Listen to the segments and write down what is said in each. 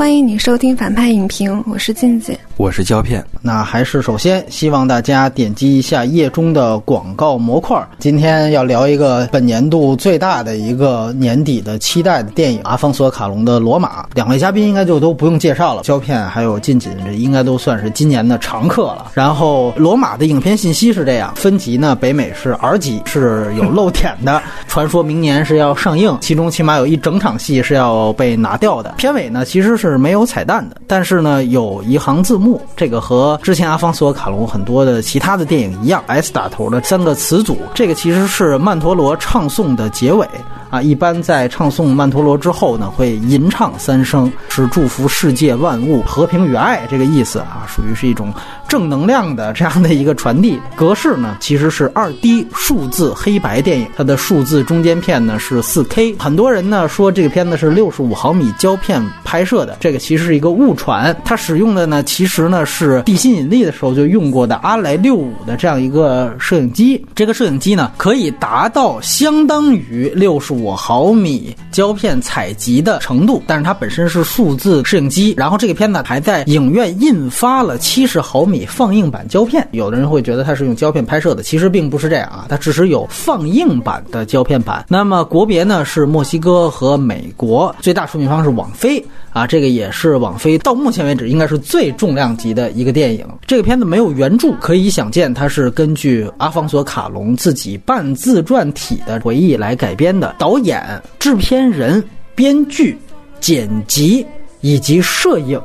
欢迎你收听反派影评，我是静姐。我是胶片，那还是首先希望大家点击一下页中的广告模块。今天要聊一个本年度最大的一个年底的期待的电影——阿方索·卡隆的《罗马》。两位嘉宾应该就都不用介绍了，胶片还有近景，这应该都算是今年的常客了。然后，《罗马》的影片信息是这样：分级呢，北美是 R 级，是有漏点的。传说明年是要上映，其中起码有一整场戏是要被拿掉的。片尾呢，其实是没有彩蛋的，但是呢，有一行字幕。这个和之前阿方索·卡隆很多的其他的电影一样，S 打头的三个词组，这个其实是曼陀罗唱诵的结尾。啊，一般在唱诵曼陀罗之后呢，会吟唱三声，是祝福世界万物和平与爱这个意思啊，属于是一种正能量的这样的一个传递。格式呢，其实是二 D 数字黑白电影，它的数字中间片呢是四 K。很多人呢说这个片子是六十五毫米胶片拍摄的，这个其实是一个误传。它使用的呢，其实呢是地心引力的时候就用过的阿莱六五的这样一个摄影机。这个摄影机呢，可以达到相当于六十五。毫米胶片采集的程度，但是它本身是数字摄影机。然后这个片子还在影院印发了七十毫米放映版胶片。有的人会觉得它是用胶片拍摄的，其实并不是这样啊，它只是有放映版的胶片版。那么国别呢是墨西哥和美国，最大出品方是网飞啊，这个也是网飞到目前为止应该是最重量级的一个电影。这个片子没有原著，可以想见它是根据阿方索卡隆自己半自传体的回忆来改编的。导演、制片人、编剧、剪辑以及摄影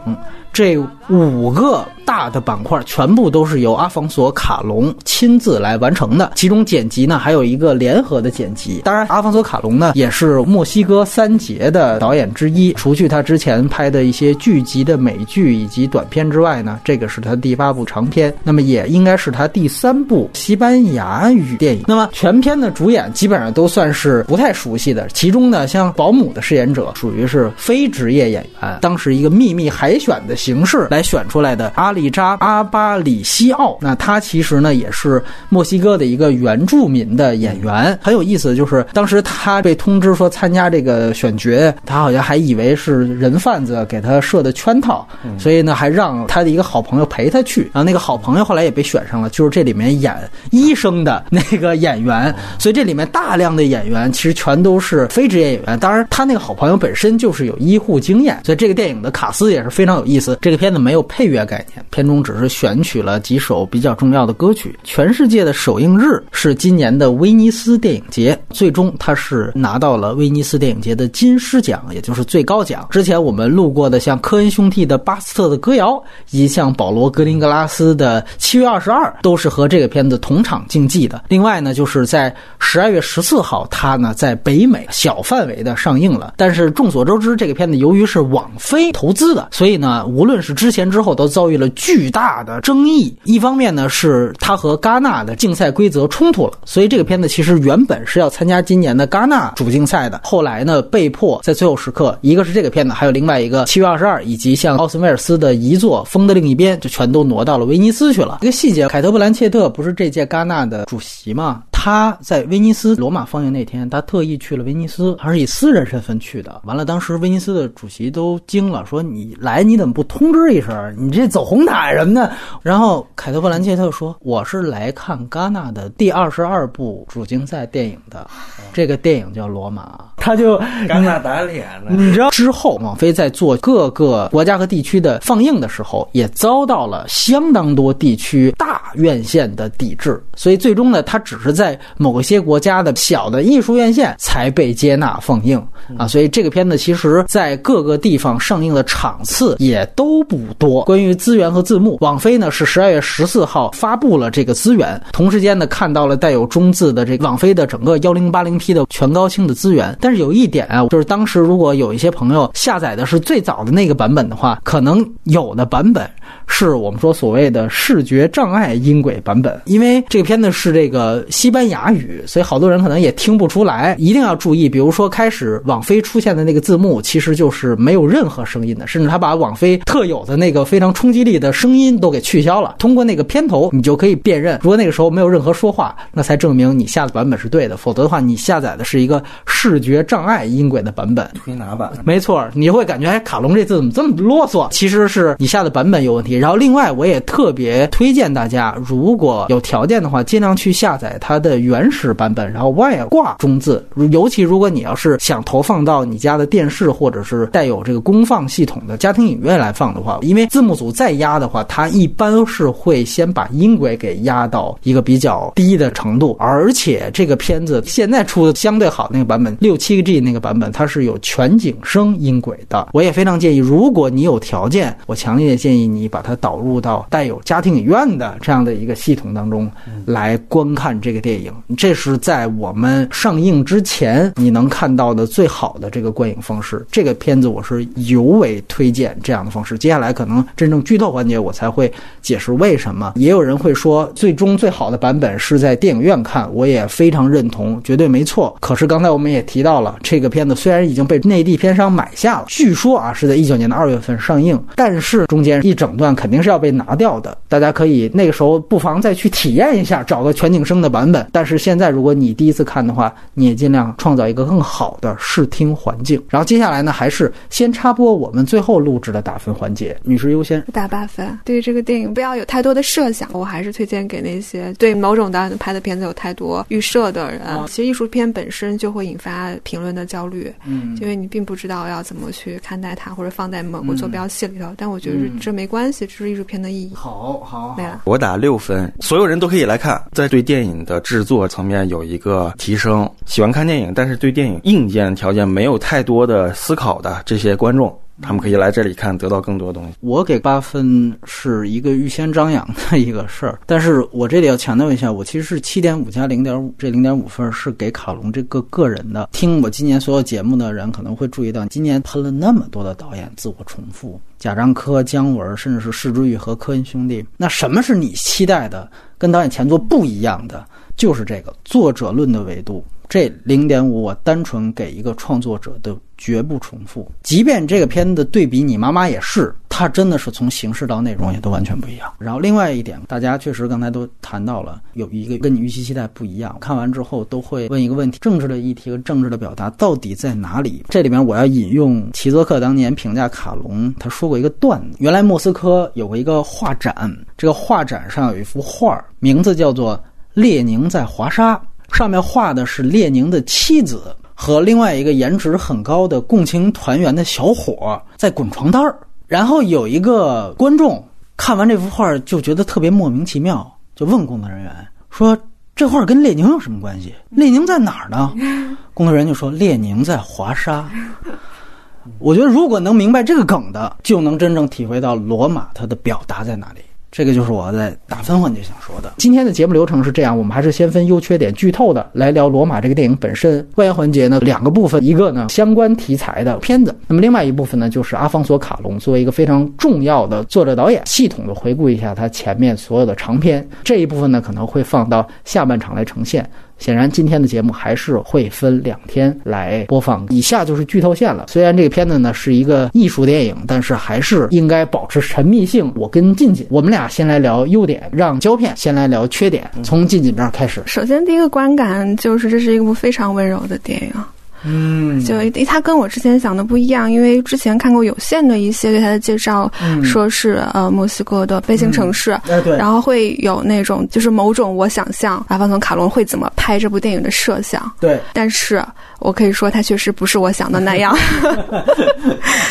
这五个。大的板块全部都是由阿方索·卡隆亲自来完成的，其中剪辑呢还有一个联合的剪辑。当然，阿方索·卡隆呢也是墨西哥三杰的导演之一，除去他之前拍的一些剧集的美剧以及短片之外呢，这个是他第八部长片，那么也应该是他第三部西班牙语电影。那么全片的主演基本上都算是不太熟悉的，其中呢像保姆的饰演者属于是非职业演员，当时一个秘密海选的形式来选出来的阿。里扎阿巴里西奥，那他其实呢也是墨西哥的一个原住民的演员，很有意思。就是当时他被通知说参加这个选角，他好像还以为是人贩子给他设的圈套，所以呢还让他的一个好朋友陪他去。然后那个好朋友后来也被选上了，就是这里面演医生的那个演员。所以这里面大量的演员其实全都是非职业演员。当然，他那个好朋友本身就是有医护经验，所以这个电影的卡斯也是非常有意思。这个片子没有配乐概念。片中只是选取了几首比较重要的歌曲。全世界的首映日是今年的威尼斯电影节，最终他是拿到了威尼斯电影节的金狮奖，也就是最高奖。之前我们录过的像科恩兄弟的《巴斯特的歌谣》，以及像保罗格林格拉斯的《七月二十二》，都是和这个片子同场竞技的。另外呢，就是在十二月十四号，它呢在北美小范围的上映了。但是众所周知，这个片子由于是网飞投资的，所以呢，无论是之前之后，都遭遇了。巨大的争议，一方面呢是他和戛纳的竞赛规则冲突了，所以这个片子其实原本是要参加今年的戛纳主竞赛的，后来呢被迫在最后时刻，一个是这个片子，还有另外一个七月二十二，以及像奥斯威尔斯的遗作《风的另一边》，就全都挪到了威尼斯去了。一个细节，凯特·布兰切特不是这届戛纳的主席吗？他在威尼斯罗马放映那天，他特意去了威尼斯，还是以私人身份去的。完了，当时威尼斯的主席都惊了，说：“你来你怎么不通知一声？你这走红毯什么的？”然后凯特·布兰切特说：“我是来看戛纳的第二十二部主竞赛电影的，这个电影叫《罗马》。”他就戛纳打脸了。你知道之后，网飞在做各个国家和地区的放映的时候，也遭到了相当多地区大院线的抵制，所以最终呢，他只是在某些国家的小的艺术院线才被接纳放映啊。所以这个片子其实在各个地方上映的场次也都不多。关于资源和字幕，网飞呢是十二月十四号发布了这个资源，同时间呢看到了带有中字的这个网飞的整个幺零八零 P 的全高清的资源，但是。有一点啊，就是当时如果有一些朋友下载的是最早的那个版本的话，可能有的版本是我们说所谓的视觉障碍音轨版本，因为这个片子是这个西班牙语，所以好多人可能也听不出来。一定要注意，比如说开始网飞出现的那个字幕，其实就是没有任何声音的，甚至他把网飞特有的那个非常冲击力的声音都给取消了。通过那个片头，你就可以辨认。如果那个时候没有任何说话，那才证明你下的版本是对的；否则的话，你下载的是一个视觉障碍音轨的版本。推拿版，没错，你会感觉哎，卡龙这字怎么这么啰嗦？其实是你下的版本有问题。然后另外，我也特别推荐大家，如果有条件的话，尽量去下载它的原始版本，然后外挂中字。尤其如果你要是想投放到你家的电视或者是带有这个功放系统的家庭影院来放的话，因为字幕组再压的话，它一般是会先把音轨给压到一个比较低的程度，而且这个片子现在出的相对好那个版本，六七个 G 那个版本，它是有全景声音轨的。我也非常建议，如果你有条件，我强烈建议你你把它导入到带有家庭影院的这样的一个系统当中来观看这个电影。这是在我们上映之前你能看到的最好的这个观影方式。这个片子我是尤为推荐这样的方式。接下来可能真正剧透环节我才会解释为什么。也有人会说，最终最好的版本是在电影院看，我也非常认同，绝对没错。可是刚才我们也提到了，这个片子虽然已经被内地片商买下了，据说啊是在一九年的二月份上映，但是中间一整段肯定是要被拿掉的。大家可以那个时候不妨再去体验一下，找个全景声的版本。但是现在如果你第一次看的话，你也尽量创造一个更好的视听环境。然后接下来呢，还是先插播我们最后录制的打分环节，女士优先。打八分。对于这个电影，不要有太多的设想，我还是推荐给那些对某种导演拍的片子有太多预设的人。其实艺术片本身就会引发评论的焦虑，嗯因为你并不知道要怎么去看待它，或者放在某个坐标系里头。但我觉得这这没关系，这是艺术片的意义。好好没了。我打六分，所有人都可以来看，在对电影的制作层面有一个提升。喜欢看电影，但是对电影硬件条件没有太多的思考的这些观众，他们可以来这里看，得到更多东西。我给八分是一个预先张扬的一个事儿，但是我这里要强调一下，我其实是七点五加零点五，这零点五分是给卡隆这个个人的。听我今年所有节目的人可能会注意到，今年喷了那么多的导演自我重复，贾樟柯、姜文，甚至是施之玉和科恩兄弟。那什么是你期待的，跟导演前作不一样的？就是这个作者论的维度。这零点五，我单纯给一个创作者的绝不重复。即便这个片子对比你妈妈也是，它真的是从形式到内容也都完全不一样。然后另外一点，大家确实刚才都谈到了，有一个跟你预期期待不一样。看完之后都会问一个问题：政治的议题和政治的表达到底在哪里？这里面我要引用齐泽克当年评价卡隆，他说过一个段子：原来莫斯科有过一个画展，这个画展上有一幅画，名字叫做《列宁在华沙》。上面画的是列宁的妻子和另外一个颜值很高的共青团员的小伙在滚床单儿，然后有一个观众看完这幅画就觉得特别莫名其妙，就问工作人员说：“这画跟列宁有什么关系？列宁在哪儿呢？” 工作人员就说：“列宁在华沙。” 我觉得如果能明白这个梗的，就能真正体会到罗马它的表达在哪里。这个就是我在打分环节想说的。今天的节目流程是这样，我们还是先分优缺点剧透的来聊《罗马》这个电影本身。外延环节呢，两个部分，一个呢相关题材的片子，那么另外一部分呢就是阿方索·卡隆作为一个非常重要的作者导演，系统的回顾一下他前面所有的长篇。这一部分呢可能会放到下半场来呈现。显然，今天的节目还是会分两天来播放。以下就是剧透线了。虽然这个片子呢是一个艺术电影，但是还是应该保持神秘性。我跟静静，我们俩先来聊优点，让胶片先来聊缺点。从静静这儿开始。首先，第一个观感就是这是一部非常温柔的电影。嗯就他跟我之前想的不一样，因为之前看过有限的一些对他的介绍，说是呃墨西哥的悲情城市，哎对，然后会有那种就是某种我想象阿方索卡隆会怎么拍这部电影的设想，对，但是我可以说他确实不是我想的那样。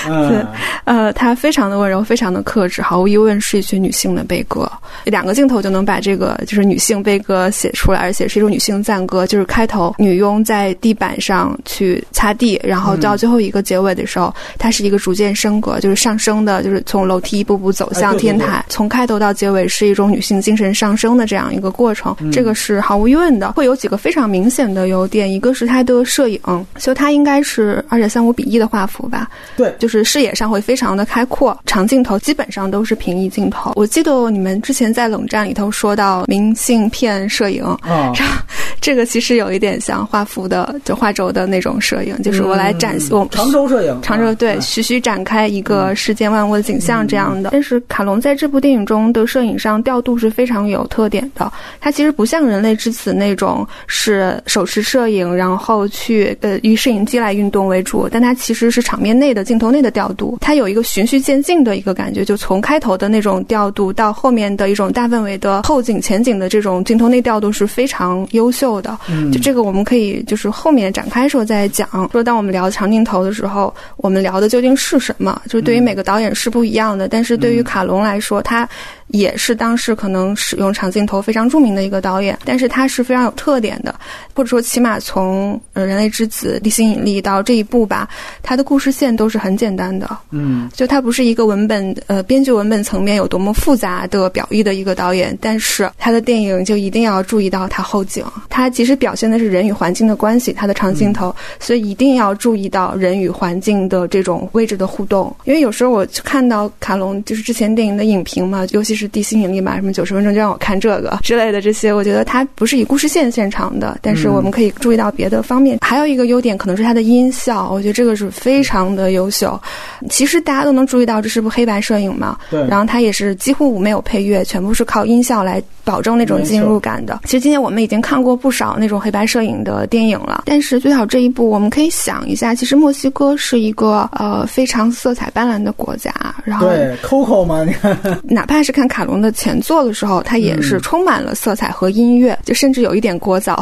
对呃，他非常的温柔，非常的克制，毫无疑问是一群女性的悲歌。两个镜头就能把这个就是女性悲歌写出来，而且是一种女性赞歌。就是开头女佣在地板上去去擦地，然后到最后一个结尾的时候，它是一个逐渐升格，就是上升的，就是从楼梯一步步走向天台。从开头到结尾是一种女性精神上升的这样一个过程，这个是毫无疑问的。会有几个非常明显的优点，一个是它的摄影，就它应该是二点三五比一的画幅吧？对，就是视野上会非常的开阔，长镜头基本上都是平移镜头。我记得你们之前在冷战里头说到明信片摄影啊，这个其实有一点像画幅的，就画轴的那种摄影，就是我来展现我常州摄影，常州对，徐徐展开一个世间万物的景象这样的。但是卡隆在这部电影中的摄影上调度是非常有特点的，它其实不像《人类之子》那种是手持摄影，然后去呃以摄影机来运动为主，但它其实是场面内的镜头内的调度，它有一个循序渐进的一个感觉，就从开头的那种调度到后面的一种大范围的后景前景的这种镜头内调度是非常优秀的。嗯，就这个我们可以就是后面展开时候再讲。说当我们聊长镜头的时候，我们聊的究竟是什么？就是对于每个导演是不一样的，但是对于卡隆来说，他。也是当时可能使用长镜头非常著名的一个导演，但是他是非常有特点的，或者说起码从呃《人类之子》地心引力到这一部吧，他的故事线都是很简单的。嗯，就他不是一个文本呃编剧文本层面有多么复杂的表意的一个导演，但是他的电影就一定要注意到他后景，他其实表现的是人与环境的关系，他的长镜头，所以一定要注意到人与环境的这种位置的互动。因为有时候我看到卡隆就是之前电影的影评嘛，尤其是。地心引力嘛，什么九十分钟就让我看这个之类的这些，我觉得它不是以故事线现场的，但是我们可以注意到别的方面。还有一个优点可能是它的音效，我觉得这个是非常的优秀。其实大家都能注意到这是部黑白摄影嘛，对。然后它也是几乎没有配乐，全部是靠音效来保证那种进入感的。其实今天我们已经看过不少那种黑白摄影的电影了，但是最好这一部我们可以想一下，其实墨西哥是一个呃非常色彩斑斓的国家，然后对 Coco 嘛？你看，哪怕是看。卡隆的前作的时候，它也是充满了色彩和音乐，就甚至有一点聒噪。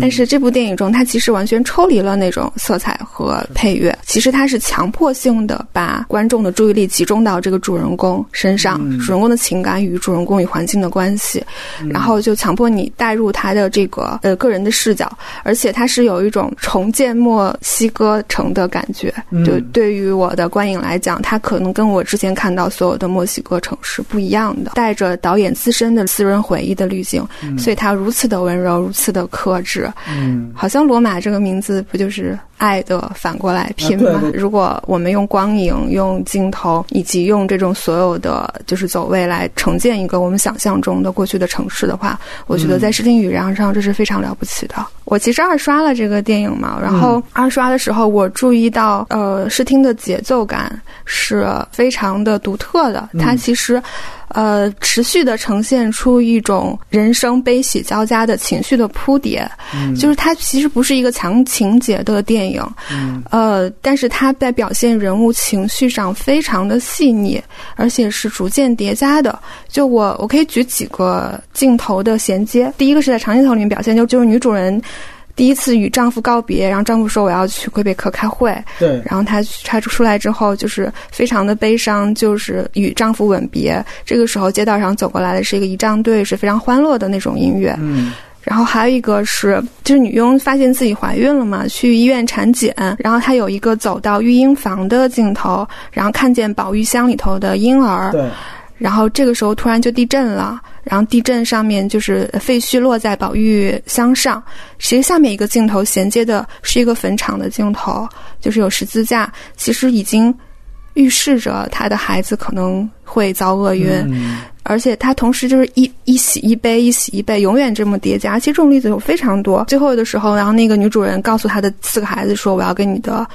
但是这部电影中，它其实完全抽离了那种色彩和配乐。其实它是强迫性的把观众的注意力集中到这个主人公身上，主人公的情感与主人公与环境的关系，然后就强迫你带入他的这个呃个人的视角，而且它是有一种重建墨西哥城的感觉。就对于我的观影来讲，它可能跟我之前看到所有的墨西哥城是不一样的。带着导演自身的私人回忆的滤镜，所以他如此的温柔，如此的克制。嗯，好像罗马这个名字不就是爱的反过来拼吗？如果我们用光影、用镜头以及用这种所有的就是走位来呈现一个我们想象中的过去的城市的话，我觉得在视听语言上这是非常了不起的。我其实二刷了这个电影嘛，然后二刷的时候我注意到，呃，视听的节奏感是非常的独特的。它其实。呃，持续的呈现出一种人生悲喜交加的情绪的铺叠，就是它其实不是一个强情节的电影，呃，但是它在表现人物情绪上非常的细腻，而且是逐渐叠加的。就我我可以举几个镜头的衔接，第一个是在长镜头里面表现，就就是女主人。第一次与丈夫告别，然后丈夫说我要去魁北克开会，对，然后她她出来之后就是非常的悲伤，就是与丈夫吻别。这个时候街道上走过来的是一个仪仗队，是非常欢乐的那种音乐。嗯，然后还有一个是，就是女佣发现自己怀孕了嘛，去医院产检，然后她有一个走到育婴房的镜头，然后看见保育箱里头的婴儿，对，然后这个时候突然就地震了。然后地震上面就是废墟落在宝玉箱上，其实下面一个镜头衔接的是一个坟场的镜头，就是有十字架，其实已经预示着他的孩子可能会遭厄运，而且他同时就是一一喜一悲，一喜一悲，永远这么叠加。其实这种例子有非常多。最后的时候，然后那个女主人告诉她的四个孩子说：“我要跟你的。”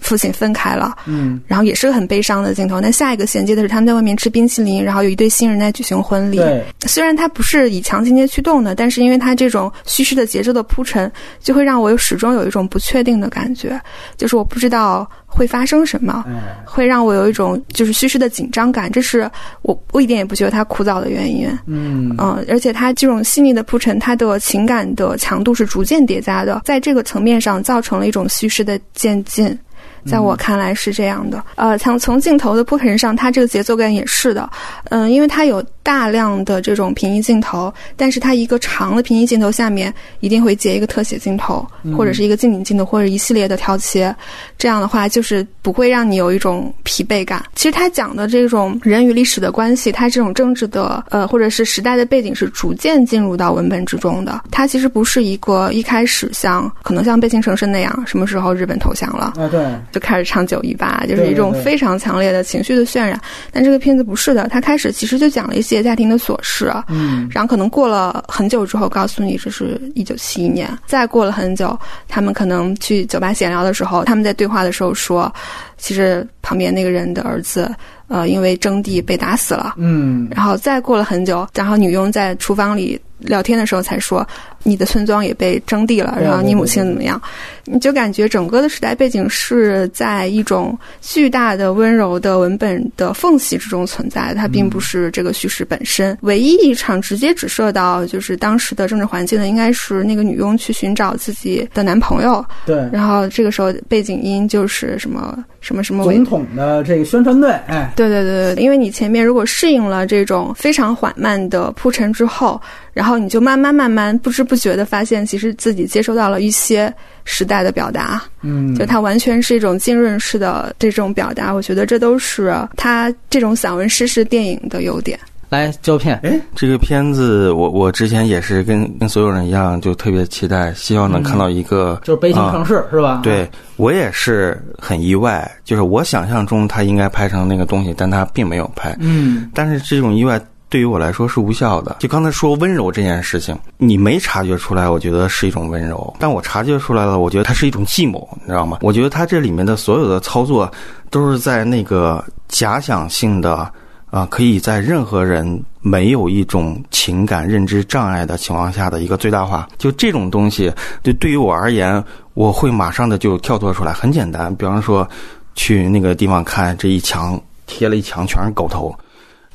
父亲分开了，嗯，然后也是个很悲伤的镜头。那下一个衔接的是他们在外面吃冰淇淋，然后有一对新人在举行婚礼。对，虽然它不是以强情节驱动的，但是因为它这种叙事的节奏的铺陈，就会让我始终有一种不确定的感觉，就是我不知道会发生什么，会让我有一种就是叙事的紧张感。这是我我一点也不觉得它枯燥的原因。嗯嗯，而且它这种细腻的铺陈，它的情感的强度是逐渐叠加的，在这个层面上造成了一种叙事的渐进。在我看来是这样的，呃，从从镜头的铺陈上，它这个节奏感也是的，嗯，因为它有大量的这种平移镜头，但是它一个长的平移镜头下面一定会接一个特写镜头，或者是一个近景镜头，或者一系列的调切。这样的话，就是不会让你有一种疲惫感。其实他讲的这种人与历史的关系，他这种政治的呃，或者是时代的背景是逐渐进入到文本之中的。它其实不是一个一开始像可能像悲情城市那样，什么时候日本投降了啊？对，就开始唱九一八，就是一种非常强烈的情绪的渲染。但这个片子不是的，它开始其实就讲了一些家庭的琐事，嗯，然后可能过了很久之后，告诉你这是一九七一年，再过了很久，他们可能去酒吧闲聊的时候，他们在对话的时候说，其实旁边那个人的儿子，呃，因为征地被打死了，嗯，然后再过了很久，然后女佣在厨房里。聊天的时候才说，你的村庄也被征地了，然后你母亲怎么样？你就感觉整个的时代背景是在一种巨大的温柔的文本的缝隙之中存在，它并不是这个叙事本身。唯一一场直接指涉到就是当时的政治环境的，应该是那个女佣去寻找自己的男朋友。对，然后这个时候背景音就是什么什么什么总统的这个宣传队。哎，对对对对，因为你前面如果适应了这种非常缓慢的铺陈之后。然后你就慢慢慢慢不知不觉的发现，其实自己接收到了一些时代的表达，嗯，就它完全是一种浸润式的这种表达。我觉得这都是它这种散文诗式电影的优点。来胶片，哎，这个片子我我之前也是跟跟所有人一样，就特别期待，希望能看到一个就是悲情城市是吧？对我也是很意外，就是我想象中他应该拍成那个东西，但他并没有拍，嗯，但是这种意外。对于我来说是无效的。就刚才说温柔这件事情，你没察觉出来，我觉得是一种温柔；但我察觉出来了，我觉得它是一种计谋，你知道吗？我觉得它这里面的所有的操作，都是在那个假想性的啊，可以在任何人没有一种情感认知障碍的情况下的一个最大化。就这种东西，对对于我而言，我会马上的就跳脱出来。很简单，比方说去那个地方看这一墙贴了一墙全是狗头。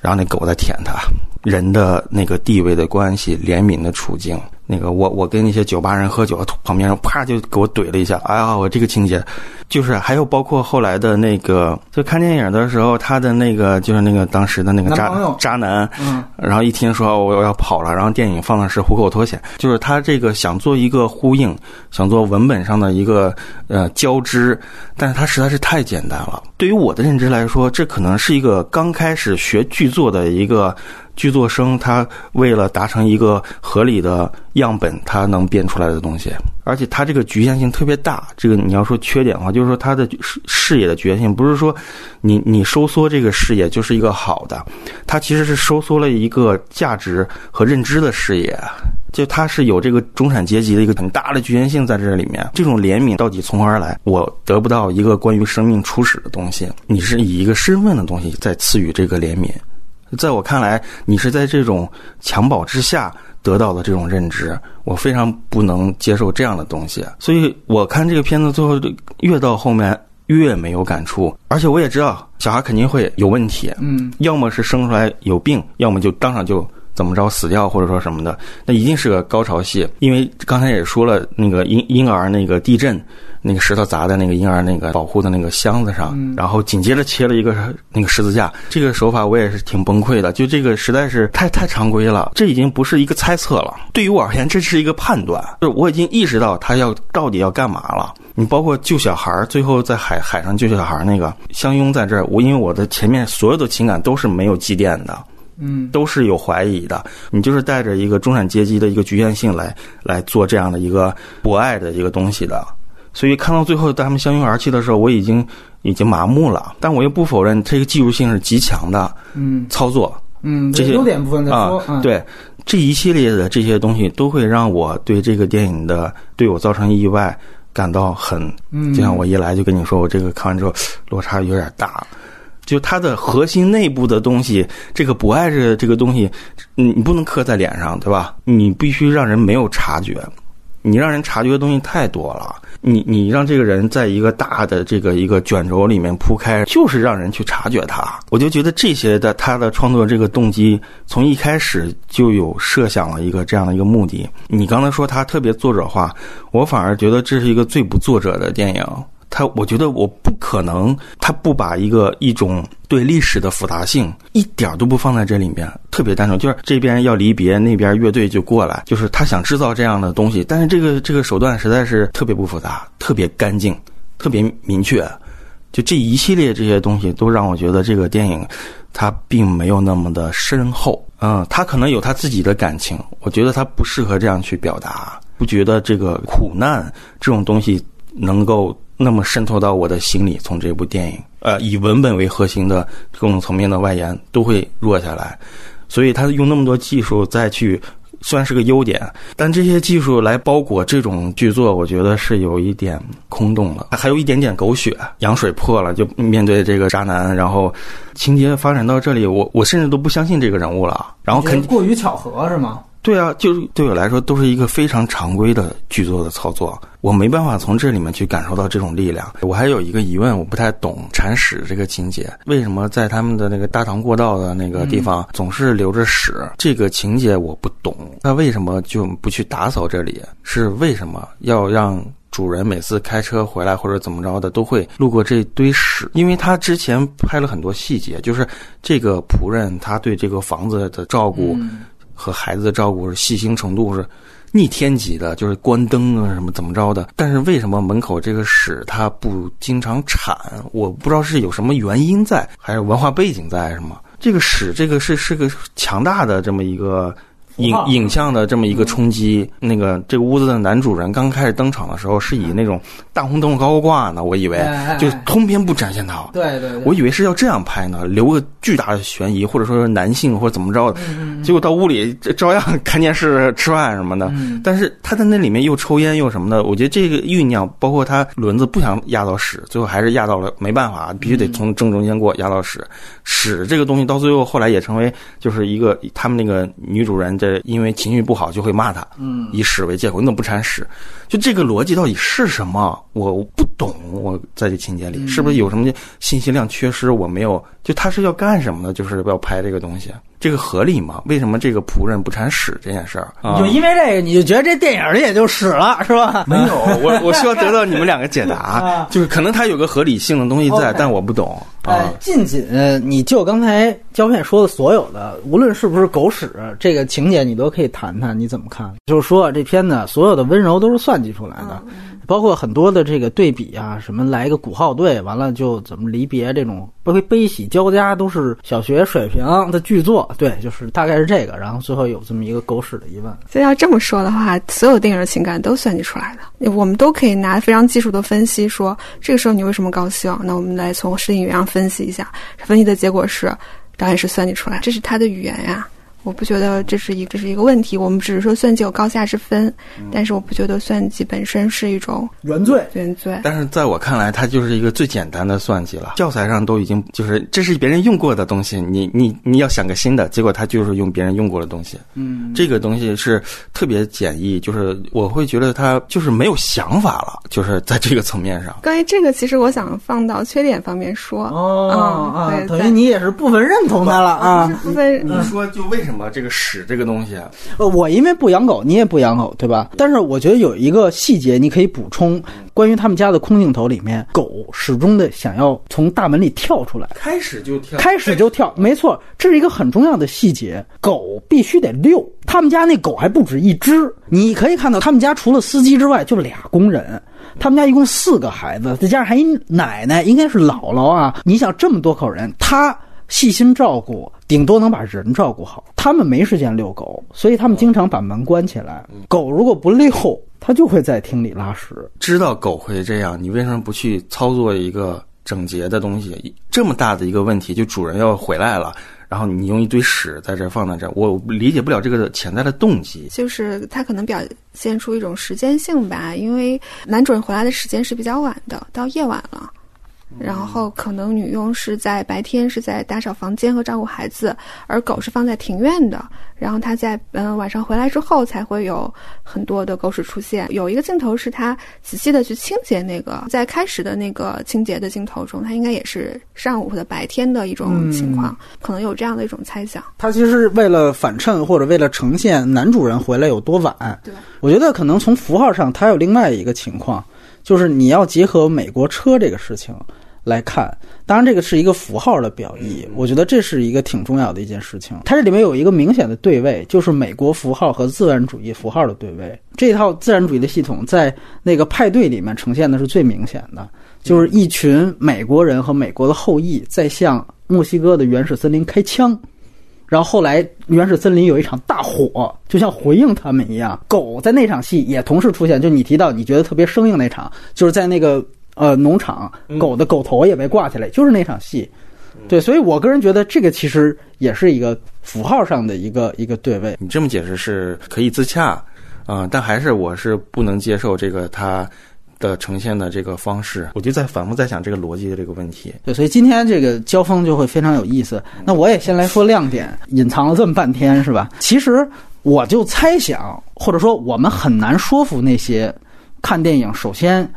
然后那狗在舔它，人的那个地位的关系，怜悯的处境。那个我我跟那些酒吧人喝酒，旁边人啪就给我怼了一下。哎呀，我这个情节，就是还有包括后来的那个，就看电影的时候，他的那个就是那个当时的那个渣渣男，嗯，然后一听说我要跑了，然后电影放的是虎口脱险，就是他这个想做一个呼应，想做文本上的一个呃交织，但是他实在是太简单了。对于我的认知来说，这可能是一个刚开始学剧作的一个。剧作生他为了达成一个合理的样本，他能编出来的东西，而且他这个局限性特别大。这个你要说缺点的话，就是说他的视视野的局限性，不是说你你收缩这个视野就是一个好的，它其实是收缩了一个价值和认知的视野，就它是有这个中产阶级的一个很大的局限性在这里面。这种怜悯到底从何而来？我得不到一个关于生命初始的东西，你是以一个身份的东西在赐予这个怜悯。在我看来，你是在这种襁褓之下得到的这种认知，我非常不能接受这样的东西。所以我看这个片子最后越到后面越没有感触，而且我也知道小孩肯定会有问题，嗯，要么是生出来有病，要么就当场就怎么着死掉，或者说什么的，那一定是个高潮戏。因为刚才也说了，那个婴婴儿那个地震。那个石头砸在那个婴儿那个保护的那个箱子上，然后紧接着切了一个那个十字架。这个手法我也是挺崩溃的，就这个实在是太太常规了。这已经不是一个猜测了，对于我而言，这是一个判断。就是我已经意识到他要到底要干嘛了。你包括救小孩，最后在海海上救小孩那个相拥在这儿，我因为我的前面所有的情感都是没有积淀的，嗯，都是有怀疑的。你就是带着一个中产阶级的一个局限性来来做这样的一个博爱的一个东西的。所以看到最后他们相拥而泣的时候，我已经已经麻木了。但我又不否认这个技术性是极强的，嗯，操作，嗯，这些优点部分再说。对，这一系列的这些东西都会让我对这个电影的对我造成意外感到很，嗯，就像我一来就跟你说，我这个看完之后落差有点大。就它的核心内部的东西，这个不爱这这个东西，你你不能刻在脸上，对吧？你必须让人没有察觉。你让人察觉的东西太多了，你你让这个人在一个大的这个一个卷轴里面铺开，就是让人去察觉他。我就觉得这些的他的创作这个动机，从一开始就有设想了一个这样的一个目的。你刚才说他特别作者化，我反而觉得这是一个最不作者的电影。他我觉得我不可能，他不把一个一种对历史的复杂性一点都不放在这里面，特别单纯，就是这边要离别，那边乐队就过来，就是他想制造这样的东西，但是这个这个手段实在是特别不复杂，特别干净，特别明确，就这一系列这些东西都让我觉得这个电影它并没有那么的深厚，嗯，他可能有他自己的感情，我觉得他不适合这样去表达，不觉得这个苦难这种东西能够。那么渗透到我的心里，从这部电影，呃，以文本为核心的各种层面的外延都会弱下来，所以他用那么多技术再去，虽然是个优点，但这些技术来包裹这种剧作，我觉得是有一点空洞了，还有一点点狗血，羊水破了就面对这个渣男，然后情节发展到这里，我我甚至都不相信这个人物了，然后肯过于巧合是吗？对啊，就是对我来说都是一个非常常规的剧作的操作，我没办法从这里面去感受到这种力量。我还有一个疑问，我不太懂铲屎这个情节，为什么在他们的那个大堂过道的那个地方总是留着屎？这个情节我不懂，那为什么就不去打扫这里？是为什么要让主人每次开车回来或者怎么着的都会路过这堆屎？因为他之前拍了很多细节，就是这个仆人他对这个房子的照顾。和孩子的照顾是细心程度是逆天级的，就是关灯啊什么怎么着的。但是为什么门口这个屎它不经常铲？我不知道是有什么原因在，还是文化背景在什么？这个屎这个是是个强大的这么一个。影影像的这么一个冲击，那个这个屋子的男主人刚开始登场的时候是以那种大红灯笼高高挂呢，我以为就通篇不展现他，对对，我以为是要这样拍呢，留个巨大的悬疑，或者说是男性或者怎么着的，结果到屋里照样看电视、吃饭什么的。但是他在那里面又抽烟又什么的，我觉得这个酝酿，包括他轮子不想压到屎，最后还是压到了，没办法，必须得从正中间过压到屎。屎这个东西到最后后来也成为就是一个他们那个女主人这。因为情绪不好就会骂他，嗯，以屎为借口，你怎么不铲屎？就这个逻辑到底是什么？我不懂。我在这情节里是不是有什么信息量缺失？我没有。就他是要干什么呢？就是要拍这个东西，这个合理吗？为什么这个仆人不铲屎这件事儿？就因为这个，你就觉得这电影里也就屎了，是吧？没有，我我需要得到你们两个解答。就是可能它有个合理性的东西在，但我不懂。哎，近景，你就刚才胶片说的所有的，无论是不是狗屎这个情节，你都可以谈谈，你怎么看？就是说这片子所有的温柔都是算计出来的。包括很多的这个对比啊，什么来一个鼓号队，完了就怎么离别，这种悲悲喜交加，都是小学水平的剧作。对，就是大概是这个。然后最后有这么一个狗屎的疑问。所以要这么说的话，所有电影的情感都算计出来的。我们都可以拿非常技术的分析说，这个时候你为什么高兴？那我们来从视听语言上分析一下，分析的结果是导演是算计出来，这是他的语言呀。我不觉得这是一这是一个问题，我们只是说算计有高下之分，但是我不觉得算计本身是一种原罪原罪。但是在我看来，它就是一个最简单的算计了。教材上都已经就是这是别人用过的东西，你你你要想个新的，结果他就是用别人用过的东西。嗯，这个东西是特别简易，就是我会觉得他就是没有想法了，就是在这个层面上。关于这个，其实我想放到缺点方面说。哦啊，等于你也是部分认同他了啊？部分你说就为什么？这个屎这个东西，呃，我因为不养狗，你也不养狗，对吧？但是我觉得有一个细节你可以补充，关于他们家的空镜头里面，狗始终的想要从大门里跳出来，开始就跳，开始就跳，没错，这是一个很重要的细节。狗必须得遛，他们家那狗还不止一只，你可以看到他们家除了司机之外就俩工人，他们家一共四个孩子，再加上还一奶奶，应该是姥姥啊。你想这么多口人，他。细心照顾，顶多能把人照顾好。他们没时间遛狗，所以他们经常把门关起来。狗如果不遛，它就会在厅里拉屎。知道狗会这样，你为什么不去操作一个整洁的东西？这么大的一个问题，就主人要回来了，然后你用一堆屎在这放在这，我理解不了这个潜在的动机。就是他可能表现出一种时间性吧，因为男主人回来的时间是比较晚的，到夜晚了。然后可能女佣是在白天是在打扫房间和照顾孩子，而狗是放在庭院的。然后他在嗯晚上回来之后才会有很多的狗屎出现。有一个镜头是他仔细的去清洁那个，在开始的那个清洁的镜头中，他应该也是上午或者白天的一种情况，可能有这样的一种猜想。他其实是为了反衬或者为了呈现男主人回来有多晚。对，我觉得可能从符号上，他有另外一个情况。就是你要结合美国车这个事情来看。当然，这个是一个符号的表意，我觉得这是一个挺重要的一件事情。它这里面有一个明显的对位，就是美国符号和自然主义符号的对位。这套自然主义的系统在那个派对里面呈现的是最明显的，就是一群美国人和美国的后裔在向墨西哥的原始森林开枪，然后后来原始森林有一场大火，就像回应他们一样。狗在那场戏也同时出现，就你提到你觉得特别生硬那场，就是在那个。呃，农场狗的狗头也被挂起来，就是那场戏，对，所以我个人觉得这个其实也是一个符号上的一个一个对位。你这么解释是可以自洽，啊，但还是我是不能接受这个它的呈现的这个方式。我就在反复在想这个逻辑的这个问题。对，所以今天这个交锋就会非常有意思。那我也先来说亮点，隐藏了这么半天是吧？其实我就猜想，或者说我们很难说服那些看电影首先。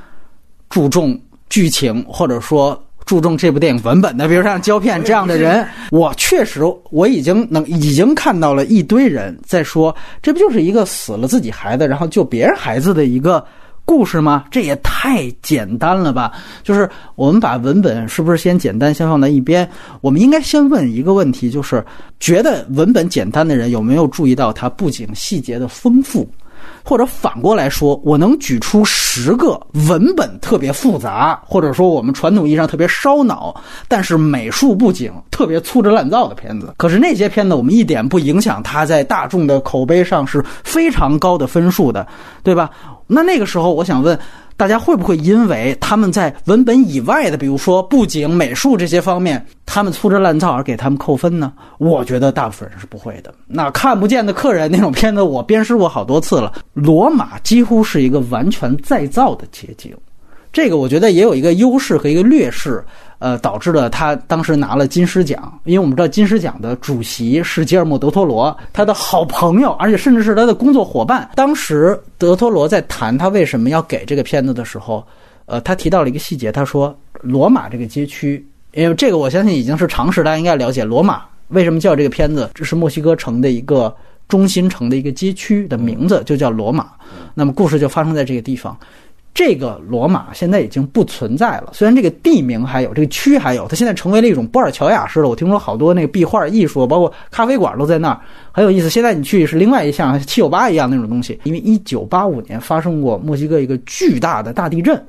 注重剧情，或者说注重这部电影文本的，比如像胶片这样的人，我确实我已经能已经看到了一堆人在说，这不就是一个死了自己孩子，然后救别人孩子的一个故事吗？这也太简单了吧！就是我们把文本是不是先简单先放在一边？我们应该先问一个问题，就是觉得文本简单的人有没有注意到它布景细节的丰富？或者反过来说，我能举出十个文本特别复杂，或者说我们传统意义上特别烧脑，但是美术布景特别粗制滥造的片子。可是那些片子我们一点不影响它在大众的口碑上是非常高的分数的，对吧？那那个时候我想问。大家会不会因为他们在文本以外的，比如说布景、美术这些方面，他们粗制滥造而给他们扣分呢？我觉得大部分人是不会的。那看不见的客人那种片子，我鞭尸过好多次了。罗马几乎是一个完全再造的街景。这个我觉得也有一个优势和一个劣势，呃，导致了他当时拿了金狮奖。因为我们知道金狮奖的主席是吉尔莫·德托罗，他的好朋友，而且甚至是他的工作伙伴。当时德托罗在谈他为什么要给这个片子的时候，呃，他提到了一个细节，他说罗马这个街区，因为这个我相信已经是常识，大家应该了解罗马为什么叫这个片子，这是墨西哥城的一个中心城的一个街区的名字，就叫罗马。那么故事就发生在这个地方。这个罗马现在已经不存在了，虽然这个地名还有，这个区还有，它现在成为了一种波尔乔亚式的。我听说好多那个壁画艺术，包括咖啡馆都在那儿，很有意思。现在你去是另外一项七九八一样那种东西，因为一九八五年发生过墨西哥一个巨大的大地震。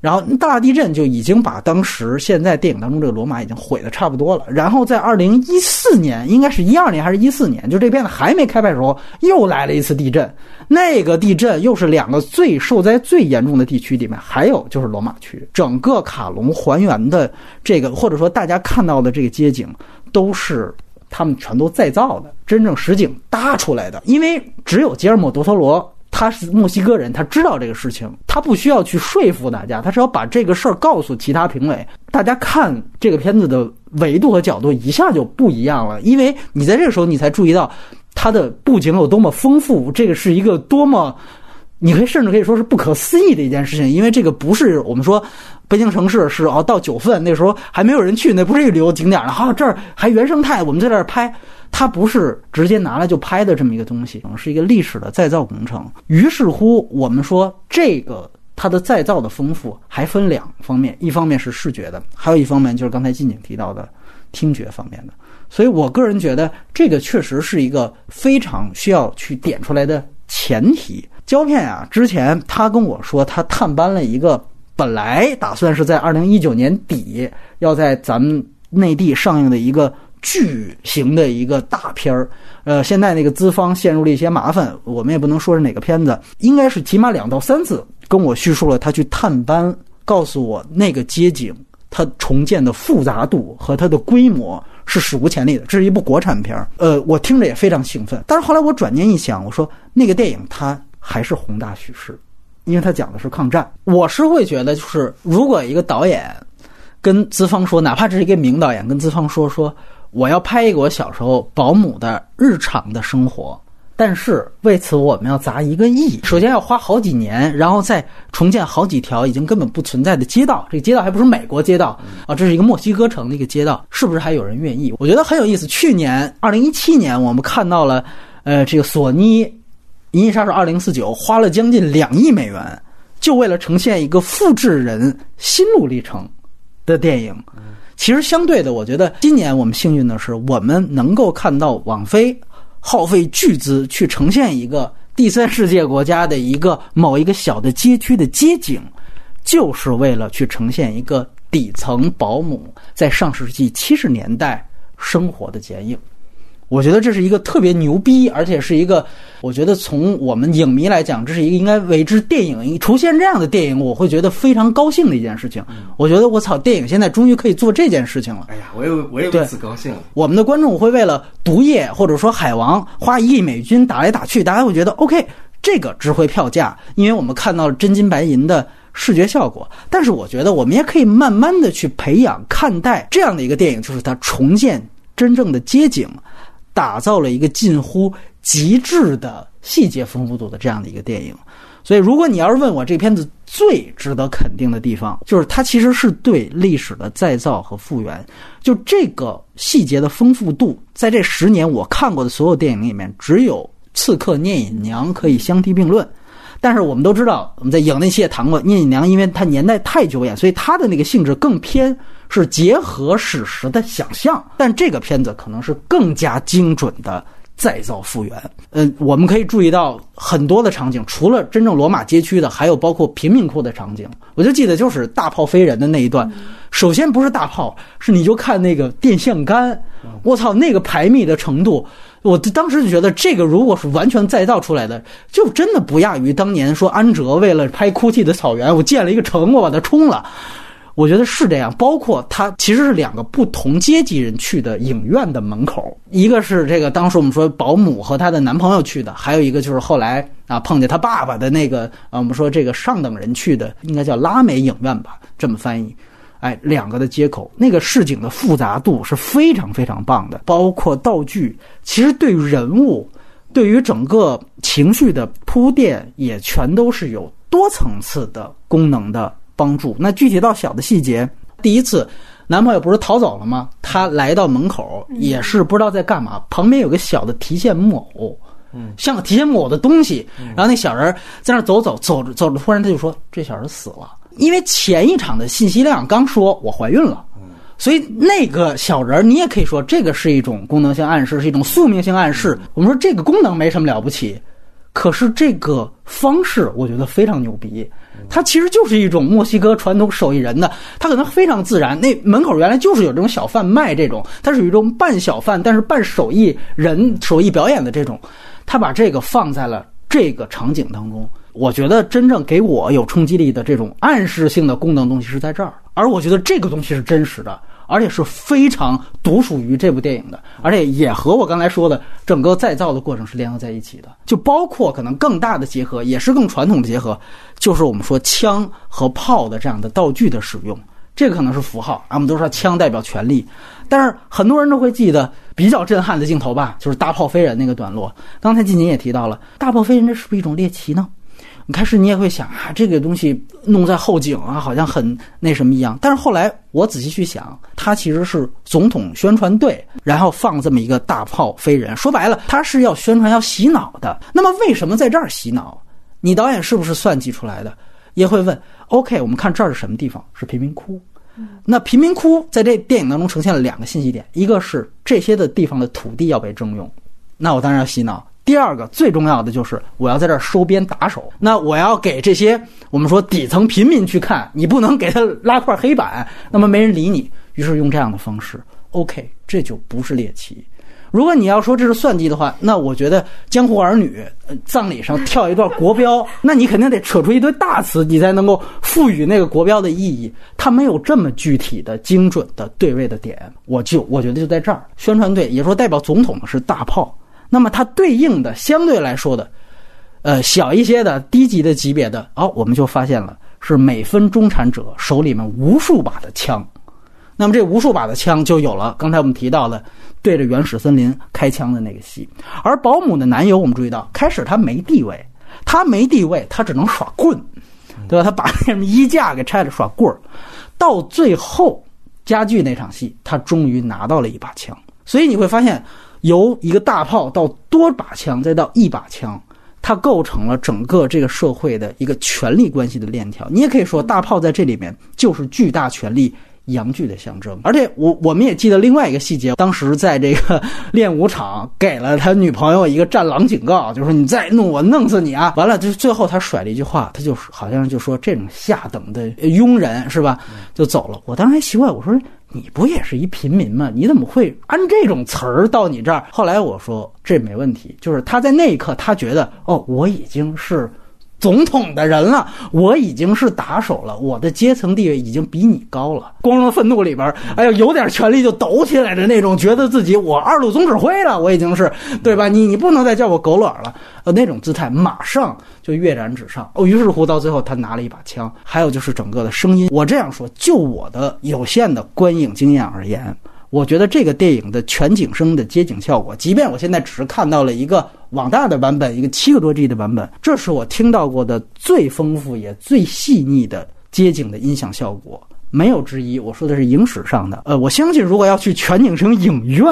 然后大地震就已经把当时现在电影当中这个罗马已经毁的差不多了。然后在二零一四年，应该是一二年还是一四年，就这片子还没开拍的时候，又来了一次地震。那个地震又是两个最受灾最严重的地区里面，还有就是罗马区。整个卡隆还原的这个，或者说大家看到的这个街景，都是他们全都再造的，真正实景搭出来的。因为只有吉尔莫·多托罗。他是墨西哥人，他知道这个事情，他不需要去说服大家，他是要把这个事儿告诉其他评委。大家看这个片子的维度和角度一下就不一样了，因为你在这个时候你才注意到它的布景有多么丰富，这个是一个多么，你可以甚至可以说是不可思议的一件事情，因为这个不是我们说北京城市是哦到九份那时候还没有人去，那不是一个旅游景点呢，好这儿还原生态，我们在这儿拍。它不是直接拿来就拍的这么一个东西，是一个历史的再造工程。于是乎，我们说这个它的再造的丰富还分两方面，一方面是视觉的，还有一方面就是刚才近景提到的听觉方面的。所以我个人觉得，这个确实是一个非常需要去点出来的前提。胶片啊，之前他跟我说，他探班了一个本来打算是在二零一九年底要在咱们内地上映的一个。巨型的一个大片儿，呃，现在那个资方陷入了一些麻烦，我们也不能说是哪个片子，应该是起码两到三次跟我叙述了他去探班，告诉我那个街景它重建的复杂度和它的规模是史无前例的，这是一部国产片儿，呃，我听着也非常兴奋。但是后来我转念一想，我说那个电影它还是宏大叙事，因为它讲的是抗战。我是会觉得，就是如果一个导演跟资方说，哪怕这是一个名导演跟资方说说。我要拍一个我小时候保姆的日常的生活，但是为此我们要砸一个亿，首先要花好几年，然后再重建好几条已经根本不存在的街道。这个街道还不是美国街道啊，这是一个墨西哥城的一个街道，是不是还有人愿意？我觉得很有意思。去年二零一七年，我们看到了，呃，这个索尼《银翼杀手二零四九》花了将近两亿美元。就为了呈现一个复制人心路历程的电影。其实相对的，我觉得今年我们幸运的是，我们能够看到网飞耗费巨资去呈现一个第三世界国家的一个某一个小的街区的街景，就是为了去呈现一个底层保姆在上世纪七十年代生活的剪影。我觉得这是一个特别牛逼，而且是一个，我觉得从我们影迷来讲，这是一个应该为之电影出现这样的电影，我会觉得非常高兴的一件事情。我觉得我操，电影现在终于可以做这件事情了。哎呀，我也我也为此高兴。我们的观众会为了毒液或者说海王花一亿美金打来打去，大家会觉得 OK，这个值回票价，因为我们看到了真金白银的视觉效果。但是我觉得我们也可以慢慢的去培养看待这样的一个电影，就是它重建真正的街景。打造了一个近乎极致的细节丰富度的这样的一个电影，所以如果你要是问我这片子最值得肯定的地方，就是它其实是对历史的再造和复原。就这个细节的丰富度，在这十年我看过的所有电影里面，只有《刺客聂隐娘》可以相提并论。但是我们都知道，我们在影内戏也谈过，聂隐娘因为她年代太久远，所以她的那个性质更偏。是结合史实的想象，但这个片子可能是更加精准的再造复原。嗯，我们可以注意到很多的场景，除了真正罗马街区的，还有包括贫民窟的场景。我就记得就是大炮飞人的那一段，首先不是大炮，是你就看那个电线杆，我操，那个排密的程度，我当时就觉得这个如果是完全再造出来的，就真的不亚于当年说安哲为了拍哭泣的草原，我建了一个城，我把它冲了。我觉得是这样，包括它其实是两个不同阶级人去的影院的门口，一个是这个当时我们说保姆和她的男朋友去的，还有一个就是后来啊碰见他爸爸的那个啊，我们说这个上等人去的，应该叫拉美影院吧，这么翻译。哎，两个的接口，那个市井的复杂度是非常非常棒的，包括道具，其实对于人物，对于整个情绪的铺垫，也全都是有多层次的功能的。帮助那具体到小的细节，第一次男朋友不是逃走了吗？他来到门口也是不知道在干嘛，旁边有个小的提线木偶，嗯，像个提线木偶的东西。然后那小人在那走走走着走着，突然他就说：“这小人死了。”因为前一场的信息量刚说我怀孕了，所以那个小人你也可以说这个是一种功能性暗示，是一种宿命性暗示。我们说这个功能没什么了不起，可是这个方式我觉得非常牛逼。它其实就是一种墨西哥传统手艺人的，它可能非常自然。那门口原来就是有这种小贩卖这种，它属于一种半小贩，但是半手艺人手艺表演的这种。他把这个放在了这个场景当中，我觉得真正给我有冲击力的这种暗示性的功能东西是在这儿，而我觉得这个东西是真实的。而且是非常独属于这部电影的，而且也和我刚才说的整个再造的过程是联合在一起的，就包括可能更大的结合，也是更传统的结合，就是我们说枪和炮的这样的道具的使用，这个可能是符号啊，我们都说枪代表权力，但是很多人都会记得比较震撼的镜头吧，就是大炮飞人那个段落。刚才静静也提到了，大炮飞人这是不是一种猎奇呢？你开始你也会想啊，这个东西弄在后颈啊，好像很那什么一样。但是后来我仔细去想，它其实是总统宣传队，然后放这么一个大炮飞人。说白了，他是要宣传、要洗脑的。那么为什么在这儿洗脑？你导演是不是算计出来的？也会问。OK，我们看这儿是什么地方？是贫民窟。那贫民窟在这电影当中呈现了两个信息点：一个是这些的地方的土地要被征用，那我当然要洗脑。第二个最重要的就是我要在这儿收编打手，那我要给这些我们说底层平民去看，你不能给他拉块黑板，那么没人理你。于是用这样的方式，OK，这就不是猎奇。如果你要说这是算计的话，那我觉得《江湖儿女》葬礼上跳一段国标，那你肯定得扯出一堆大词，你才能够赋予那个国标的意义。它没有这么具体的、精准的对位的点，我就我觉得就在这儿。宣传队也说代表总统的是大炮。那么它对应的相对来说的，呃，小一些的低级的级别的，哦，我们就发现了是每分中产者手里面无数把的枪，那么这无数把的枪就有了刚才我们提到的对着原始森林开枪的那个戏。而保姆的男友，我们注意到开始他没地位，他没地位，他只能耍棍，对吧？他把那什么衣架给拆了耍棍儿，到最后家具那场戏，他终于拿到了一把枪。所以你会发现。由一个大炮到多把枪，再到一把枪，它构成了整个这个社会的一个权力关系的链条。你也可以说，大炮在这里面就是巨大权力。阳具的象征，而且我我们也记得另外一个细节，当时在这个练武场给了他女朋友一个战狼警告，就说你再弄我弄死你啊！完了，就最后他甩了一句话，他就好像就说这种下等的庸人是吧，就走了。我当时还奇怪，我说你不也是一平民吗？你怎么会按这种词儿到你这儿？后来我说这没问题，就是他在那一刻他觉得哦，我已经是。总统的人了，我已经是打手了，我的阶层地位已经比你高了。光荣愤怒里边，哎呦，有点权力就抖起来的那种，觉得自己我二路总指挥了，我已经是对吧？你你不能再叫我狗卵了，呃，那种姿态马上就跃然纸上。哦，于是乎到最后他拿了一把枪，还有就是整个的声音。我这样说，就我的有限的观影经验而言。我觉得这个电影的全景声的街景效果，即便我现在只是看到了一个网大的版本，一个七个多 G 的版本，这是我听到过的最丰富也最细腻的街景的音响效果，没有之一。我说的是影史上的。呃，我相信如果要去全景声影院，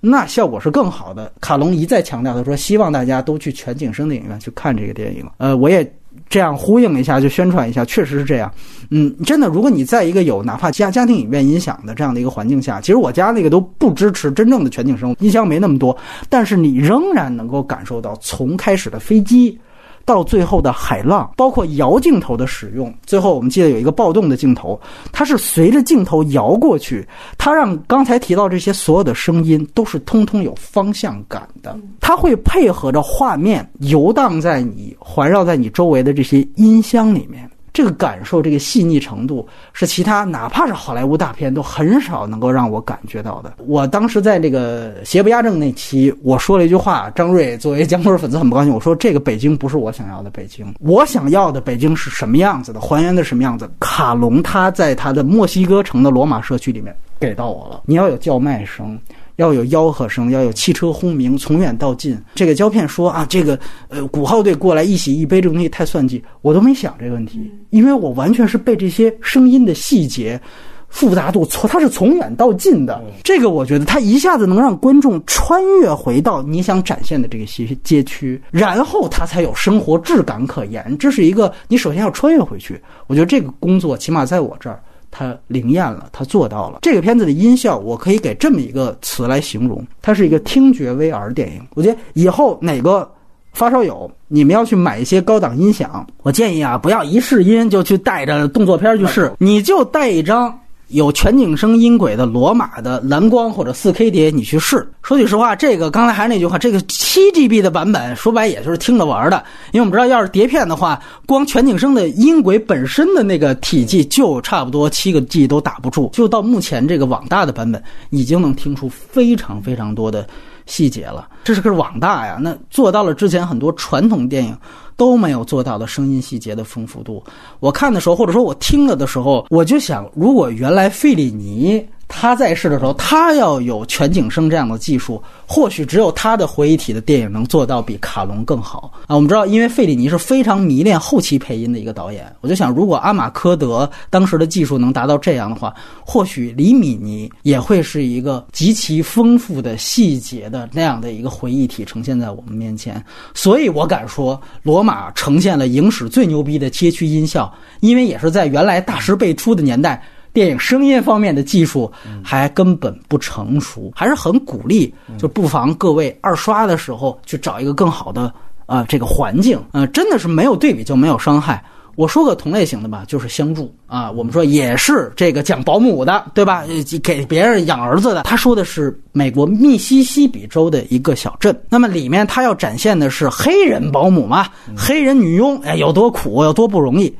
那效果是更好的。卡隆一再强调，他说希望大家都去全景声的影院去看这个电影。呃，我也。这样呼应一下，就宣传一下，确实是这样。嗯，真的，如果你在一个有哪怕家家庭影院音响的这样的一个环境下，其实我家那个都不支持真正的全景声，音箱没那么多，但是你仍然能够感受到从开始的飞机。到最后的海浪，包括摇镜头的使用，最后我们记得有一个暴动的镜头，它是随着镜头摇过去，它让刚才提到这些所有的声音都是通通有方向感的，它会配合着画面游荡在你环绕在你周围的这些音箱里面。这个感受，这个细腻程度，是其他哪怕是好莱坞大片都很少能够让我感觉到的。我当时在这个邪不压正那期，我说了一句话，张瑞作为姜昆粉丝很不高兴。我说这个北京不是我想要的北京，我想要的北京是什么样子的，还原的什么样子？卡隆他在他的墨西哥城的罗马社区里面给到我了，你要有叫卖声。要有吆喝声，要有汽车轰鸣，从远到近。这个胶片说啊，这个呃鼓号队过来一喜一悲这东西太算计，我都没想这个问题，因为我完全是被这些声音的细节复杂度从它是从远到近的。这个我觉得它一下子能让观众穿越回到你想展现的这个街街区，然后它才有生活质感可言。这是一个你首先要穿越回去，我觉得这个工作起码在我这儿。它灵验了，它做到了。这个片子的音效，我可以给这么一个词来形容：它是一个听觉 VR 电影。我觉得以后哪个发烧友，你们要去买一些高档音响，我建议啊，不要一试音就去带着动作片去试，你就带一张。有全景声音轨的罗马的蓝光或者四 K 碟，你去试。说句实话，这个刚才还是那句话，这个七 GB 的版本，说白也就是听着玩的。因为我们知道，要是碟片的话，光全景声的音轨本身的那个体积就差不多七个 G 都打不住。就到目前这个网大的版本，已经能听出非常非常多的细节了。这是个网大呀，那做到了之前很多传统电影。都没有做到的声音细节的丰富度。我看的时候，或者说我听了的时候，我就想，如果原来费里尼。他在世的时候，他要有全景声这样的技术，或许只有他的回忆体的电影能做到比卡隆更好啊！我们知道，因为费里尼是非常迷恋后期配音的一个导演，我就想，如果阿马科德当时的技术能达到这样的话，或许李米尼也会是一个极其丰富的细节的那样的一个回忆体呈现在我们面前。所以我敢说，罗马呈现了影史最牛逼的街区音效，因为也是在原来大师辈出的年代。电影声音方面的技术还根本不成熟，还是很鼓励，就不妨各位二刷的时候去找一个更好的啊这个环境，呃，真的是没有对比就没有伤害。我说个同类型的吧，就是相助啊，我们说也是这个讲保姆的，对吧？给别人养儿子的。他说的是美国密西西比州的一个小镇，那么里面他要展现的是黑人保姆嘛，黑人女佣，哎，有多苦，有多不容易。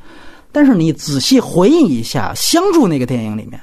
但是你仔细回忆一下《相助》那个电影里面，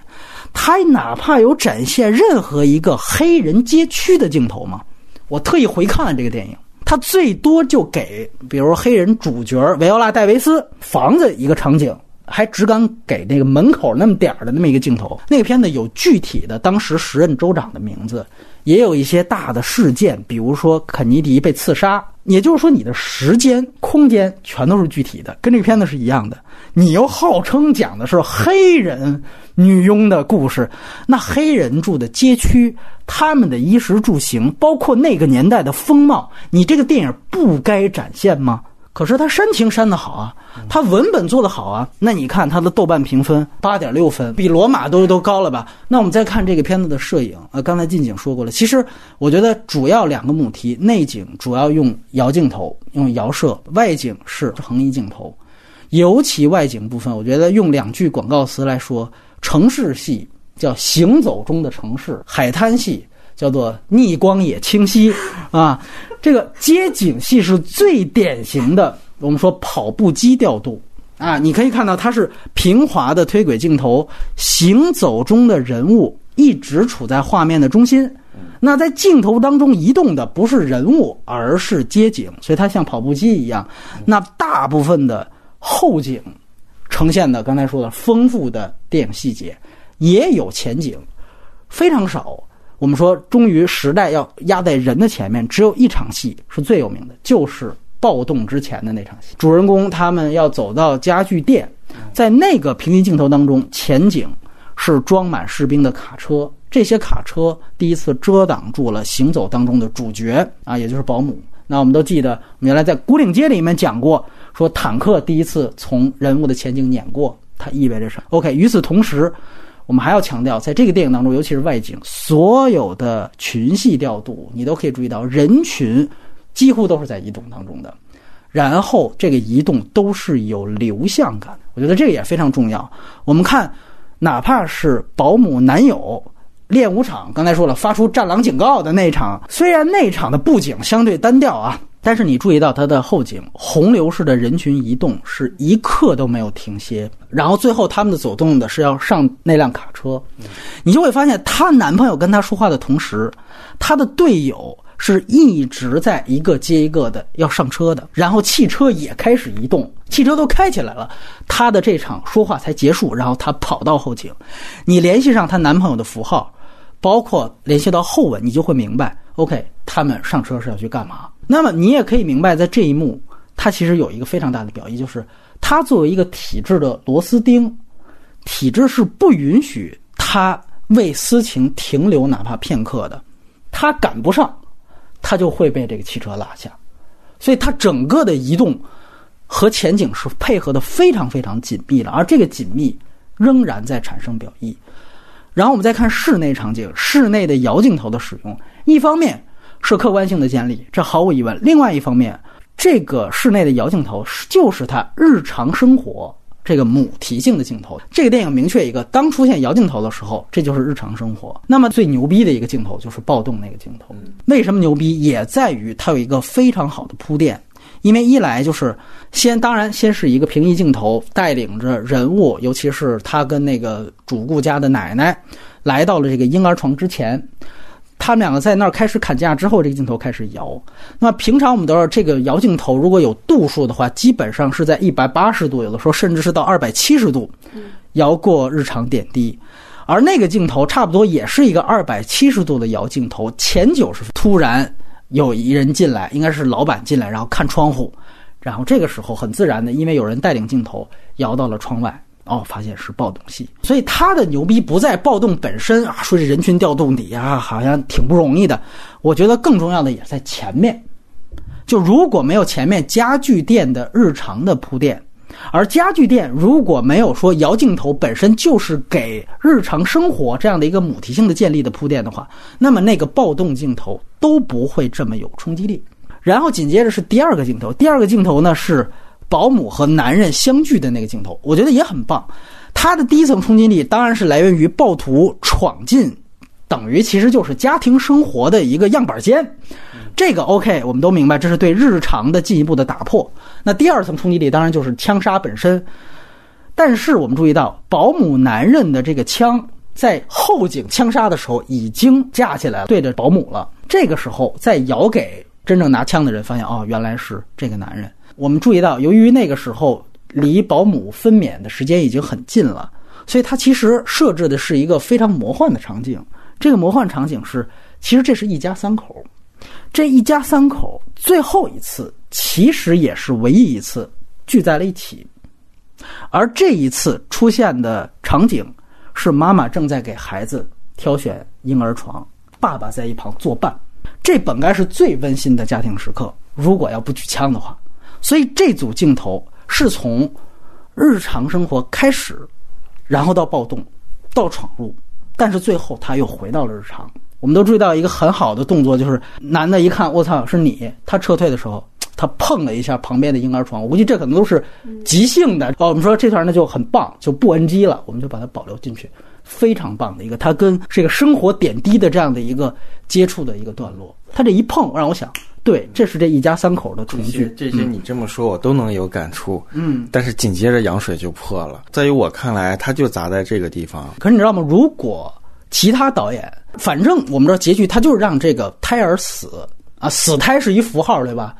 他哪怕有展现任何一个黑人街区的镜头吗？我特意回看了这个电影，他最多就给，比如黑人主角维奥拉·戴维斯房子一个场景。还只敢给那个门口那么点儿的那么一个镜头。那个片子有具体的当时时任州长的名字，也有一些大的事件，比如说肯尼迪被刺杀。也就是说，你的时间、空间全都是具体的，跟这个片子是一样的。你又号称讲的是黑人女佣的故事，那黑人住的街区，他们的衣食住行，包括那个年代的风貌，你这个电影不该展现吗？可是他煽情煽得好啊，他文本做得好啊。那你看他的豆瓣评分八点六分，比罗马都都高了吧？那我们再看这个片子的摄影啊，刚才近景说过了。其实我觉得主要两个母题，内景主要用摇镜头，用摇摄；外景是横移镜头。尤其外景部分，我觉得用两句广告词来说，城市戏叫行走中的城市，海滩戏。叫做逆光也清晰啊，这个街景戏是最典型的。我们说跑步机调度啊，你可以看到它是平滑的推轨镜头，行走中的人物一直处在画面的中心。那在镜头当中移动的不是人物，而是街景，所以它像跑步机一样。那大部分的后景呈现的刚才说的丰富的电影细节，也有前景，非常少。我们说，终于时代要压在人的前面，只有一场戏是最有名的，就是暴动之前的那场戏。主人公他们要走到家具店，在那个平行镜头当中，前景是装满士兵的卡车，这些卡车第一次遮挡住了行走当中的主角啊，也就是保姆。那我们都记得，我们原来在古岭街里面讲过，说坦克第一次从人物的前景碾过，它意味着什么？OK，与此同时。我们还要强调，在这个电影当中，尤其是外景，所有的群戏调度，你都可以注意到，人群几乎都是在移动当中的，然后这个移动都是有流向感。我觉得这个也非常重要。我们看，哪怕是保姆男友练武场，刚才说了发出战狼警告的那场，虽然那场的布景相对单调啊。但是你注意到它的后景，洪流式的人群移动是一刻都没有停歇，然后最后他们的走动的是要上那辆卡车，你就会发现她男朋友跟她说话的同时，她的队友是一直在一个接一个的要上车的，然后汽车也开始移动，汽车都开起来了，她的这场说话才结束，然后她跑到后景，你联系上她男朋友的符号，包括联系到后文，你就会明白，OK，他们上车是要去干嘛。那么你也可以明白，在这一幕，它其实有一个非常大的表意，就是他作为一个体制的螺丝钉，体制是不允许他为私情停留哪怕片刻的，他赶不上，他就会被这个汽车拉下，所以他整个的移动和前景是配合的非常非常紧密的，而这个紧密仍然在产生表意。然后我们再看室内场景，室内的摇镜头的使用，一方面。是客观性的建立，这毫无疑问。另外一方面，这个室内的摇镜头是就是他日常生活这个母题性的镜头。这个电影明确一个，当出现摇镜头的时候，这就是日常生活。那么最牛逼的一个镜头就是暴动那个镜头。为什么牛逼？也在于它有一个非常好的铺垫。因为一来就是先，当然先是一个平移镜头，带领着人物，尤其是他跟那个主顾家的奶奶，来到了这个婴儿床之前。他们两个在那儿开始砍价之后，这个镜头开始摇。那平常我们都知道，这个摇镜头如果有度数的话，基本上是在一百八十度，有的时候甚至是到二百七十度，摇过日常点滴。而那个镜头差不多也是一个二百七十度的摇镜头，前九十突然有一人进来，应该是老板进来，然后看窗户，然后这个时候很自然的，因为有人带领镜头摇到了窗外。哦，发现是暴动戏，所以他的牛逼不在暴动本身啊，说这人群调动底啊，好像挺不容易的。我觉得更重要的也在前面，就如果没有前面家具店的日常的铺垫，而家具店如果没有说摇镜头本身就是给日常生活这样的一个母题性的建立的铺垫的话，那么那个暴动镜头都不会这么有冲击力。然后紧接着是第二个镜头，第二个镜头呢是。保姆和男人相聚的那个镜头，我觉得也很棒。它的第一层冲击力当然是来源于暴徒闯进，等于其实就是家庭生活的一个样板间。这个 OK，我们都明白，这是对日常的进一步的打破。那第二层冲击力当然就是枪杀本身。但是我们注意到，保姆男人的这个枪在后颈枪杀的时候已经架起来了对着保姆了。这个时候再摇给真正拿枪的人，发现哦，原来是这个男人。我们注意到，由于那个时候离保姆分娩的时间已经很近了，所以它其实设置的是一个非常魔幻的场景。这个魔幻场景是，其实这是一家三口，这一家三口最后一次，其实也是唯一一次聚在了一起。而这一次出现的场景是妈妈正在给孩子挑选婴儿床，爸爸在一旁作伴。这本该是最温馨的家庭时刻，如果要不举枪的话。所以这组镜头是从日常生活开始，然后到暴动，到闯入，但是最后他又回到了日常。我们都注意到一个很好的动作，就是男的一看，我操，是你！他撤退的时候。他碰了一下旁边的婴儿床，我估计这可能都是即兴的。哦，我们说这段那就很棒，就不 NG 了，我们就把它保留进去，非常棒的一个，他跟这个生活点滴的这样的一个接触的一个段落。他这一碰，让我想，对，这是这一家三口的重聚。这些你这么说，我都能有感触。嗯，但是紧接着羊水就破了。在于我看来，他就砸在这个地方。可是你知道吗？如果其他导演，反正我们知道结局，他就是让这个胎儿死。啊，死胎是一符号，对吧？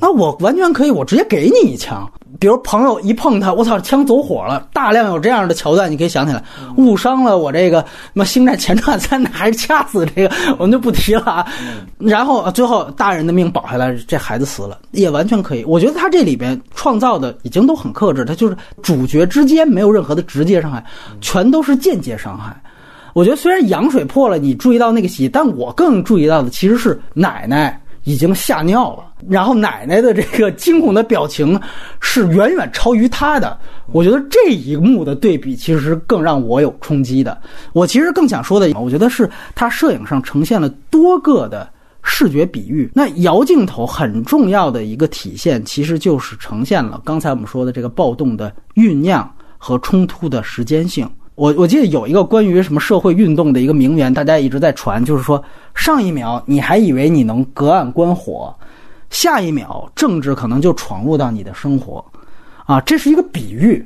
那我完全可以，我直接给你一枪。比如朋友一碰他，我操，枪走火了。大量有这样的桥段，你可以想起来，误伤了我这个什么《星战前传三》，还是掐死这个，我们就不提了啊。然后最后大人的命保下来，这孩子死了，也完全可以。我觉得他这里边创造的已经都很克制，他就是主角之间没有任何的直接伤害，全都是间接伤害。我觉得虽然羊水破了，你注意到那个戏，但我更注意到的其实是奶奶已经吓尿了，然后奶奶的这个惊恐的表情是远远超于他的。我觉得这一幕的对比其实更让我有冲击的。我其实更想说的，我觉得是他摄影上呈现了多个的视觉比喻。那摇镜头很重要的一个体现，其实就是呈现了刚才我们说的这个暴动的酝酿和冲突的时间性。我我记得有一个关于什么社会运动的一个名言，大家一直在传，就是说上一秒你还以为你能隔岸观火，下一秒政治可能就闯入到你的生活，啊，这是一个比喻。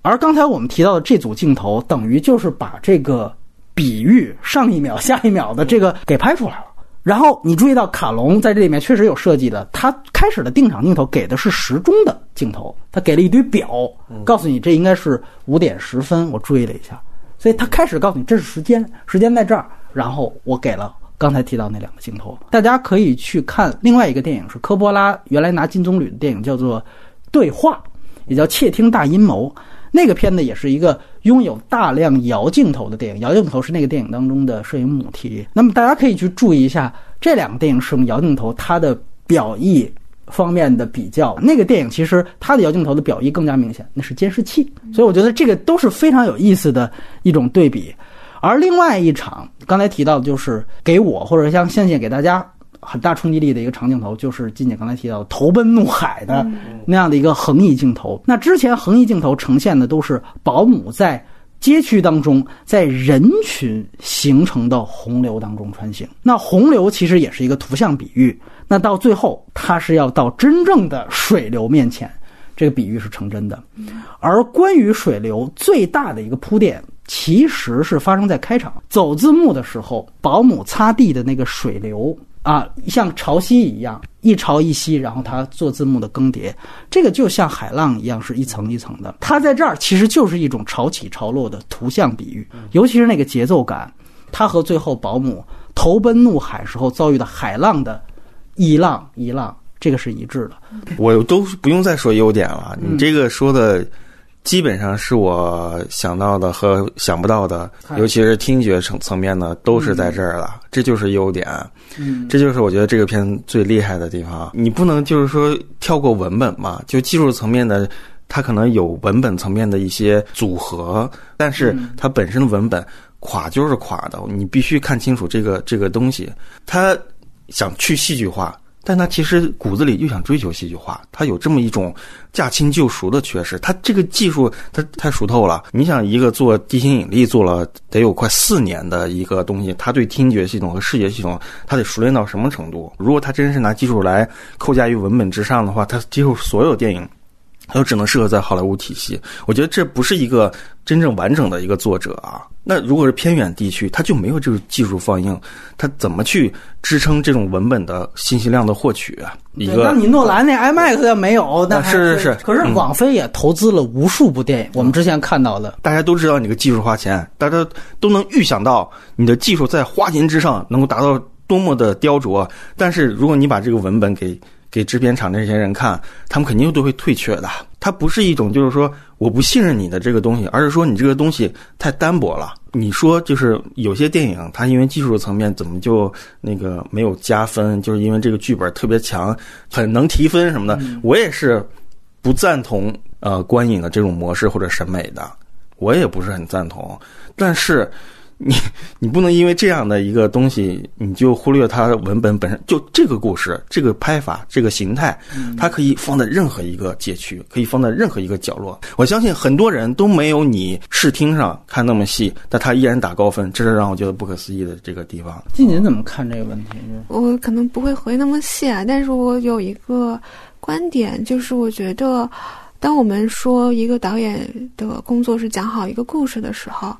而刚才我们提到的这组镜头，等于就是把这个比喻上一秒、下一秒的这个给拍出来了。然后你注意到卡隆在这里面确实有设计的，他开始的定场镜头给的是时钟的镜头，他给了一堆表，告诉你这应该是五点十分。我注意了一下，所以他开始告诉你这是时间，时间在这儿。然后我给了刚才提到那两个镜头，大家可以去看另外一个电影，是科波拉原来拿金棕榈的电影，叫做《对话》，也叫《窃听大阴谋》。那个片子也是一个拥有大量摇镜头的电影，摇镜头是那个电影当中的摄影母题。那么大家可以去注意一下这两个电影使用摇镜头它的表意方面的比较。那个电影其实它的摇镜头的表意更加明显，那是监视器。所以我觉得这个都是非常有意思的一种对比。而另外一场刚才提到的就是给我或者像献献给大家。很大冲击力的一个长镜头，就是金姐刚才提到的投奔怒海的那样的一个横移镜头。那之前横移镜头呈现的都是保姆在街区当中，在人群形成的洪流当中穿行。那洪流其实也是一个图像比喻。那到最后，它是要到真正的水流面前，这个比喻是成真的。而关于水流最大的一个铺垫，其实是发生在开场走字幕的时候，保姆擦地的那个水流。啊，像潮汐一样，一潮一汐，然后它做字幕的更迭，这个就像海浪一样，是一层一层的。它在这儿其实就是一种潮起潮落的图像比喻，尤其是那个节奏感，它和最后保姆投奔怒海时候遭遇的海浪的一浪一浪，这个是一致的。我都不用再说优点了，你这个说的。基本上是我想到的和想不到的，尤其是听觉层层面的，都是在这儿了。这就是优点，嗯，这就是我觉得这个片最厉害的地方。你不能就是说跳过文本嘛？就技术层面的，它可能有文本层面的一些组合，但是它本身的文本垮就是垮的，你必须看清楚这个这个东西。它想去戏剧化。但他其实骨子里又想追求戏剧化，他有这么一种驾轻就熟的缺失。他这个技术他太熟透了。你想，一个做地心引力做了得有快四年的一个东西，他对听觉系统和视觉系统，他得熟练到什么程度？如果他真是拿技术来扣架于文本之上的话，他几乎所有电影它就只能适合在好莱坞体系。我觉得这不是一个真正完整的一个作者啊。那如果是偏远地区，它就没有这个技术放映，它怎么去支撑这种文本的信息量的获取啊？一个，那你诺兰那 IMAX 要没有，那是是是。可是网飞也投资了无数部电影，我们之前看到的，大家都知道你个技术花钱，大家都能预想到你的技术在花钱之上能够达到多么的雕琢。但是如果你把这个文本给给制片厂这些人看，他们肯定都会退却的。它不是一种就是说我不信任你的这个东西，而是说你这个东西太单薄了。你说就是有些电影，它因为技术层面怎么就那个没有加分，就是因为这个剧本特别强，很能提分什么的。我也是不赞同呃观影的这种模式或者审美的，我也不是很赞同，但是。你你不能因为这样的一个东西，你就忽略它文本本身。就这个故事，这个拍法，这个形态，它可以放在任何一个街区，可以放在任何一个角落。我相信很多人都没有你视听上看那么细，但他依然打高分，这是让我觉得不可思议的这个地方。静静怎么看这个问题？我可能不会回那么细啊，但是我有一个观点，就是我觉得。当我们说一个导演的工作是讲好一个故事的时候，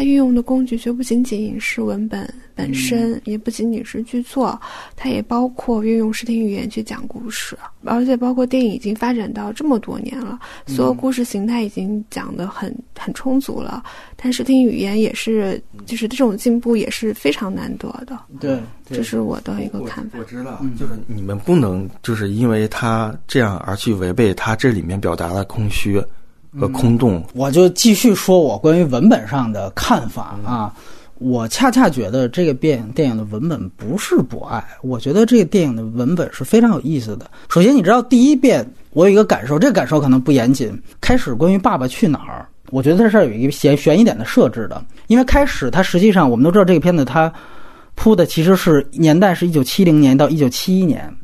他运用的工具绝不仅仅是文本本身，也不仅仅是剧作，它也包括运用视听语言去讲故事，而且包括电影已经发展到这么多年了，所有故事形态已经讲得很很充足了，但视听语言也是，就是这种进步也是非常难得的。对。这是我的一个看法。我知道，就是你们不能就是因为他这样而去违背他这里面表达的空虚和空洞。我就继续说我关于文本上的看法啊。我恰恰觉得这个电影电影的文本不是不爱，我觉得这个电影的文本是非常有意思的。首先，你知道第一遍我有一个感受，这个感受可能不严谨。开始关于《爸爸去哪儿》，我觉得这儿有一个悬悬疑点的设置的，因为开始它实际上我们都知道这个片子它。铺的其实是年代是一九七零年到一九七一年，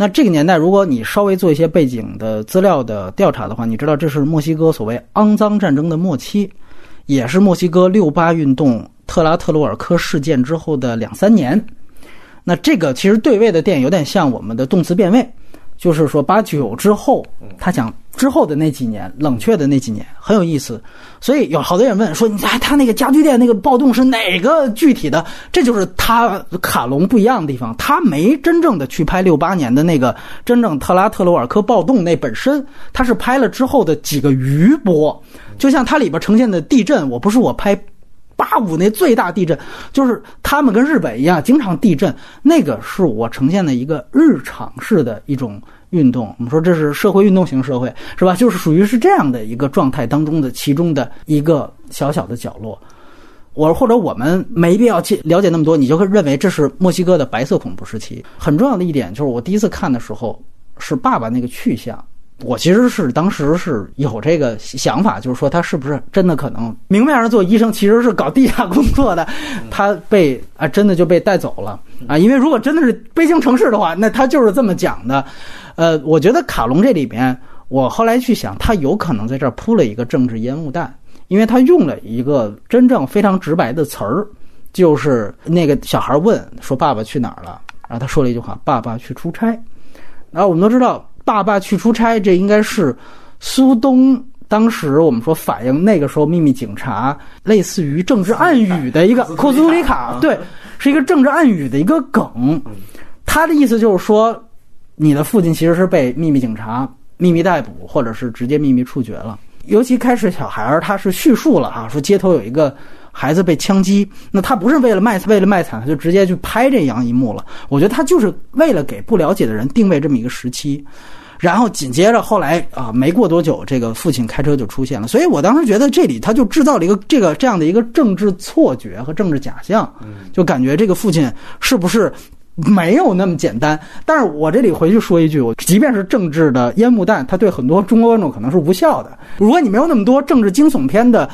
那这个年代，如果你稍微做一些背景的资料的调查的话，你知道这是墨西哥所谓肮脏战争的末期，也是墨西哥六八运动特拉特鲁尔科事件之后的两三年。那这个其实对位的电影有点像我们的动词变位。就是说，八九之后，他讲之后的那几年，冷却的那几年很有意思。所以有好多人问说：“你看，他那个家具店那个暴动是哪个具体的？”这就是他卡隆不一样的地方，他没真正的去拍六八年的那个真正特拉特罗尔科暴动那本身，他是拍了之后的几个余波。就像它里边呈现的地震，我不是我拍。八五那最大地震，就是他们跟日本一样，经常地震。那个是我呈现的一个日常式的一种运动。我们说这是社会运动型社会，是吧？就是属于是这样的一个状态当中的其中的一个小小的角落。我或者我们没必要去了解那么多，你就会认为这是墨西哥的白色恐怖时期。很重要的一点就是，我第一次看的时候是爸爸那个去向。我其实是当时是有这个想法，就是说他是不是真的可能明面上做医生，其实是搞地下工作的，他被啊真的就被带走了啊！因为如果真的是北京城市的话，那他就是这么讲的。呃，我觉得卡隆这里边，我后来去想，他有可能在这儿铺了一个政治烟雾弹，因为他用了一个真正非常直白的词儿，就是那个小孩问说爸爸去哪儿了，然后他说了一句话：爸爸去出差。然后我们都知道。爸爸去出差，这应该是苏东当时我们说反映那个时候秘密警察类似于政治暗语的一个 库苏里卡，对，是一个政治暗语的一个梗。他的意思就是说，你的父亲其实是被秘密警察秘密逮捕，或者是直接秘密处决了。尤其开始小孩儿他是叙述了啊，说街头有一个孩子被枪击，那他不是为了卖为了卖惨，他就直接去拍这样一幕了。我觉得他就是为了给不了解的人定位这么一个时期。然后紧接着后来啊，没过多久，这个父亲开车就出现了。所以我当时觉得这里他就制造了一个这个这样的一个政治错觉和政治假象，就感觉这个父亲是不是没有那么简单？但是我这里回去说一句，我即便是政治的烟幕弹，它对很多中国观众可能是无效的。如果你没有那么多政治惊悚片的。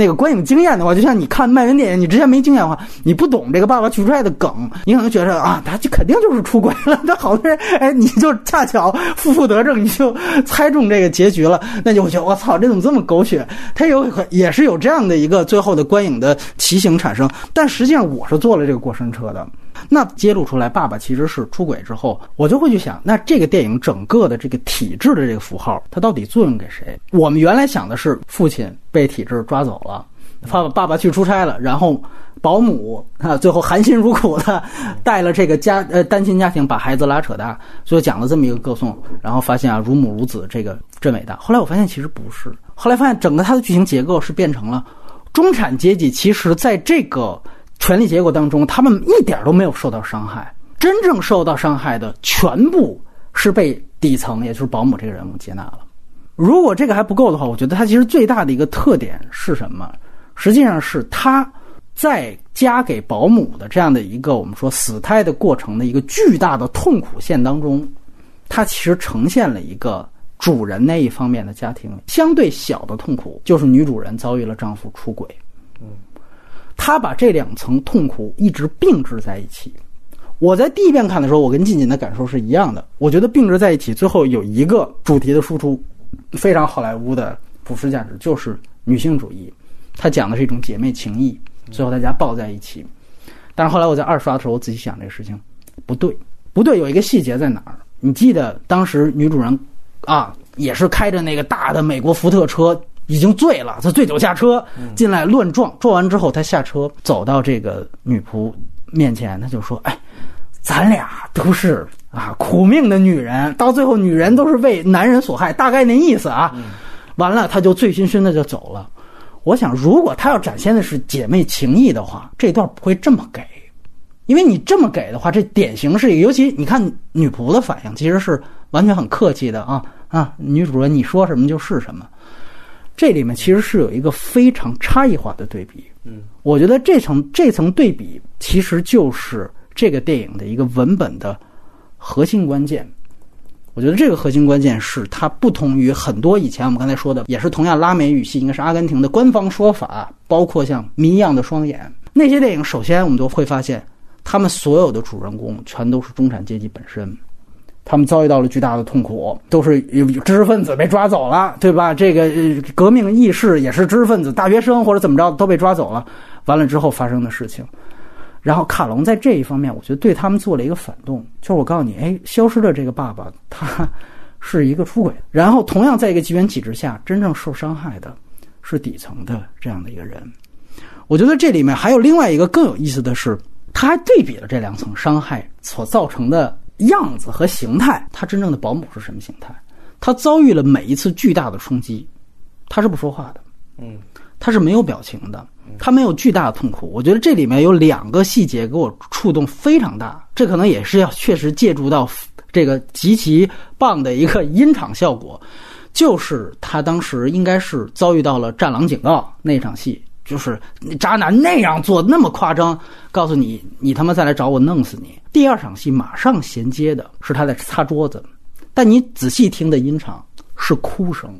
那个观影经验的话，就像你看漫威电影，你之前没经验的话，你不懂这个爸爸去出差的梗，你可能觉得啊，他就肯定就是出轨了。那好多人，哎，你就恰巧负负得正，你就猜中这个结局了，那就会觉得我操，这怎么这么狗血？他有也是有这样的一个最后的观影的奇形产生。但实际上，我是坐了这个过山车的。那揭露出来，爸爸其实是出轨之后，我就会去想，那这个电影整个的这个体制的这个符号，它到底作用给谁？我们原来想的是父亲被体制抓走了，啊爸爸爸爸去出差了，然后保姆啊，最后含辛茹苦的带了这个家呃单亲家庭把孩子拉扯大，最后讲了这么一个歌颂，然后发现啊如母如子这个真伟大。后来我发现其实不是，后来发现整个它的剧情结构是变成了中产阶级，其实在这个。权力结构当中，他们一点都没有受到伤害。真正受到伤害的，全部是被底层，也就是保姆这个人物接纳了。如果这个还不够的话，我觉得它其实最大的一个特点是什么？实际上是他在加给保姆的这样的一个我们说死胎的过程的一个巨大的痛苦线当中，它其实呈现了一个主人那一方面的家庭相对小的痛苦，就是女主人遭遇了丈夫出轨。嗯。他把这两层痛苦一直并置在一起。我在第一遍看的时候，我跟静静的感受是一样的。我觉得并置在一起，最后有一个主题的输出，非常好莱坞的普世价值，就是女性主义。它讲的是一种姐妹情谊，最后大家抱在一起。但是后来我在二刷的时候，我仔细想这个事情，不对，不对，有一个细节在哪儿？你记得当时女主人啊，也是开着那个大的美国福特车。已经醉了，她醉酒下车进来乱撞，撞完之后他下车走到这个女仆面前，她就说：“哎，咱俩都是啊苦命的女人，到最后女人都是为男人所害，大概那意思啊。”完了，他就醉醺醺的就走了。我想，如果他要展现的是姐妹情谊的话，这段不会这么给，因为你这么给的话，这典型是一个，尤其你看女仆的反应，其实是完全很客气的啊啊，女主人你说什么就是什么。这里面其实是有一个非常差异化的对比，嗯，我觉得这层这层对比其实就是这个电影的一个文本的核心关键。我觉得这个核心关键是它不同于很多以前我们刚才说的，也是同样拉美语系，应该是阿根廷的官方说法，包括像《谜一样的双眼》那些电影。首先，我们都会发现，他们所有的主人公全都是中产阶级本身。他们遭遇到了巨大的痛苦，都是有知识分子被抓走了，对吧？这个革命义士也是知识分子，大学生或者怎么着都被抓走了。完了之后发生的事情，然后卡隆在这一方面，我觉得对他们做了一个反动，就是我告诉你，哎，消失的这个爸爸他是一个出轨。然后同样在一个机缘体制下，真正受伤害的是底层的这样的一个人。我觉得这里面还有另外一个更有意思的是，他还对比了这两层伤害所造成的。样子和形态，他真正的保姆是什么形态？他遭遇了每一次巨大的冲击，他是不说话的，嗯，他是没有表情的，他没有巨大的痛苦。我觉得这里面有两个细节给我触动非常大，这可能也是要确实借助到这个极其棒的一个音场效果，就是他当时应该是遭遇到了战狼警告那场戏。就是渣男那样做那么夸张，告诉你你他妈再来找我弄死你。第二场戏马上衔接的是他在擦桌子，但你仔细听的音场是哭声，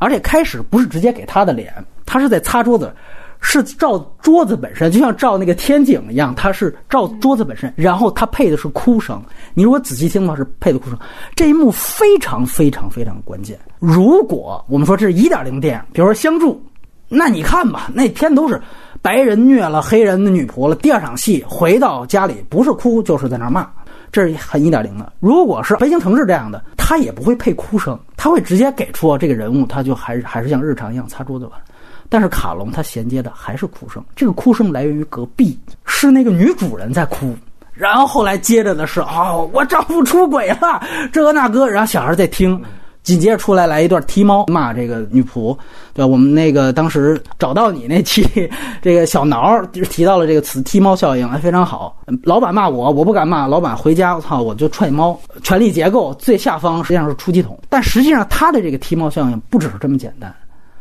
而且开始不是直接给他的脸，他是在擦桌子，是照桌子本身，就像照那个天井一样，它是照桌子本身，然后它配的是哭声。你如果仔细听的话，是配的哭声。这一幕非常非常非常关键。如果我们说这是一点零电影，比如说相助。那你看吧，那天都是白人虐了黑人的女仆了。第二场戏回到家里，不是哭就是在那骂，这是很一点零的。如果是飞行城市这样的，他也不会配哭声，他会直接给出这个人物，他就还是还是像日常一样擦桌子吧。但是卡隆他衔接的还是哭声，这个哭声来源于隔壁，是那个女主人在哭，然后后来接着的是哦，我丈夫出轨了，这个那个，然后小孩在听。紧接着出来来一段踢猫骂这个女仆，对吧？我们那个当时找到你那期，这个小挠提到了这个词“踢猫效应”，还非常好。老板骂我，我不敢骂老板，回家我操我就踹猫。权力结构最下方实际上是出气筒，但实际上他的这个踢猫效应不只是这么简单，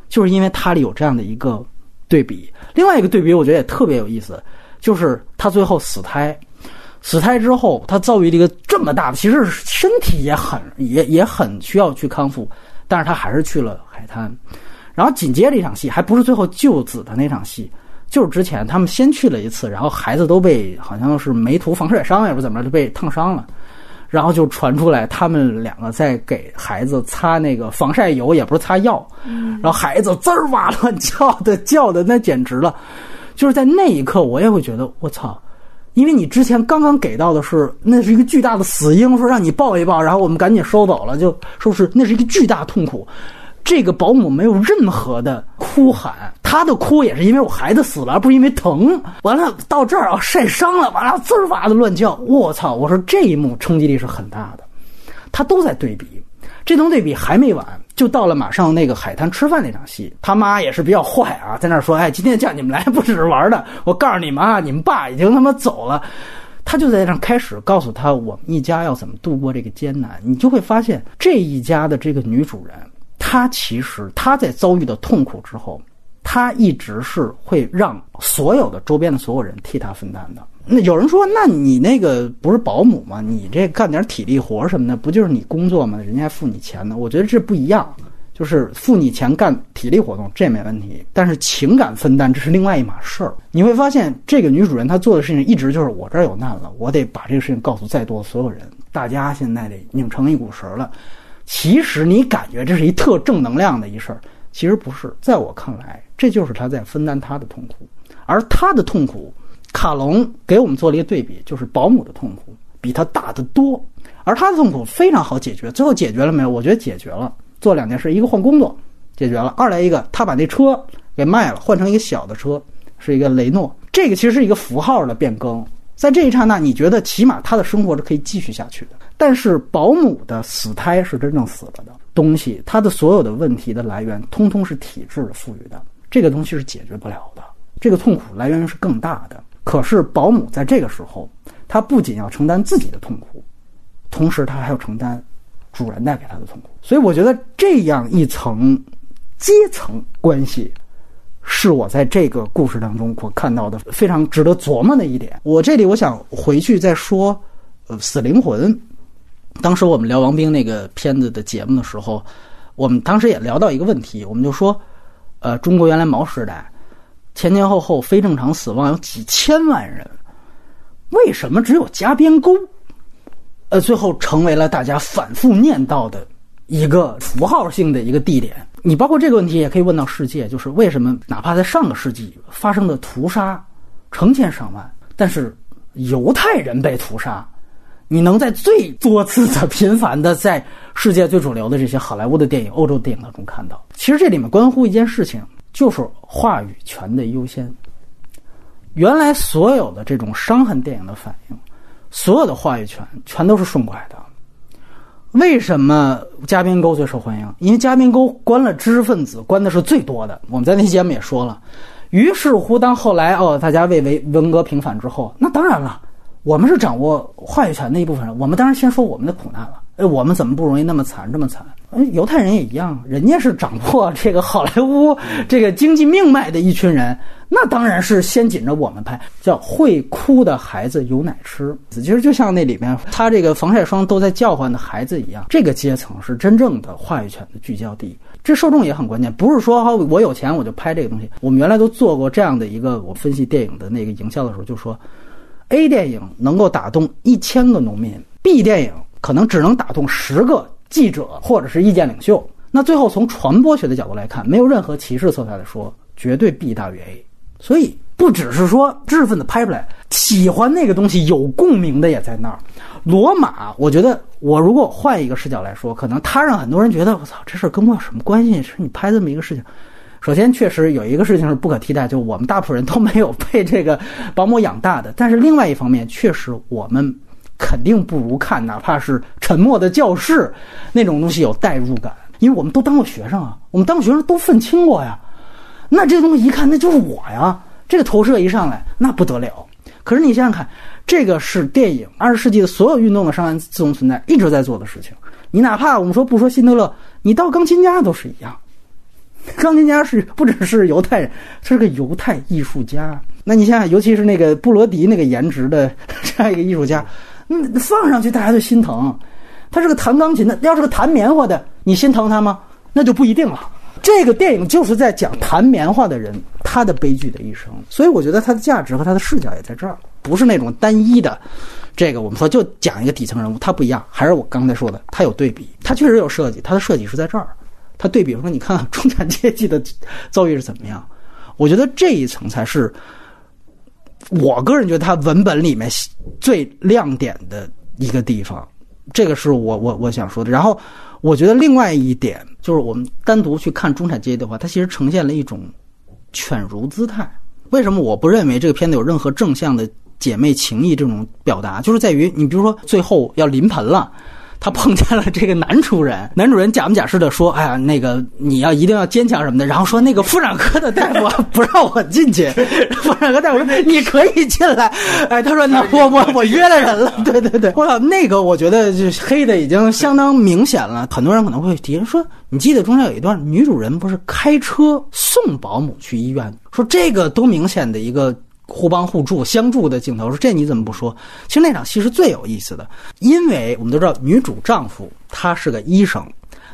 就是因为它里有这样的一个对比。另外一个对比，我觉得也特别有意思，就是他最后死胎。死胎之后，他遭遇了一个这么大的，其实身体也很也也很需要去康复，但是他还是去了海滩，然后紧接着一场戏，还不是最后救子的那场戏，就是之前他们先去了一次，然后孩子都被好像是没涂防晒霜，也不怎么着就被烫伤了，然后就传出来他们两个在给孩子擦那个防晒油，也不是擦药，然后孩子滋儿哇乱叫的叫的那简直了，就是在那一刻我也会觉得我操。因为你之前刚刚给到的是，那是一个巨大的死婴，说让你抱一抱，然后我们赶紧收走了，就说是那是一个巨大痛苦。这个保姆没有任何的哭喊，她的哭也是因为我孩子死了，而不是因为疼。完了到这儿啊，晒伤了，完了滋哇的乱叫，我操！我说这一幕冲击力是很大的，他都在对比。这种对比还没完，就到了马上那个海滩吃饭那场戏，他妈也是比较坏啊，在那说：“哎，今天叫你们来不只是玩的，我告诉你们啊，你们爸已经他妈走了。”他就在那开始告诉他我们一家要怎么度过这个艰难。你就会发现这一家的这个女主人，她其实她在遭遇的痛苦之后，她一直是会让所有的周边的所有人替她分担的。那有人说，那你那个不是保姆吗？你这干点体力活什么的，不就是你工作吗？人家付你钱呢。我觉得这不一样，就是付你钱干体力活动这没问题，但是情感分担这是另外一码事儿。你会发现，这个女主人她做的事情一直就是我这儿有难了，我得把这个事情告诉在座所有人，大家现在得拧成一股绳了。其实你感觉这是一特正能量的一事儿，其实不是。在我看来，这就是他在分担他的痛苦，而他的痛苦。卡隆给我们做了一个对比，就是保姆的痛苦比他大得多，而他的痛苦非常好解决。最后解决了没有？我觉得解决了。做两件事：一个换工作，解决了；二来一个，他把那车给卖了，换成一个小的车，是一个雷诺。这个其实是一个符号的变更。在这一刹那，你觉得起码他的生活是可以继续下去的。但是保姆的死胎是真正死了的东西，他的所有的问题的来源，通通是体制赋予的。这个东西是解决不了的。这个痛苦来源是更大的。可是保姆在这个时候，他不仅要承担自己的痛苦，同时他还要承担主人带给他的痛苦。所以我觉得这样一层阶层关系，是我在这个故事当中我看到的非常值得琢磨的一点。我这里我想回去再说，呃，死灵魂。当时我们聊王兵那个片子的节目的时候，我们当时也聊到一个问题，我们就说，呃，中国原来毛时代。前前后后非正常死亡有几千万人，为什么只有加边沟？呃，最后成为了大家反复念叨的一个符号性的一个地点。你包括这个问题也可以问到世界，就是为什么哪怕在上个世纪发生的屠杀成千上万，但是犹太人被屠杀，你能在最多次的频繁的在世界最主流的这些好莱坞的电影、欧洲电影当中看到？其实这里面关乎一件事情。就是话语权的优先。原来所有的这种伤痕电影的反应，所有的话语权全都是顺拐的。为什么嘉宾沟最受欢迎？因为嘉宾沟关了知识分子，关的是最多的。我们在那节目也说了。于是乎，当后来哦，大家为为文革平反之后，那当然了，我们是掌握话语权的一部分人，我们当然先说我们的苦难了。哎，我们怎么不容易那么惨，这么惨？嗯，犹太人也一样，人家是掌握这个好莱坞这个经济命脉的一群人，那当然是先紧着我们拍。叫会哭的孩子有奶吃，其实就像那里面他这个防晒霜都在叫唤的孩子一样，这个阶层是真正的话语权的聚焦地。这受众也很关键，不是说哈我有钱我就拍这个东西。我们原来都做过这样的一个，我分析电影的那个营销的时候就说，A 电影能够打动一千个农民，B 电影。可能只能打动十个记者或者是意见领袖。那最后从传播学的角度来看，没有任何歧视色彩的说，绝对 B 大于 A。所以不只是说知识分子拍出来喜欢那个东西有共鸣的也在那儿。罗马，我觉得我如果换一个视角来说，可能他让很多人觉得我操，这事跟我有什么关系？是你拍这么一个事情。首先，确实有一个事情是不可替代，就我们大部分人都没有被这个保姆养大的。但是另外一方面，确实我们。肯定不如看，哪怕是沉默的教室那种东西有代入感，因为我们都当过学生啊，我们当学生都愤青过呀。那这东西一看，那就是我呀。这个投射一上来，那不得了。可是你想想看，这个是电影二十世纪的所有运动的上岸自动存在一直在做的事情。你哪怕我们说不说辛德勒，你到钢琴家都是一样。钢琴家是不只是犹太人，是个犹太艺术家。那你想想，尤其是那个布罗迪那个颜值的这样一个艺术家。嗯，放上去大家就心疼。他是个弹钢琴的，要是个弹棉花的，你心疼他吗？那就不一定了。这个电影就是在讲弹棉花的人他的悲剧的一生，所以我觉得它的价值和它的视角也在这儿，不是那种单一的。这个我们说就讲一个底层人物，他不一样，还是我刚才说的，他有对比，他确实有设计，他的设计是在这儿，他对比说你看中产阶级的遭遇是怎么样，我觉得这一层才是我个人觉得它文本里面最亮点的一个地方，这个是我我我想说的，然后。我觉得另外一点就是，我们单独去看中产阶级的话，它其实呈现了一种犬儒姿态。为什么我不认为这个片子有任何正向的姐妹情谊这种表达？就是在于，你比如说最后要临盆了。他碰见了这个男主人，男主人假模假式的说：“哎呀，那个你要一定要坚强什么的。”然后说那个妇产科的大夫 不让我进去，妇产科大夫说：“你可以进来。”哎，他说：“那我我我约了人了。”对对对，我操，那个我觉得就黑的已经相当明显了。很多人可能会提说：“你记得中间有一段女主人不是开车送保姆去医院？说这个多明显的一个。”互帮互助、相助的镜头，说这你怎么不说？其实那场戏是最有意思的，因为我们都知道女主丈夫他是个医生，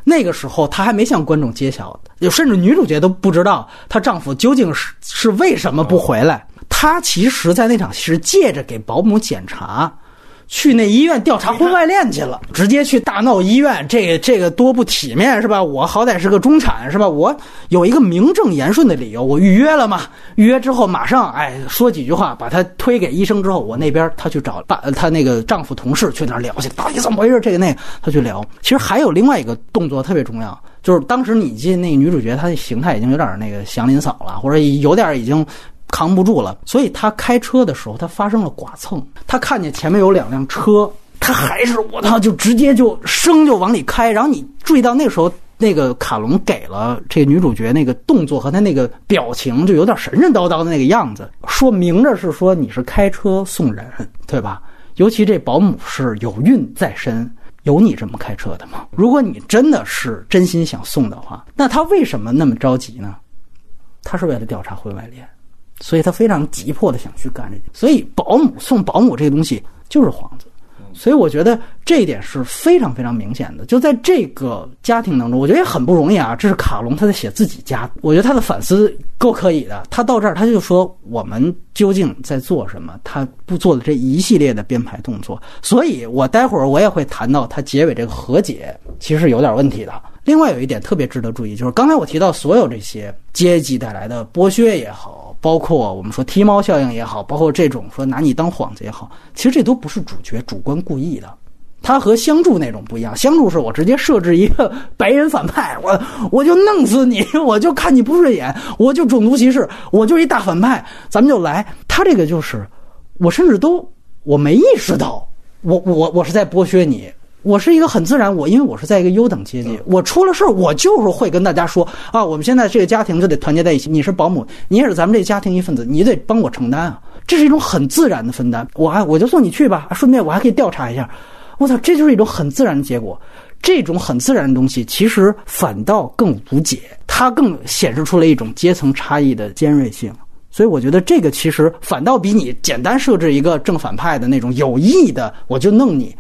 那个时候他还没向观众揭晓，就甚至女主角都不知道她丈夫究竟是是为什么不回来。她其实，在那场戏是借着给保姆检查。去那医院调查婚外恋去了，直接去大闹医院，这个这个多不体面是吧？我好歹是个中产是吧？我有一个名正言顺的理由，我预约了嘛。预约之后马上哎说几句话，把他推给医生之后，我那边他去找爸，他那个丈夫同事去那儿聊去，到底怎么回事？这个那个他去聊。其实还有另外一个动作特别重要，就是当时你进那个女主角，她的形态已经有点那个祥林嫂了，或者有点已经。扛不住了，所以他开车的时候，他发生了剐蹭。他看见前面有两辆车，他还是我操，就直接就生就往里开。然后你注意到那时候，那个卡隆给了这个女主角那个动作和她那个表情，就有点神神叨叨的那个样子，说明着是说你是开车送人，对吧？尤其这保姆是有孕在身，有你这么开车的吗？如果你真的是真心想送的话，那他为什么那么着急呢？他是为了调查婚外恋。所以他非常急迫的想去干这件，所以保姆送保姆这个东西就是幌子，所以我觉得这一点是非常非常明显的。就在这个家庭当中，我觉得也很不容易啊。这是卡隆他在写自己家，我觉得他的反思够可以的。他到这儿他就说我们究竟在做什么？他不做的这一系列的编排动作，所以我待会儿我也会谈到他结尾这个和解其实是有点问题的。另外有一点特别值得注意，就是刚才我提到所有这些阶级带来的剥削也好。包括我们说踢猫效应也好，包括这种说拿你当幌子也好，其实这都不是主角主观故意的。他和相助那种不一样，相助是我直接设置一个白人反派，我我就弄死你，我就看你不顺眼，我就种族歧视，我就一大反派，咱们就来。他这个就是，我甚至都我没意识到，我我我是在剥削你。我是一个很自然，我因为我是在一个优等阶级，我出了事儿，我就是会跟大家说啊，我们现在这个家庭就得团结在一起。你是保姆，你也是咱们这家庭一份子，你得帮我承担啊，这是一种很自然的分担。我还我就送你去吧，顺便我还可以调查一下。我操，这就是一种很自然的结果。这种很自然的东西，其实反倒更无解，它更显示出了一种阶层差异的尖锐性。所以我觉得这个其实反倒比你简单设置一个正反派的那种有意的，我就弄你。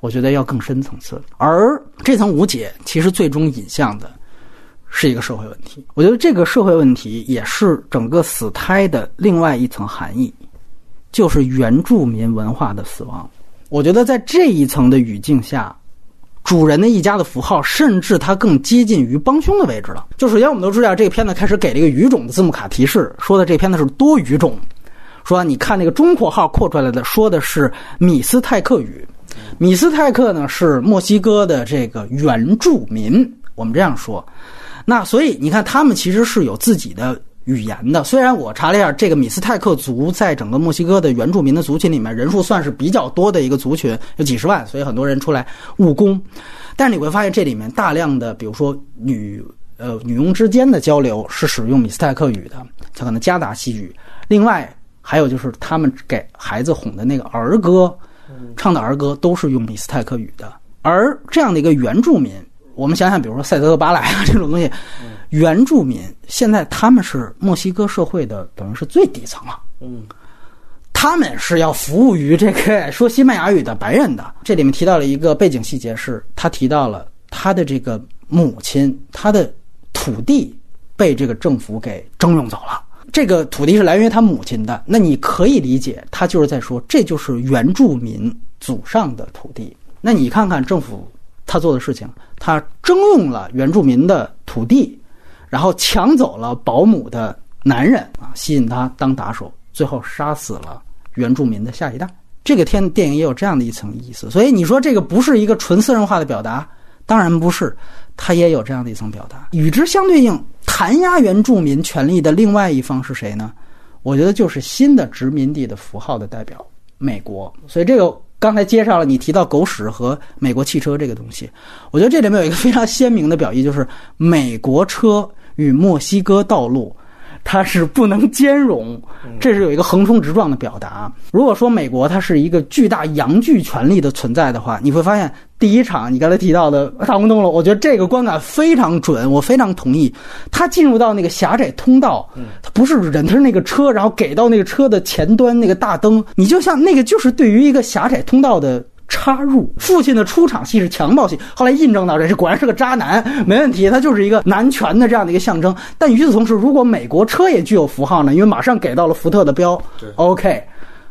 我觉得要更深层次，而这层无解其实最终引向的是一个社会问题。我觉得这个社会问题也是整个死胎的另外一层含义，就是原住民文化的死亡。我觉得在这一层的语境下，主人的一家的符号，甚至它更接近于帮凶的位置了。就首先我们都知道，这个片子开始给了一个语种的字幕卡提示，说的这片子是多语种，说你看那个中括号扩出来的，说的是米斯泰克语。米斯泰克呢是墨西哥的这个原住民，我们这样说。那所以你看，他们其实是有自己的语言的。虽然我查了一下，这个米斯泰克族在整个墨西哥的原住民的族群里面，人数算是比较多的一个族群，有几十万，所以很多人出来务工。但是你会发现，这里面大量的，比如说女呃女佣之间的交流是使用米斯泰克语的，它可能夹杂西语。另外还有就是他们给孩子哄的那个儿歌。唱的儿歌都是用米斯泰克语的，而这样的一个原住民，我们想想，比如说塞德巴莱啊这种东西，原住民现在他们是墨西哥社会的等于是最底层了，嗯，他们是要服务于这个说西班牙语的白人的。这里面提到了一个背景细节，是他提到了他的这个母亲，他的。土地被这个政府给征用走了。这个土地是来源于他母亲的，那你可以理解，他就是在说，这就是原住民祖上的土地。那你看看政府他做的事情，他征用了原住民的土地，然后抢走了保姆的男人啊，吸引他当打手，最后杀死了原住民的下一代。这个天电影也有这样的一层意思，所以你说这个不是一个纯私人化的表达，当然不是，它也有这样的一层表达。与之相对应，弹压原住民权利的另外一方是谁呢？我觉得就是新的殖民地的符号的代表——美国。所以这个刚才接上了你提到狗屎和美国汽车这个东西，我觉得这里面有一个非常鲜明的表意，就是美国车与墨西哥道路。它是不能兼容，这是有一个横冲直撞的表达。如果说美国它是一个巨大阳具权力的存在的话，你会发现第一场你刚才提到的大红灯笼，我觉得这个观感非常准，我非常同意。它进入到那个狭窄通道，它不是人，它是那个车，然后给到那个车的前端那个大灯，你就像那个就是对于一个狭窄通道的。插入父亲的出场戏是强暴戏，后来印证到这，这果然是个渣男，没问题，他就是一个男权的这样的一个象征。但与此同时，如果美国车也具有符号呢？因为马上给到了福特的标，OK，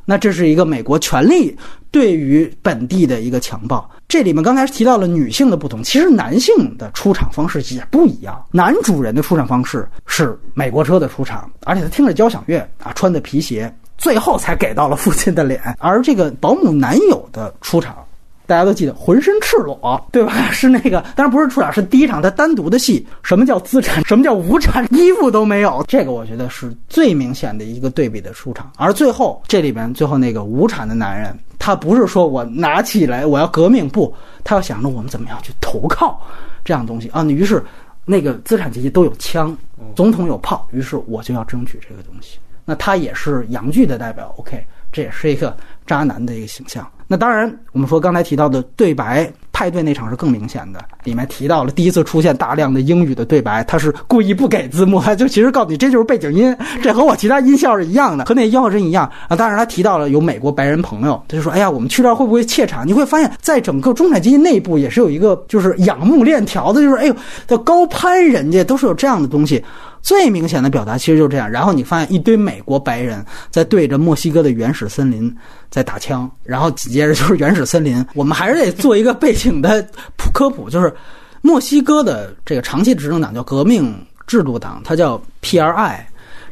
那这是一个美国权力对于本地的一个强暴。这里面刚才提到了女性的不同，其实男性的出场方式也不一样。男主人的出场方式是美国车的出场，而且他听着交响乐啊，穿的皮鞋。最后才给到了父亲的脸，而这个保姆男友的出场，大家都记得浑身赤裸，对吧？是那个，当然不是出场，是第一场他单独的戏。什么叫资产？什么叫无产？衣服都没有，这个我觉得是最明显的一个对比的出场。而最后这里边最后那个无产的男人，他不是说我拿起来我要革命，不，他要想着我们怎么样去投靠这样东西啊。于是那个资产阶级都有枪，总统有炮，于是我就要争取这个东西。那他也是洋剧的代表，OK，这也是一个渣男的一个形象。那当然，我们说刚才提到的对白。派对那场是更明显的，里面提到了第一次出现大量的英语的对白，他是故意不给字幕，就其实告诉你这就是背景音，这和我其他音效是一样的，和那音效是一样啊。当然他提到了有美国白人朋友，他就说：“哎呀，我们去这儿会不会怯场？”你会发现在整个中产阶级内部也是有一个就是仰慕链条的，就是哎呦，叫高攀人家，都是有这样的东西。最明显的表达其实就是这样。然后你发现一堆美国白人在对着墨西哥的原始森林在打枪，然后紧接着就是原始森林。我们还是得做一个背景请的普科普，就是墨西哥的这个长期执政党叫革命制度党，它叫 PRI。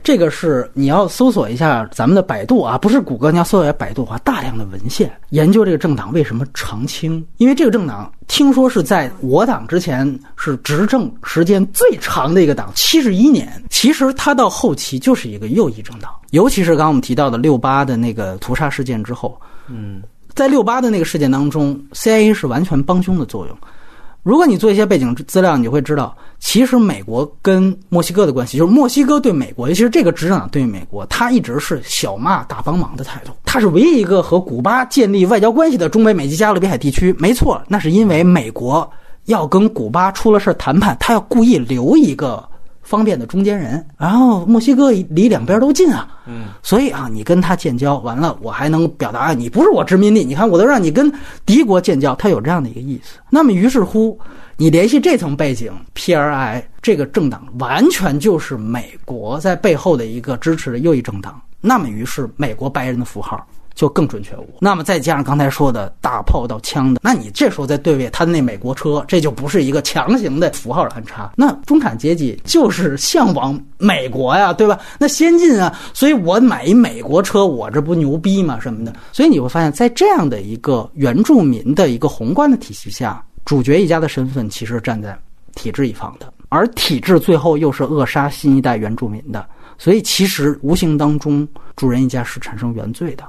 这个是你要搜索一下咱们的百度啊，不是谷歌，你要搜索一下百度的话，大量的文献研究这个政党为什么长青。因为这个政党听说是在我党之前是执政时间最长的一个党，七十一年。其实它到后期就是一个右翼政党，尤其是刚刚我们提到的六八的那个屠杀事件之后，嗯，在六八的那个事件当中，CIA 是完全帮凶的作用。如果你做一些背景资料，你会知道，其实美国跟墨西哥的关系，就是墨西哥对美国，尤其是这个执政党对美国，他一直是小骂大帮忙的态度。他是唯一一个和古巴建立外交关系的中美美籍加勒比海地区。没错，那是因为美国要跟古巴出了事谈判，他要故意留一个。方便的中间人，然后墨西哥离两边都近啊，嗯，所以啊，你跟他建交完了，我还能表达你不是我殖民地，你看我都让你跟敌国建交，他有这样的一个意思。那么于是乎，你联系这层背景，PRI 这个政党完全就是美国在背后的一个支持的右翼政党，那么于是美国白人的符号。就更准确无误。那么再加上刚才说的大炮到枪的，那你这时候再对位他那美国车，这就不是一个强行的符号的安插。那中产阶级就是向往美国呀，对吧？那先进啊，所以我买一美国车，我这不牛逼吗？什么的。所以你会发现在这样的一个原住民的一个宏观的体系下，主角一家的身份其实站在体制一方的，而体制最后又是扼杀新一代原住民的。所以其实无形当中，主人一家是产生原罪的。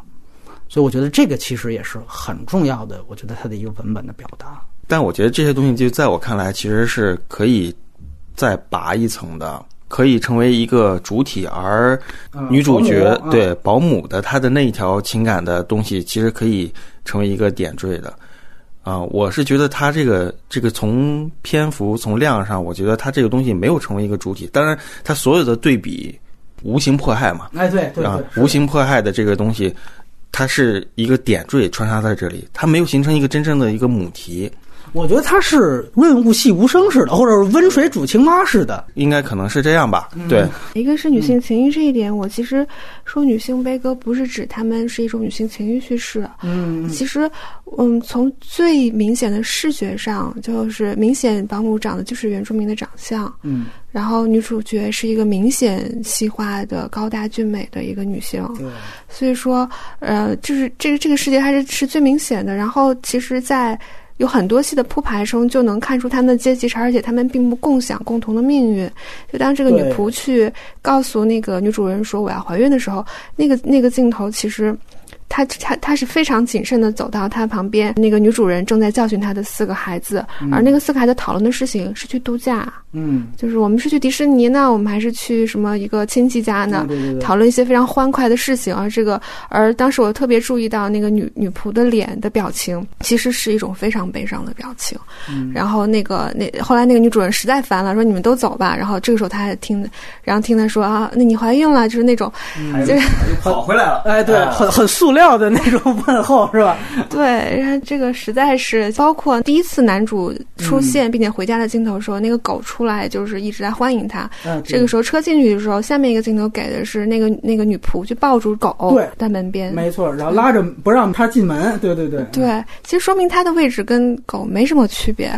所以我觉得这个其实也是很重要的，我觉得它的一个文本的表达。但我觉得这些东西就在我看来，其实是可以再拔一层的，可以成为一个主体，而女主角对保姆的她的那一条情感的东西，其实可以成为一个点缀的。啊，我是觉得它这个这个从篇幅从量上，我觉得它这个东西没有成为一个主体。当然，它所有的对比无形迫害嘛，哎对对啊，无形迫害的这个东西。它是一个点缀穿插在这里，它没有形成一个真正的一个母题。我觉得他是润物细无声似的，或者是温水煮青蛙似的，应该可能是这样吧。对，一个是女性情欲这一点，我其实说女性悲歌不是指她们是一种女性情欲叙事。嗯，其实，嗯，从最明显的视觉上，就是明显保姆长得就是原住民的长相。嗯，然后女主角是一个明显细化的高大俊美的一个女性。对，所以说，呃，就是这个这个世界还是是最明显的。然后，其实，在有很多戏的铺排中，就能看出他们的阶级差，而且他们并不共享共同的命运。就当这个女仆去告诉那个女主人说我要怀孕的时候，那个那个镜头其实。他他他是非常谨慎的走到他旁边，那个女主人正在教训他的四个孩子，而那个四个孩子讨论的事情是去度假，嗯，就是我们是去迪士尼呢，我们还是去什么一个亲戚家呢？对对对，讨论一些非常欢快的事情。而这个，而当时我特别注意到那个女女仆的脸的表情，其实是一种非常悲伤的表情。嗯，然后那个那后来那个女主人实在烦了，说你们都走吧。然后这个时候她还听，然后听她说啊，那你怀孕了，就是那种，就是跑回来了。哎，对，很很塑料的那种问候是吧？对，然后这个实在是包括第一次男主出现并且回家的镜头时候，那个狗出来就是一直在欢迎他。这个时候车进去的时候，下面一个镜头给的是那个那个女仆去抱住狗，对，在门边，没错，然后拉着不让他进门。对对对，对，其实说明他的位置跟狗没什么区别，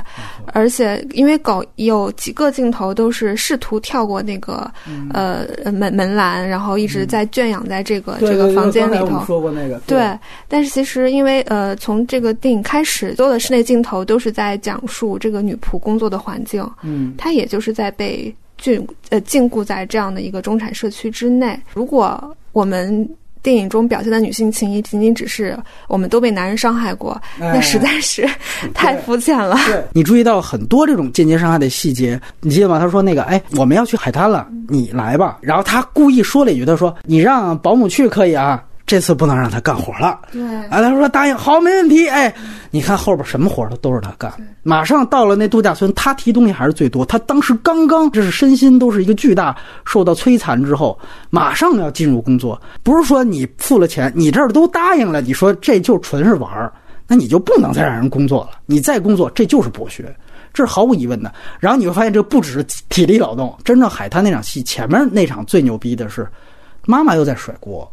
而且因为狗有几个镜头都是试图跳过那个呃门门栏，然后一直在圈养在这个这个房间里头。说过那个，对。但是其实，因为呃，从这个电影开始，所有的室内镜头都是在讲述这个女仆工作的环境。嗯，她也就是在被禁呃禁锢在这样的一个中产社区之内。如果我们电影中表现的女性情谊仅仅只是我们都被男人伤害过，那实在是太肤浅了。对你注意到很多这种间接伤害的细节，你记得吗？他说那个，哎，我们要去海滩了，你来吧。然后他故意说了一句，他说：“你让保姆去可以啊。”这次不能让他干活了。对，啊，他说答应，好，没问题。哎，你看后边什么活都都是他干。马上到了那度假村，他提东西还是最多。他当时刚刚这是身心都是一个巨大受到摧残之后，马上要进入工作。不是说你付了钱，你这儿都答应了，你说这就纯是玩儿，那你就不能再让人工作了。你再工作，这就是剥削，这是毫无疑问的。然后你会发现，这不只是体力劳动。真正海滩那场戏前面那场最牛逼的是，妈妈又在甩锅。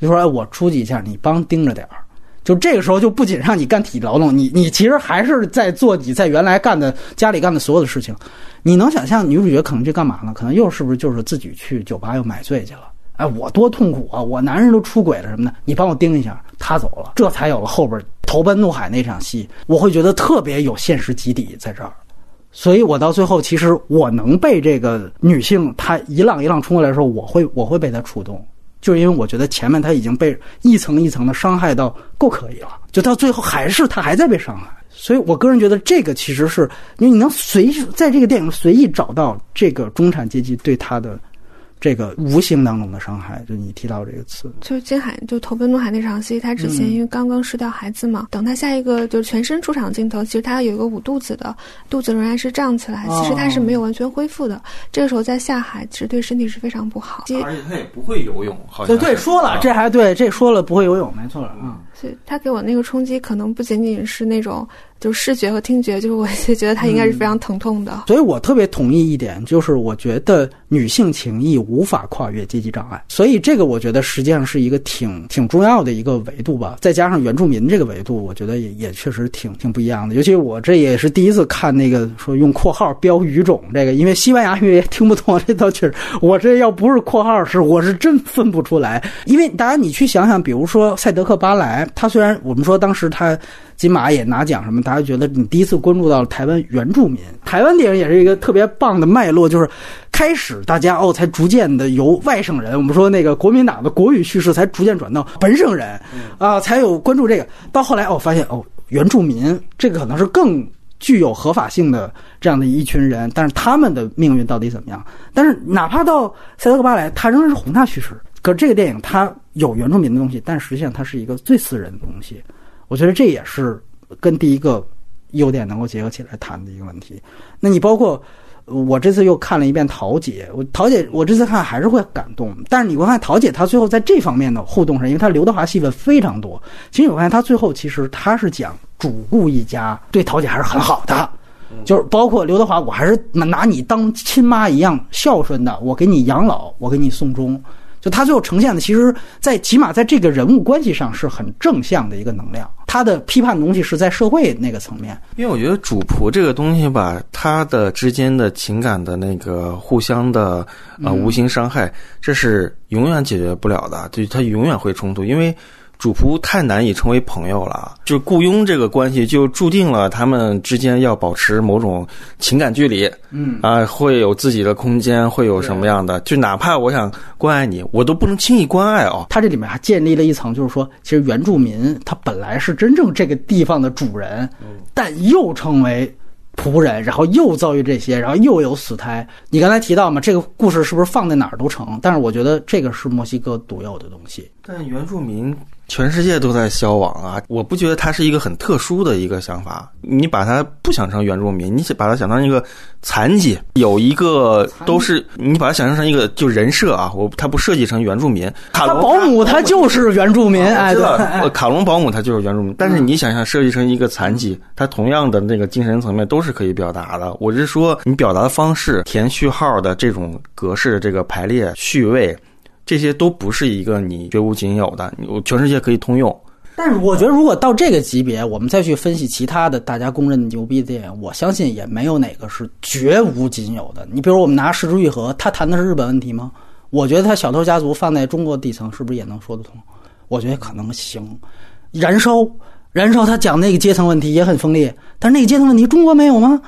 就说：“哎，我出去一下，你帮盯着点儿。就这个时候，就不仅让你干体力劳动，你你其实还是在做你在原来干的家里干的所有的事情。你能想象女主角可能去干嘛呢？可能又是不是就是自己去酒吧又买醉去了？哎，我多痛苦啊！我男人都出轨了什么的，你帮我盯一下。他走了，这才有了后边投奔怒海那场戏。我会觉得特别有现实基底在这儿，所以我到最后，其实我能被这个女性她一浪一浪冲过来的时候，我会我会被她触动。”就是因为我觉得前面他已经被一层一层的伤害到够可以了，就到最后还是他还在被伤害，所以我个人觉得这个其实是因为你能随在这个电影随意找到这个中产阶级对他的。这个无形当中的伤害，就你提到这个词，就是金海就投奔怒海那场戏，他之前因为刚刚失掉孩子嘛，等他下一个就是全身出场镜头，其实他有一个捂肚子的，肚子仍然是胀起来，其实他是没有完全恢复的。这个时候再下海，其实对身体是非常不好。而且他也不会游泳，好像对对说了，这还对这说了不会游泳，没错啊。所以他给我那个冲击，可能不仅仅是那种。就视觉和听觉，就是我就觉得他应该是非常疼痛的。所以我特别同意一点，就是我觉得女性情谊无法跨越阶级障碍。所以这个我觉得实际上是一个挺挺重要的一个维度吧。再加上原住民这个维度，我觉得也也确实挺挺不一样的。尤其我这也是第一次看那个说用括号标语种这个，因为西班牙语也听不懂这倒确实，我这要不是括号是我是真分不出来。因为大家你去想想，比如说赛德克巴莱，他虽然我们说当时他。金马也拿奖什么，大家觉得你第一次关注到了台湾原住民。台湾电影也是一个特别棒的脉络，就是开始大家哦才逐渐的由外省人，我们说那个国民党的国语叙事才逐渐转到本省人，啊才有关注这个。到后来哦发现哦原住民这个可能是更具有合法性的这样的一群人，但是他们的命运到底怎么样？但是哪怕到塞德克巴莱，他仍然是宏大叙事。可这个电影它有原住民的东西，但实际上它是一个最私人的东西。我觉得这也是跟第一个优点能够结合起来谈的一个问题。那你包括，我这次又看了一遍桃姐，我桃姐我这次看还是会感动。但是你会发现桃姐她最后在这方面的互动上，因为她刘德华戏份非常多。其实我发现她最后其实她是讲主顾一家对桃姐还是很好的，就是包括刘德华，我还是拿你当亲妈一样孝顺的，我给你养老，我给你送终。就他最后呈现的，其实，在起码在这个人物关系上是很正向的一个能量。他的批判的东西是在社会那个层面。因为我觉得主仆这个东西吧，他的之间的情感的那个互相的呃无形伤害，这是永远解决不了的，就他永远会冲突，因为。主仆太难以成为朋友了，就雇佣这个关系就注定了他们之间要保持某种情感距离，嗯啊，会有自己的空间，会有什么样的？就哪怕我想关爱你，我都不能轻易关爱哦。他这里面还建立了一层，就是说，其实原住民他本来是真正这个地方的主人，但又成为仆人，然后又遭遇这些，然后又有死胎。你刚才提到嘛，这个故事是不是放在哪儿都成？但是我觉得这个是墨西哥独有的东西。但原住民。全世界都在消亡啊！我不觉得它是一个很特殊的一个想法。你把它不想成原住民，你把它想成一个残疾，有一个都是你把它想象成一个就人设啊。我它不设计成原住民，卡保姆他就是原住民，哎，对，卡隆保姆他就是原住民。但是你想象设计成一个残疾，他同样的那个精神层面都是可以表达的。我是说，你表达的方式、填序号的这种格式、这个排列序位。这些都不是一个你绝无仅有的，我全世界可以通用。但是我觉得，如果到这个级别，我们再去分析其他的大家公认的牛逼的电影，我相信也没有哪个是绝无仅有的。你比如我们拿《失之愈合》，他谈的是日本问题吗？我觉得他《小偷家族》放在中国底层，是不是也能说得通？我觉得可能行。《燃烧》，《燃烧》他讲那个阶层问题也很锋利，但是那个阶层问题中国没有吗？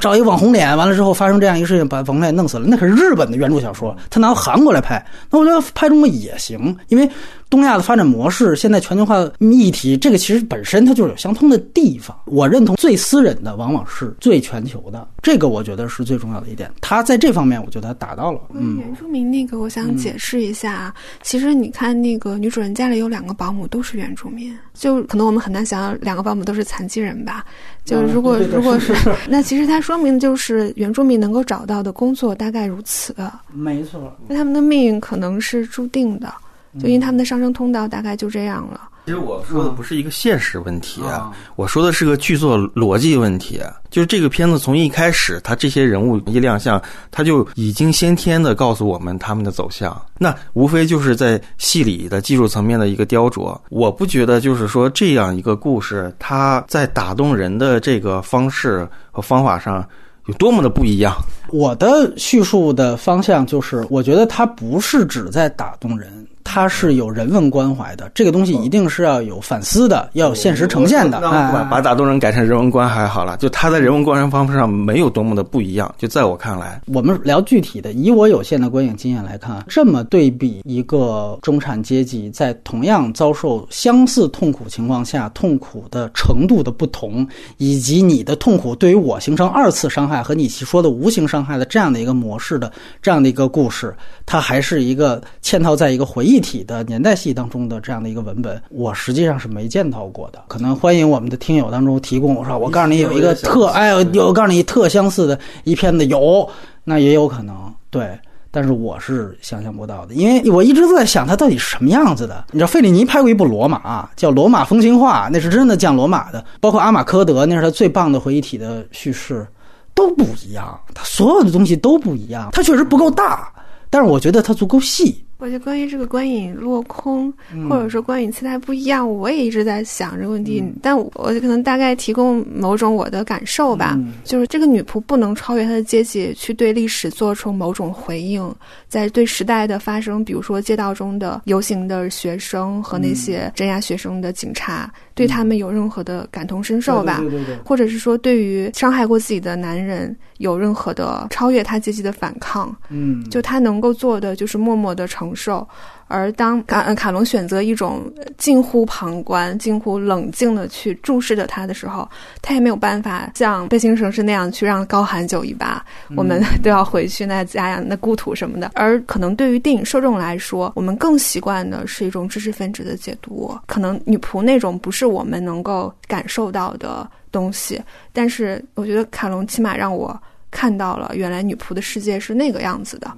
找一网红脸，完了之后发生这样一个事情，把网红脸弄死了。那可是日本的原著小说，他拿韩国来拍，那我觉得拍中国也行，因为。东亚的发展模式，现在全球化议题，这个其实本身它就是有相通的地方。我认同最私人的往往是最全球的，这个我觉得是最重要的一点。他在这方面，我觉得他达到了。嗯，原住民那个，我想解释一下啊。其实你看，那个女主人家里有两个保姆，都是原住民，就可能我们很难想象两个保姆都是残疾人吧？就如果如果是，那其实它说明就是原住民能够找到的工作大概如此。没错，那他们的命运可能是注定的。就因为他们的上升通道大概就这样了。其实我说的不是一个现实问题啊，我说的是个剧作逻辑问题。就是这个片子从一开始，他这些人物一亮相，他就已经先天的告诉我们他们的走向。那无非就是在戏里的技术层面的一个雕琢。我不觉得就是说这样一个故事，它在打动人的这个方式和方法上有多么的不一样。我的叙述的方向就是，我觉得它不是只在打动人。它是有人文关怀的，这个东西一定是要有反思的，要有现实呈现的。把把打动人改成人文关怀好了，就他在人文关怀方式上没有多么的不一样。就在我看来，我们聊具体的，以我有限的观影经验来看，这么对比一个中产阶级在同样遭受相似痛苦情况下，痛苦的程度的不同，以及你的痛苦对于我形成二次伤害和你说的无形伤害的这样的一个模式的这样的一个故事，它还是一个嵌套在一个回忆。体的年代戏当中的这样的一个文本，我实际上是没见到过的。可能欢迎我们的听友当中提供。我说，我告诉你有一个特哎，我告诉你特相似的一片子有，那也有可能对，但是我是想象不到的，因为我一直在想它到底是什么样子的。你知道费里尼拍过一部《罗马》，叫《罗马风情画》，那是真的讲罗马的。包括阿马科德，那是他最棒的回忆体的叙事，都不一样。他所有的东西都不一样。他确实不够大，但是我觉得他足够细。我觉得关于这个观影落空，或者说观影期待不一样，我也一直在想这个问题。但我可能大概提供某种我的感受吧，就是这个女仆不能超越她的阶级，去对历史做出某种回应，在对时代的发生，比如说街道中的游行的学生和那些镇压学生的警察，对他们有任何的感同身受吧？或者是说，对于伤害过自己的男人有任何的超越他阶级的反抗？嗯，就他能够做的就是默默的。承受，而当卡卡隆选择一种近乎旁观、近乎冷静的去注视着他的时候，他也没有办法像《悲情城市》那样去让高喊九一八，我们都要回去那家呀、那故土什么的。而可能对于电影受众来说，我们更习惯的是一种知识分子的解读，可能女仆那种不是我们能够感受到的东西。但是，我觉得卡隆起码让我。看到了原来女仆的世界是那个样子的。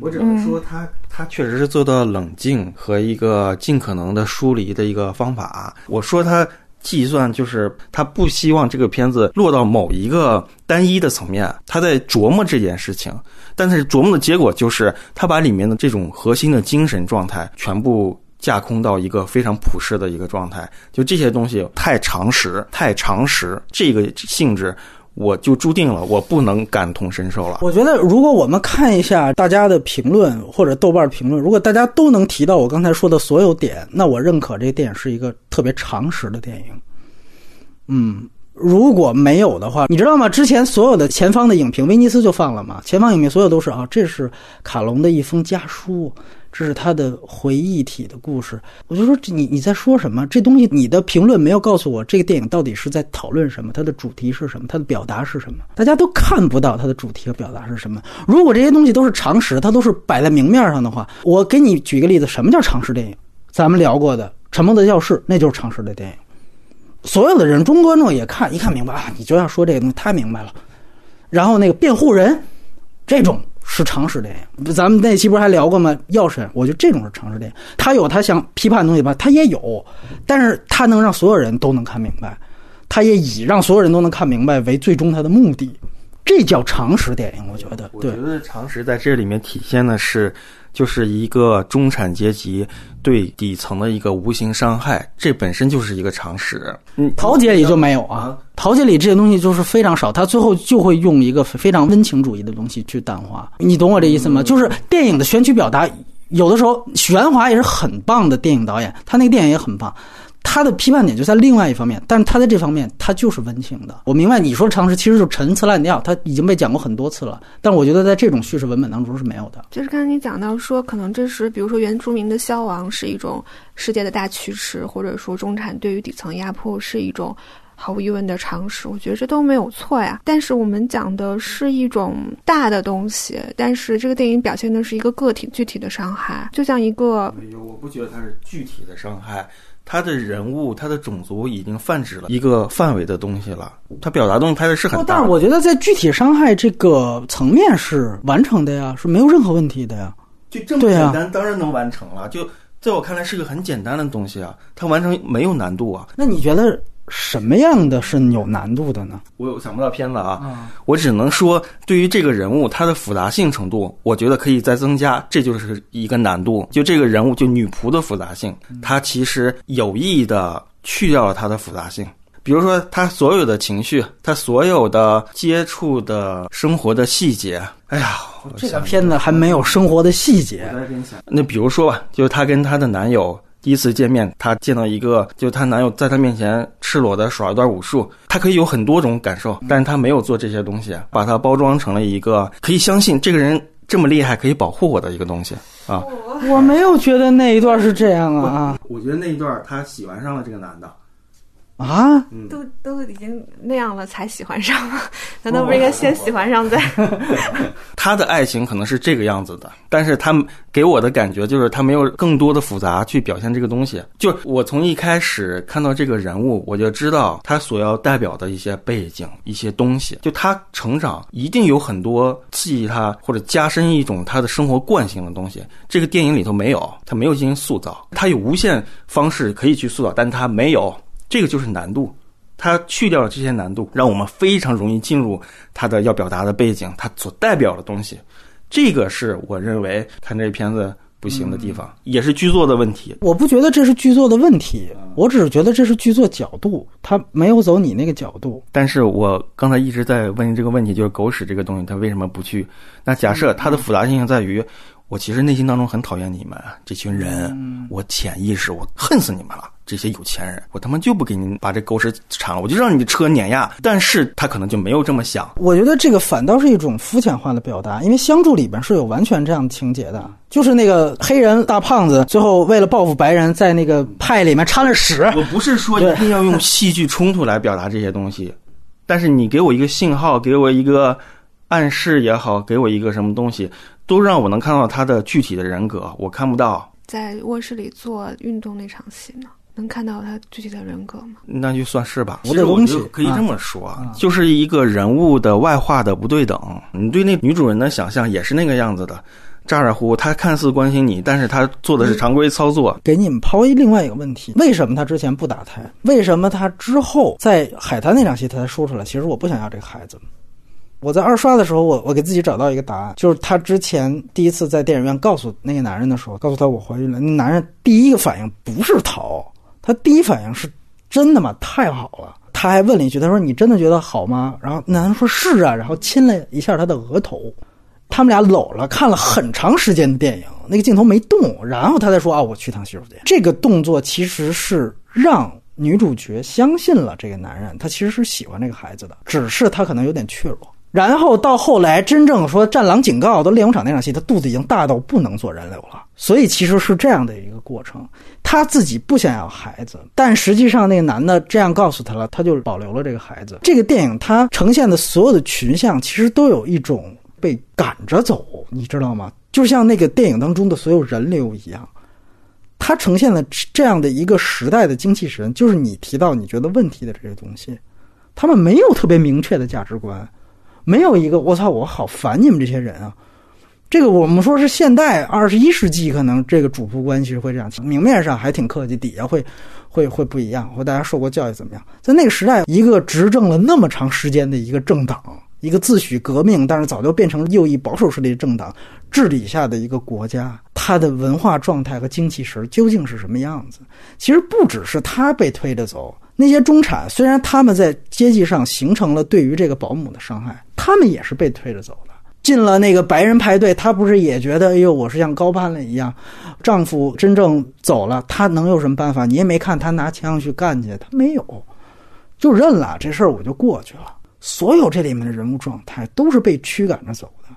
我只能说，他他确实是做到冷静和一个尽可能的疏离的一个方法。我说他计算，就是他不希望这个片子落到某一个单一的层面，他在琢磨这件事情。但是琢磨的结果就是，他把里面的这种核心的精神状态全部架空到一个非常普世的一个状态。就这些东西太常识，太常识，这个性质。我就注定了，我不能感同身受了。我觉得，如果我们看一下大家的评论或者豆瓣评论，如果大家都能提到我刚才说的所有点，那我认可这个电影是一个特别常识的电影。嗯，如果没有的话，你知道吗？之前所有的前方的影评，威尼斯就放了嘛。前方影评所有都是啊，这是卡隆的一封家书。这是他的回忆体的故事，我就说你你在说什么？这东西你的评论没有告诉我这个电影到底是在讨论什么，它的主题是什么，它的表达是什么？大家都看不到它的主题和表达是什么。如果这些东西都是常识，它都是摆在明面上的话，我给你举个例子，什么叫常识电影？咱们聊过的《沉默的教室》，那就是常识的电影。所有的人，中观众也看一看明白啊，你就要说这个东西太明白了。然后那个辩护人，这种。是常识电影，咱们那期不是还聊过吗？药神，我觉得这种是常识电影，他有他想批判的东西吧，他也有，但是他能让所有人都能看明白，他也以让所有人都能看明白为最终他的目的，这叫常识电影，我觉得。我觉得常识在这里面体现的是。就是一个中产阶级对底层的一个无形伤害，这本身就是一个常识。嗯，桃姐也就没有啊，桃姐里这些东西就是非常少，他最后就会用一个非常温情主义的东西去淡化。你懂我这意思吗？就是电影的选取表达，有的时候许鞍华也是很棒的电影导演，他那个电影也很棒。他的批判点就在另外一方面，但是他在这方面他就是温情的。我明白你说常识其实是陈词滥调，他已经被讲过很多次了。但是我觉得在这种叙事文本当中是没有的。就是刚才你讲到说，可能这是比如说原住民的消亡是一种世界的大趋势，或者说中产对于底层压迫是一种毫无疑问的常识。我觉得这都没有错呀。但是我们讲的是一种大的东西，但是这个电影表现的是一个个体具体的伤害，就像一个……没有，我不觉得它是具体的伤害。他的人物，他的种族已经泛指了一个范围的东西了。他表达东西拍的是很大，但是我觉得在具体伤害这个层面是完成的呀，是没有任何问题的呀。就这么简单，当然能完成了。就在我看来是个很简单的东西啊，它完成没有难度啊。那你觉得？什么样的是有难度的呢？我想不到片子啊，我只能说，对于这个人物，他的复杂性程度，我觉得可以再增加，这就是一个难度。就这个人物，就女仆的复杂性，他其实有意的去掉了她的复杂性。比如说，她所有的情绪，她所有的接触的生活的细节，哎呀，这个片子还没有生活的细节。那比如说吧，就是她跟她的男友。第一次见面，她见到一个，就她男友在她面前赤裸的耍一段武术，她可以有很多种感受，但是她没有做这些东西，把它包装成了一个可以相信这个人这么厉害，可以保护我的一个东西啊。我没有觉得那一段是这样啊，我觉得那一段她喜欢上了这个男的。啊，都都已经那样了才喜欢上吗？难道不应该先喜欢上再？他的爱情可能是这个样子的，但是他给我的感觉就是他没有更多的复杂去表现这个东西。就我从一开始看到这个人物，我就知道他所要代表的一些背景、一些东西。就他成长一定有很多刺激他或者加深一种他的生活惯性的东西。这个电影里头没有，他没有进行塑造。他有无限方式可以去塑造，但他没有。这个就是难度，它去掉了这些难度，让我们非常容易进入它的要表达的背景，它所代表的东西。这个是我认为看这片子不行的地方，也是剧作的问题。我不觉得这是剧作的问题，我只是觉得这是剧作角度，它没有走你那个角度。但是我刚才一直在问这个问题，就是狗屎这个东西，它为什么不去？那假设它的复杂性在于。我其实内心当中很讨厌你们这群人，我潜意识我恨死你们了。这些有钱人，我他妈就不给你把这狗屎铲了，我就让你的车碾压。但是他可能就没有这么想。我觉得这个反倒是一种肤浅化的表达，因为《相助》里边是有完全这样的情节的，就是那个黑人大胖子最后为了报复白人，在那个派里面掺了屎。我不是说一定要用戏剧冲突来表达这些东西，但是你给我一个信号，给我一个暗示也好，给我一个什么东西。都让我能看到他的具体的人格，我看不到。在卧室里做运动那场戏呢？能看到他具体的人格吗？那就算是吧。其实我就可以这么说，就是一个人物的外化的不对等。你对那女主人的想象也是那个样子的，咋咋呼呼。她看似关心你，但是他做的是常规操作。给你们抛一另外一个问题：为什么他之前不打胎？为什么他之后在海滩那场戏他才说出来？其实我不想要这个孩子。我在二刷的时候，我我给自己找到一个答案，就是他之前第一次在电影院告诉那个男人的时候，告诉他我怀孕了。那男人第一个反应不是逃。他第一反应是真的吗？太好了！他还问了一句：“他说你真的觉得好吗？”然后男人说是啊，然后亲了一下他的额头。他们俩搂了，看了很长时间的电影，那个镜头没动，然后他才说：“啊，我去趟洗手间。”这个动作其实是让女主角相信了这个男人，他其实是喜欢这个孩子的，只是他可能有点怯弱。然后到后来，真正说战狼警告到练武场那场戏，他肚子已经大到不能做人流了。所以其实是这样的一个过程，他自己不想要孩子，但实际上那个男的这样告诉他了，他就保留了这个孩子。这个电影它呈现的所有的群像，其实都有一种被赶着走，你知道吗？就像那个电影当中的所有人流一样，它呈现了这样的一个时代的精气神。就是你提到你觉得问题的这些东西，他们没有特别明确的价值观。没有一个，我操，我好烦你们这些人啊！这个我们说是现代二十一世纪，可能这个主仆关系会这样，明面上还挺客气，底下会会会不一样，或大家受过教育怎么样？在那个时代，一个执政了那么长时间的一个政党，一个自诩革命，但是早就变成右翼保守势力政党治理下的一个国家，它的文化状态和精气神究竟是什么样子？其实不只是他被推着走。那些中产虽然他们在阶级上形成了对于这个保姆的伤害，他们也是被推着走的。进了那个白人派对，他不是也觉得，哎呦，我是像高攀了一样。丈夫真正走了，他能有什么办法？你也没看他拿枪去干去，他没有，就认了这事儿，我就过去了。所有这里面的人物状态都是被驱赶着走的，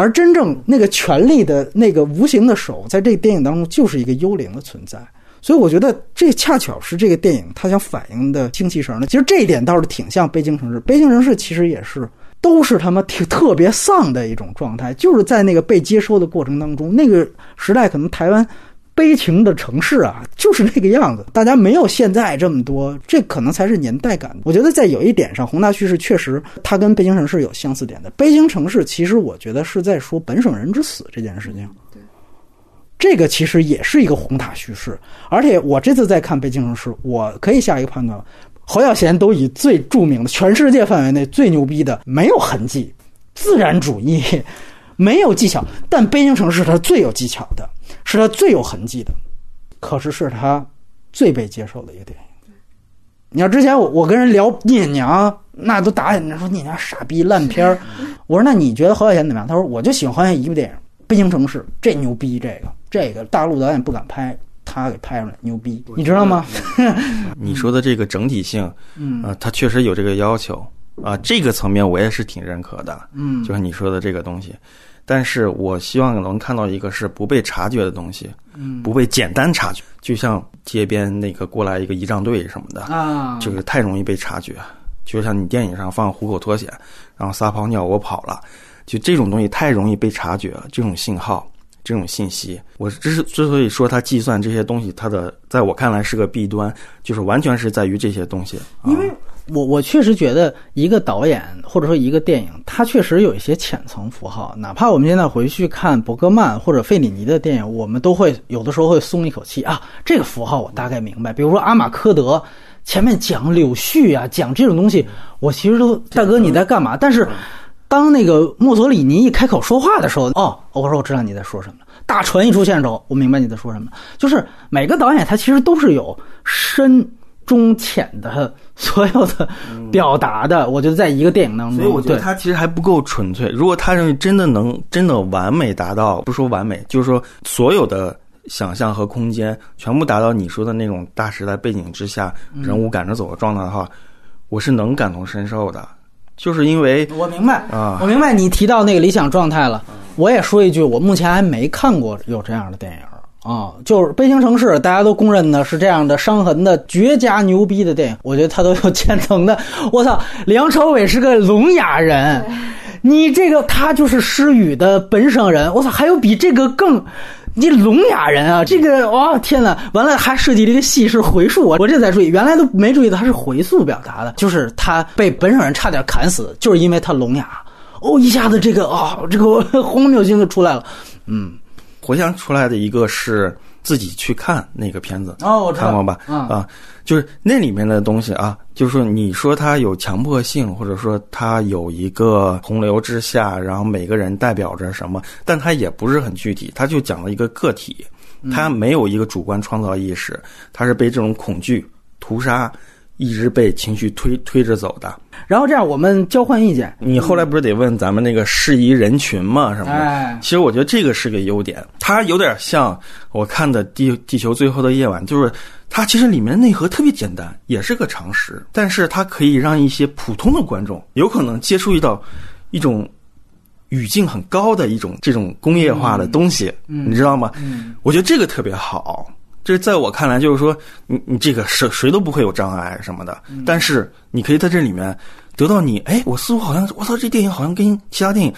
而真正那个权力的那个无形的手，在这个电影当中就是一个幽灵的存在。所以我觉得这恰巧是这个电影它想反映的精气神呢。其实这一点倒是挺像《北京城市》，《北京城市》其实也是都是他妈挺特别丧的一种状态，就是在那个被接收的过程当中，那个时代可能台湾悲情的城市啊，就是那个样子。大家没有现在这么多，这可能才是年代感。我觉得在有一点上，宏大叙事确实它跟《北京城市》有相似点的。《北京城市》其实我觉得是在说本省人之死这件事情。这个其实也是一个宏大叙事，而且我这次在看《北京城市》，我可以下一个判断：侯孝贤都以最著名的、全世界范围内最牛逼的，没有痕迹，自然主义，没有技巧。但《北京城市》它最有技巧的，是它最有痕迹的，可是是他最被接受的一个电影。你要之前我我跟人聊《聂娘》，那都打眼说聂娘傻逼烂片儿。我说那你觉得侯孝贤怎么样？他说我就喜欢侯孝贤一部电影《北京城市》，这牛逼，这个。这个大陆导演不敢拍，他给拍出来，牛逼，你知道吗？你说的这个整体性，嗯，啊，他确实有这个要求啊，这个层面我也是挺认可的，嗯，就像你说的这个东西，但是我希望能看到一个是不被察觉的东西，嗯，不被简单察觉，就像街边那个过来一个仪仗队什么的啊，就是太容易被察觉，就像你电影上放虎口脱险，然后撒泡尿我跑了，就这种东西太容易被察觉了，这种信号。这种信息，我之之所以说它计算这些东西，它的在我看来是个弊端，就是完全是在于这些东西。因为我我确实觉得一个导演或者说一个电影，它确实有一些浅层符号。哪怕我们现在回去看伯格曼或者费里尼的电影，我们都会有的时候会松一口气啊，这个符号我大概明白。比如说阿马科德前面讲柳絮啊，讲这种东西，我其实都大哥你在干嘛？但是。当那个墨索里尼一开口说话的时候，哦，我说我知道你在说什么了。大船一出现的时候，我明白你在说什么。就是每个导演他其实都是有深中浅的所有的表达的。我觉得在一个电影当中，所以我觉得他其实还不够纯粹。如果他认为真的能真的完美达到，不说完美，就是说所有的想象和空间全部达到你说的那种大时代背景之下人物赶着走的状态的话，我是能感同身受的。就是因为我明白啊，我明白你提到那个理想状态了。我也说一句，我目前还没看过有这样的电影啊。就是《悲情城市》，大家都公认的是这样的伤痕的绝佳牛逼的电影。我觉得他都有千层的。我操，梁朝伟是个聋哑人，你这个他就是失语的本省人。我操，还有比这个更你聋哑人啊！这个哦，天哪！完了还设计了一个戏是回溯，我这才注意，原来都没注意到他是回溯表达的，就是他被本省人差点砍死，就是因为他聋哑。哦，一下子这个啊，这个荒谬性就出来了。嗯，回想出来的一个是。自己去看那个片子哦，我看过吧？啊，就是那里面的东西啊，就是说，你说它有强迫性，或者说它有一个洪流之下，然后每个人代表着什么，但它也不是很具体，它就讲了一个个体，它没有一个主观创造意识，它是被这种恐惧屠杀。一直被情绪推推着走的，然后这样我们交换意见。你后来不是得问咱们那个适宜人群吗？什么的？其实我觉得这个是个优点，它有点像我看的《地地球最后的夜晚》，就是它其实里面内核特别简单，也是个常识，但是它可以让一些普通的观众有可能接触到一种语境很高的一种这种工业化的东西，你知道吗？我觉得这个特别好。这在我看来，就是说，你你这个谁谁都不会有障碍什么的，但是你可以在这里面得到你，哎，我似乎好像，我操，这电影好像跟其他电影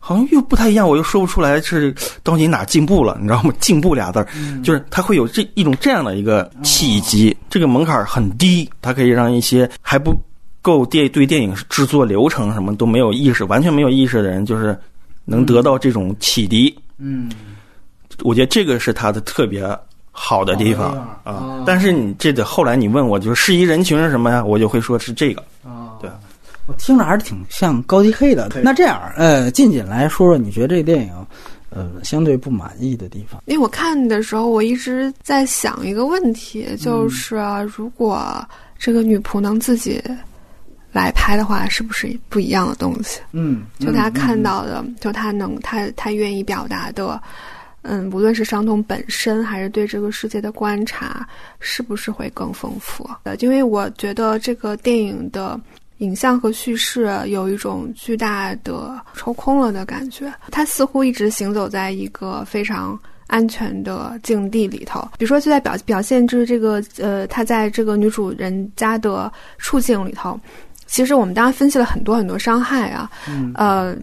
好像又不太一样，我又说不出来是到底哪进步了，你知道吗？进步俩字儿，就是它会有这一种这样的一个契机，这个门槛很低，它可以让一些还不够电对电影制作流程什么都没有意识、完全没有意识的人，就是能得到这种启迪。嗯，我觉得这个是它的特别。好的地方啊，但是你这得后来你问我，就是适宜人群是什么呀？我就会说是这个啊。对，我听着还是挺像高级黑的。那这样，呃，静静来说说，你觉得这个电影，呃，相对不满意的地方？因为我看的时候，我一直在想一个问题，就是如果这个女仆能自己来拍的话，是不是不一样的东西？嗯，就她看到的，就她能，她她愿意表达的。嗯，无论是伤痛本身，还是对这个世界的观察，是不是会更丰富？呃，因为我觉得这个电影的影像和叙事有一种巨大的抽空了的感觉，它似乎一直行走在一个非常安全的境地里头。比如说，就在表表现就是这个呃，他在这个女主人家的处境里头，其实我们当然分析了很多很多伤害啊，嗯呃。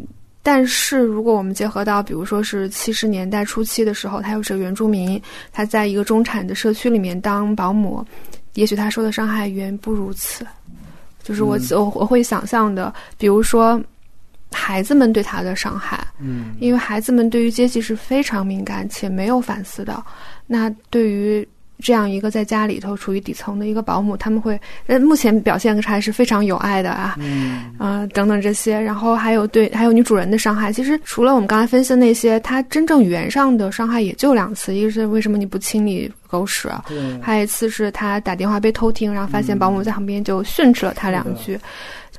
但是，如果我们结合到，比如说是七十年代初期的时候，他又是个原住民，他在一个中产的社区里面当保姆，也许他受的伤害远不如此。就是我我我会想象的，比如说孩子们对他的伤害，嗯，因为孩子们对于阶级是非常敏感且没有反思的，那对于。这样一个在家里头处于底层的一个保姆，他们会，呃，目前表现还是非常有爱的啊，嗯，啊，等等这些，然后还有对，还有女主人的伤害。其实除了我们刚才分析的那些，他真正语言上的伤害也就两次，一个是为什么你不清理狗屎，还有一次是他打电话被偷听，然后发现保姆在旁边就训斥了他两句。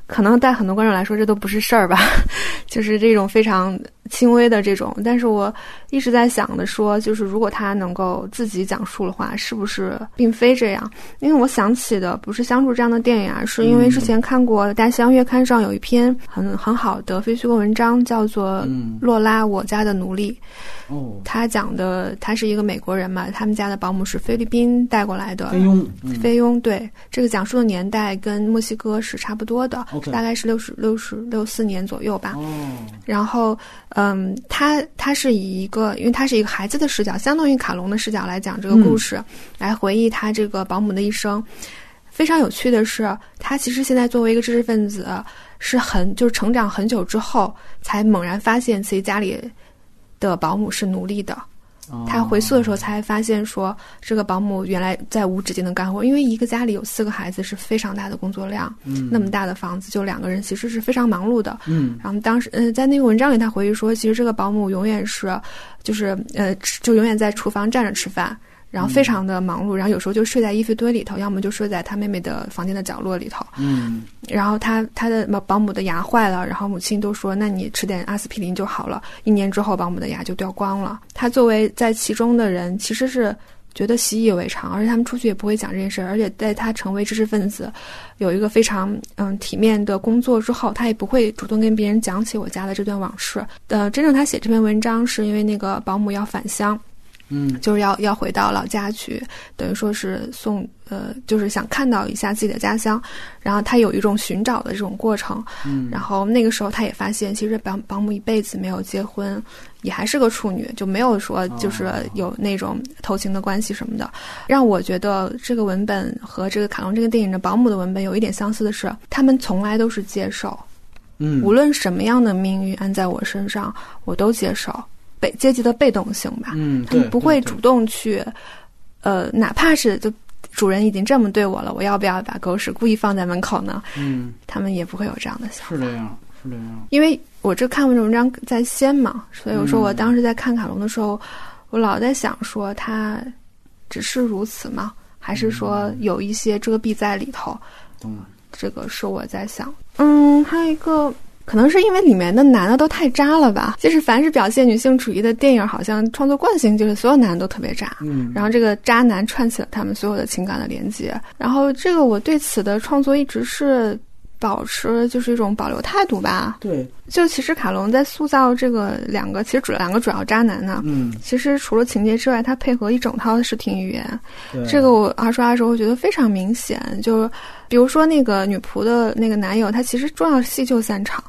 可能在很多观众来说，这都不是事儿吧，就是这种非常轻微的这种。但是我一直在想的说，就是如果他能够自己讲述的话，是不是并非这样？因为我想起的不是《相助》这样的电影啊，是因为之前看过《大西洋月刊》上有一篇很很好的非虚构文章，叫做《洛拉我家的奴隶》。哦，他讲的他是一个美国人嘛，他们家的保姆是菲律宾带过来的。菲佣，菲佣，对这个讲述的年代跟墨西哥是差不多的。大概是六十六十六四年左右吧。哦，然后，嗯，他他是以一个，因为他是一个孩子的视角，相当于卡隆的视角来讲这个故事，来回忆他这个保姆的一生。非常有趣的是，他其实现在作为一个知识分子，是很就是成长很久之后，才猛然发现自己家里的保姆是奴隶的。他回溯的时候才发现，说这个保姆原来在无止境的干活，因为一个家里有四个孩子是非常大的工作量，嗯，那么大的房子就两个人其实是非常忙碌的，嗯，然后当时，嗯，在那个文章里他回忆说，其实这个保姆永远是，就是呃，就永远在厨房站着吃饭。然后非常的忙碌，然后有时候就睡在衣服堆里头，要么就睡在他妹妹的房间的角落里头。嗯，然后他他的保保姆的牙坏了，然后母亲都说：“那你吃点阿司匹林就好了。”一年之后，保姆的牙就掉光了。他作为在其中的人，其实是觉得习以为常，而且他们出去也不会讲这件事儿。而且在他成为知识分子，有一个非常嗯体面的工作之后，他也不会主动跟别人讲起我家的这段往事。呃，真正他写这篇文章是因为那个保姆要返乡。嗯，就是要要回到老家去，等于说是送呃，就是想看到一下自己的家乡，然后他有一种寻找的这种过程，嗯，然后那个时候他也发现，其实保保姆一辈子没有结婚，也还是个处女，就没有说就是有那种偷情的关系什么的，让我觉得这个文本和这个卡隆这个电影的保姆的文本有一点相似的是，他们从来都是接受，嗯，无论什么样的命运安在我身上，我都接受。被阶级的被动性吧，嗯，他们不会主动去，呃，哪怕是就主人已经这么对我了，我要不要把狗屎故意放在门口呢？嗯，他们也不会有这样的想法。是这样，是这样。因为我这看文章在先嘛，所以我说我当时在看卡隆的时候，我老在想说他只是如此吗？还是说有一些遮蔽在里头？嗯，这个是我在想。嗯，还有一个。可能是因为里面的男的都太渣了吧？就是凡是表现女性主义的电影，好像创作惯性就是所有男的都特别渣。嗯，然后这个渣男串起了他们所有的情感的连接。然后这个我对此的创作一直是保持就是一种保留态度吧。对，就其实卡隆在塑造这个两个其实主两个主要渣男呢，嗯，其实除了情节之外，他配合一整套的视听语言。对，这个我二刷的时候我觉得非常明显，就是比如说那个女仆的那个男友，他其实重要戏就三场。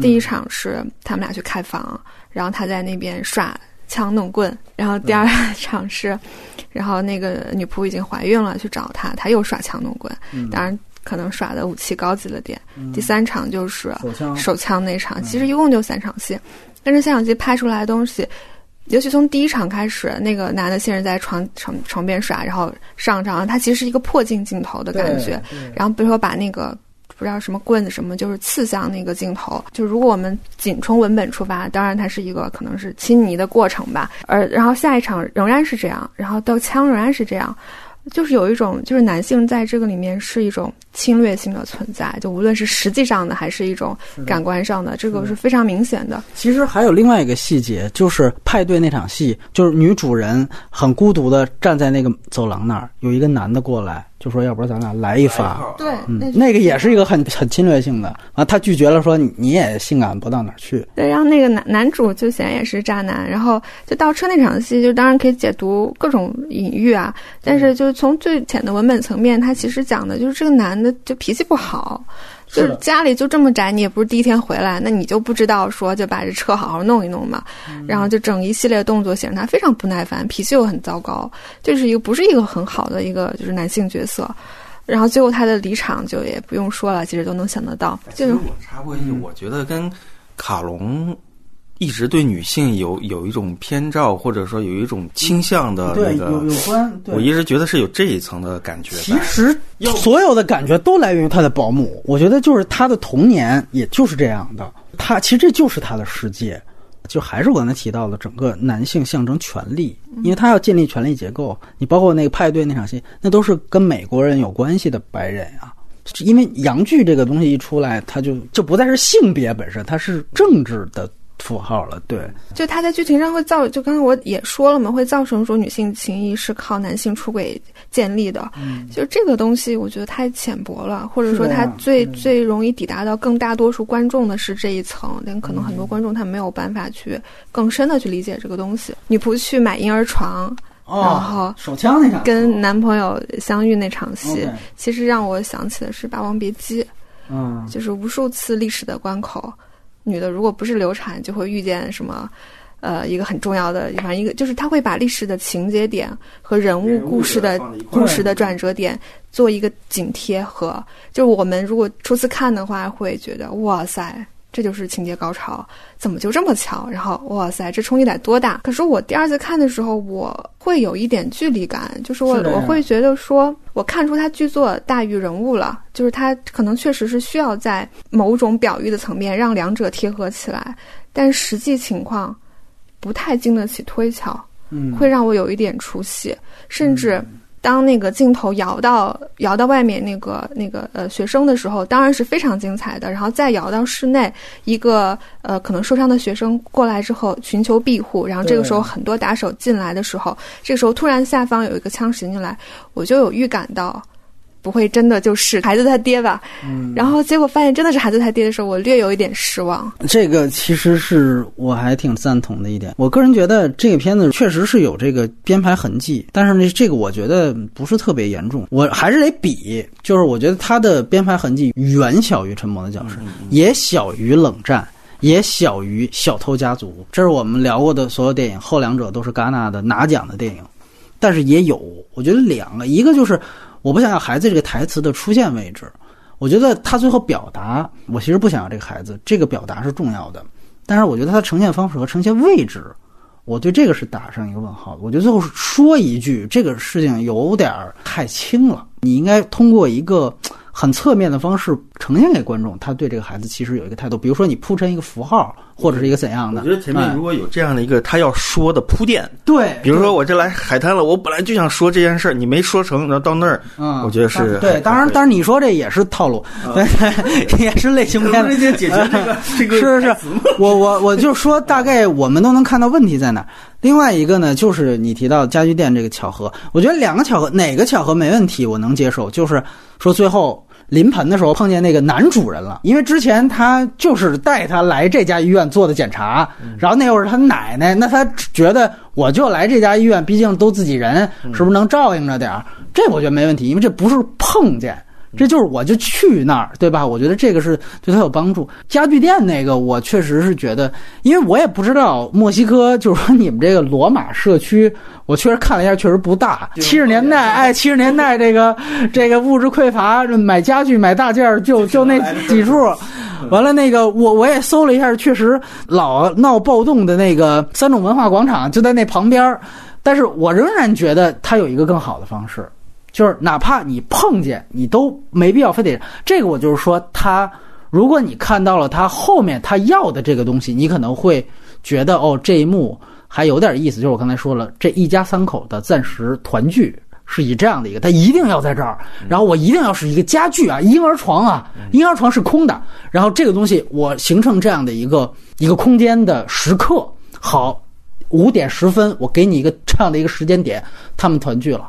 第一场是他们俩去开房，然后他在那边耍枪弄棍，然后第二 场是，然后那个女仆已经怀孕了，去找他，他又耍枪弄棍，当然可能耍的武器高级了点。第三场就是手枪那场，其实一共就三场戏，但是三场戏拍出来的东西，尤其从第一场开始，那个男的先是在床床床边耍，然后上场，他其实是一个破镜镜头的感觉，然后比如说把那个。不知道什么棍子什么，就是刺向那个镜头。就如果我们仅从文本出发，当然它是一个可能是亲昵的过程吧。而然后下一场仍然是这样，然后到枪仍然是这样，就是有一种就是男性在这个里面是一种侵略性的存在，就无论是实际上的还是一种感官上的，这个是非常明显的。其实还有另外一个细节，就是派对那场戏，就是女主人很孤独的站在那个走廊那儿，有一个男的过来。就说要不然咱俩来一发，对，嗯，那个也是一个很很侵略性的啊，他拒绝了，说你也性感不到哪儿去。对，然后那个男男主就显然也是渣男，然后就倒车那场戏，就当然可以解读各种隐喻啊，但是就是从最浅的文本层面，他其实讲的就是这个男的就脾气不好。就是家里就这么窄，你也不是第一天回来，那你就不知道说就把这车好好弄一弄嘛。然后就整一系列动作显得他非常不耐烦，脾气又很糟糕，就是一个不是一个很好的一个就是男性角色。然后最后他的离场就也不用说了，其实都能想得到。就是我插播一句，我觉得跟卡隆。一直对女性有有一种偏照，或者说有一种倾向的那个有有关。我一直觉得是有这一层的感觉。其实所有的感觉都来源于他的保姆。我觉得就是他的童年，也就是这样的。他其实这就是他的世界。就还是我刚才提到的，整个男性象征权力，因为他要建立权力结构。你包括那个派对那场戏，那都是跟美国人有关系的白人啊。因为洋剧这个东西一出来，他就就不再是性别本身，它是政治的。符号了，对，就他在剧情上会造，就刚才我也说了嘛，会造成说女性情谊是靠男性出轨建立的，嗯，就这个东西我觉得太浅薄了，或者说他最最容易抵达到更大多数观众的是这一层，但可能很多观众他没有办法去更深的去理解这个东西。女仆去买婴儿床，然后手枪那场跟男朋友相遇那场戏，其实让我想起的是《霸王别姬》，嗯，就是无数次历史的关口。女的如果不是流产，就会遇见什么，呃，一个很重要的，反正一个就是他会把历史的情节点和人物故事的故事的转折点做一个紧贴和，就是我们如果初次看的话，会觉得哇塞。这就是情节高潮，怎么就这么巧？然后哇塞，这冲击得多大？可是我第二次看的时候，我会有一点距离感，就是我我会觉得说，我看出他剧作大于人物了，就是他可能确实是需要在某种表喻的层面让两者贴合起来，但实际情况不太经得起推敲，嗯，会让我有一点出戏，甚至。当那个镜头摇到摇到外面那个那个呃学生的时候，当然是非常精彩的。然后再摇到室内，一个呃可能受伤的学生过来之后寻求庇护，然后这个时候很多打手进来的时候，这个时候突然下方有一个枪驶进来，我就有预感到不会真的就是孩子他爹吧？嗯，然后结果发现真的是孩子他爹的时候，我略有一点失望。这个其实是我还挺赞同的一点。我个人觉得这个片子确实是有这个编排痕迹，但是呢，这个我觉得不是特别严重。我还是得比，就是我觉得它的编排痕迹远小于《沉默的教室》，也小于《冷战》，也小于《小偷家族》。这是我们聊过的所有电影，后两者都是戛纳的拿奖的电影，但是也有，我觉得两个，一个就是。我不想要孩子这个台词的出现位置，我觉得他最后表达，我其实不想要这个孩子，这个表达是重要的，但是我觉得他呈现方式和呈现位置，我对这个是打上一个问号的。我觉得最后说一句，这个事情有点太轻了，你应该通过一个。很侧面的方式呈现给观众，他对这个孩子其实有一个态度，比如说你铺成一个符号，或者是一个怎样的。我觉得前面如果有这样的一个他要说的铺垫，对，比如说我这来海滩了，我本来就想说这件事儿，你没说成，然后到那儿，嗯，我觉得是对。当然，当然你说这也是套路，对，也是类型片。直接解决这个 这个是是是，我我我就说大概我们都能看到问题在哪。另外一个呢，就是你提到家具店这个巧合，我觉得两个巧合，哪个巧合没问题，我能接受。就是说最后临盆的时候碰见那个男主人了，因为之前他就是带他来这家医院做的检查，然后那会儿他奶奶，那他觉得我就来这家医院，毕竟都自己人，是不是能照应着点儿？这我觉得没问题，因为这不是碰见。这就是我就去那儿，对吧？我觉得这个是对他有帮助。家具店那个，我确实是觉得，因为我也不知道墨西哥，就是说你们这个罗马社区，我确实看了一下，确实不大。七十年代，哎，七十年代这个这个物质匮乏，买家具买大件儿就就那几处。完了，那个我我也搜了一下，确实老闹暴动的那个三种文化广场就在那旁边儿，但是我仍然觉得它有一个更好的方式。就是哪怕你碰见，你都没必要非得这个。我就是说，他如果你看到了他后面他要的这个东西，你可能会觉得哦，这一幕还有点意思。就是我刚才说了，这一家三口的暂时团聚是以这样的一个，他一定要在这儿，然后我一定要是一个家具啊，婴儿床啊，婴儿床是空的，然后这个东西我形成这样的一个一个空间的时刻。好，五点十分，我给你一个这样的一个时间点，他们团聚了。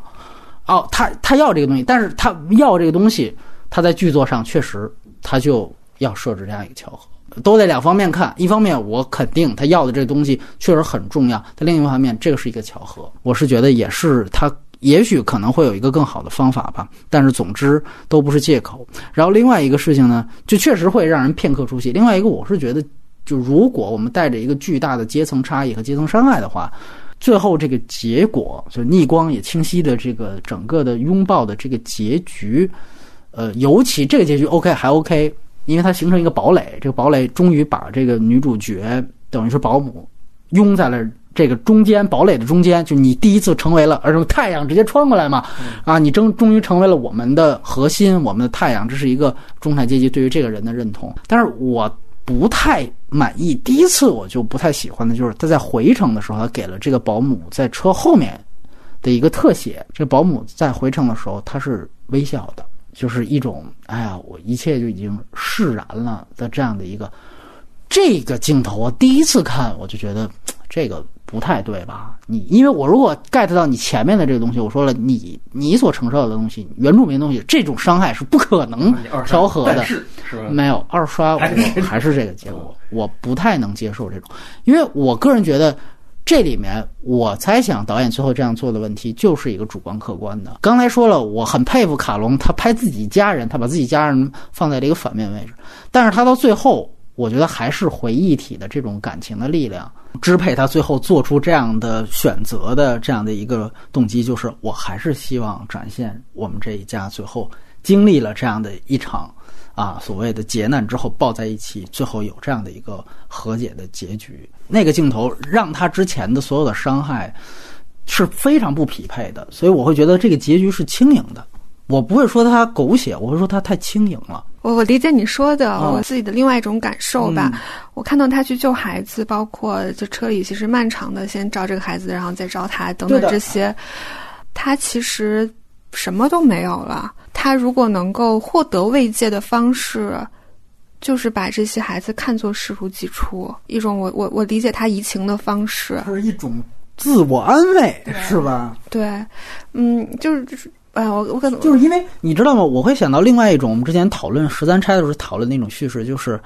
哦，他他要这个东西，但是他要这个东西，他在剧作上确实他就要设置这样一个巧合，都得两方面看。一方面，我肯定他要的这个东西确实很重要，但另一方面，这个是一个巧合。我是觉得也是他也许可能会有一个更好的方法吧，但是总之都不是借口。然后另外一个事情呢，就确实会让人片刻出戏。另外一个，我是觉得，就如果我们带着一个巨大的阶层差异和阶层伤害的话。最后这个结果，就逆光也清晰的这个整个的拥抱的这个结局，呃，尤其这个结局 OK 还 OK，因为它形成一个堡垒，这个堡垒终于把这个女主角等于是保姆拥在了这个中间堡垒的中间，就你第一次成为了，而且太阳直接穿过来嘛，啊，你终终于成为了我们的核心，我们的太阳，这是一个中产阶级对于这个人的认同，但是我。不太满意，第一次我就不太喜欢的就是他在回程的时候，他给了这个保姆在车后面的一个特写。这保姆在回程的时候，她是微笑的，就是一种哎呀，我一切就已经释然了的这样的一个这个镜头。我第一次看，我就觉得这个。不太对吧？你因为我如果 get 到你前面的这个东西，我说了，你你所承受的东西，原住民东西，这种伤害是不可能调和的？没有二刷，我还是这个结果，我不太能接受这种，因为我个人觉得这里面，我猜想导演最后这样做的问题就是一个主观客观的。刚才说了，我很佩服卡隆，他拍自己家人，他把自己家人放在了一个反面位置，但是他到最后。我觉得还是回忆体的这种感情的力量支配他最后做出这样的选择的这样的一个动机，就是我还是希望展现我们这一家最后经历了这样的一场啊所谓的劫难之后抱在一起，最后有这样的一个和解的结局。那个镜头让他之前的所有的伤害是非常不匹配的，所以我会觉得这个结局是轻盈的。我不会说他狗血，我会说他太轻盈了。我我理解你说的，我自己的另外一种感受吧。我看到他去救孩子，包括就车里其实漫长的先找这个孩子，然后再找他等等这些，他其实什么都没有了。他如果能够获得慰藉的方式，就是把这些孩子看作视如己出，一种我我我理解他移情的方式，它是一种自我安慰，是吧？对，嗯，就是。哎，我我可能就是因为你知道吗？我会想到另外一种，我们之前讨论十三钗的时候讨论那种叙事，就是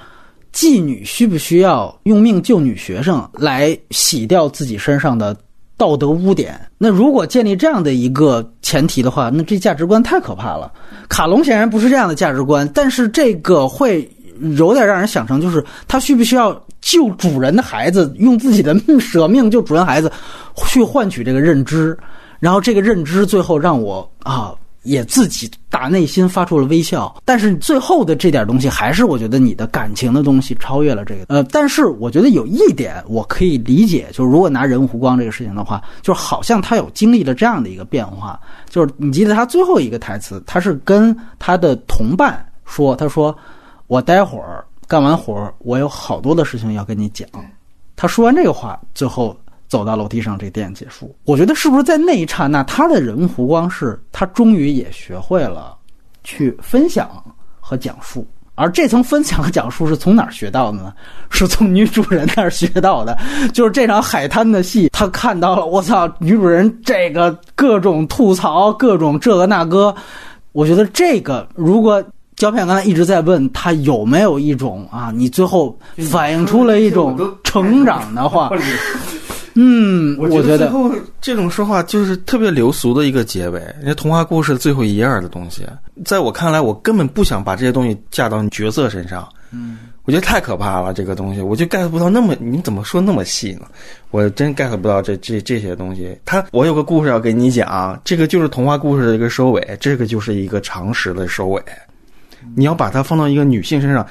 妓女需不需要用命救女学生来洗掉自己身上的道德污点？那如果建立这样的一个前提的话，那这价值观太可怕了。卡隆显然不是这样的价值观，但是这个会有点让人想成，就是他需不需要救主人的孩子，用自己的命舍命救主人孩子，去换取这个认知？然后这个认知最后让我啊，也自己打内心发出了微笑。但是最后的这点东西，还是我觉得你的感情的东西超越了这个。呃，但是我觉得有一点我可以理解，就是如果拿人湖光这个事情的话，就是好像他有经历了这样的一个变化。就是你记得他最后一个台词，他是跟他的同伴说：“他说我待会儿干完活，我有好多的事情要跟你讲。”他说完这个话，最后。走到楼梯上，这电影结束。我觉得是不是在那一刹那，他的人物弧光是，他终于也学会了去分享和讲述。而这层分享和讲述是从哪儿学到的呢？是从女主人那儿学到的。就是这场海滩的戏，他看到了，我操，女主人这个各种吐槽，各种这个那个。我觉得这个，如果胶片刚才一直在问他有没有一种啊，你最后反映出了一种成长的话。嗯，我觉得最后这种说话就是特别流俗的一个结尾。人家童话故事最后一页的东西，在我看来，我根本不想把这些东西架到角色身上。嗯，我觉得太可怕了，这个东西我就 get 不到那么你怎么说那么细呢？我真 get 不到这这这些东西。他，我有个故事要给你讲，这个就是童话故事的一个收尾，这个就是一个常识的收尾。你要把它放到一个女性身上，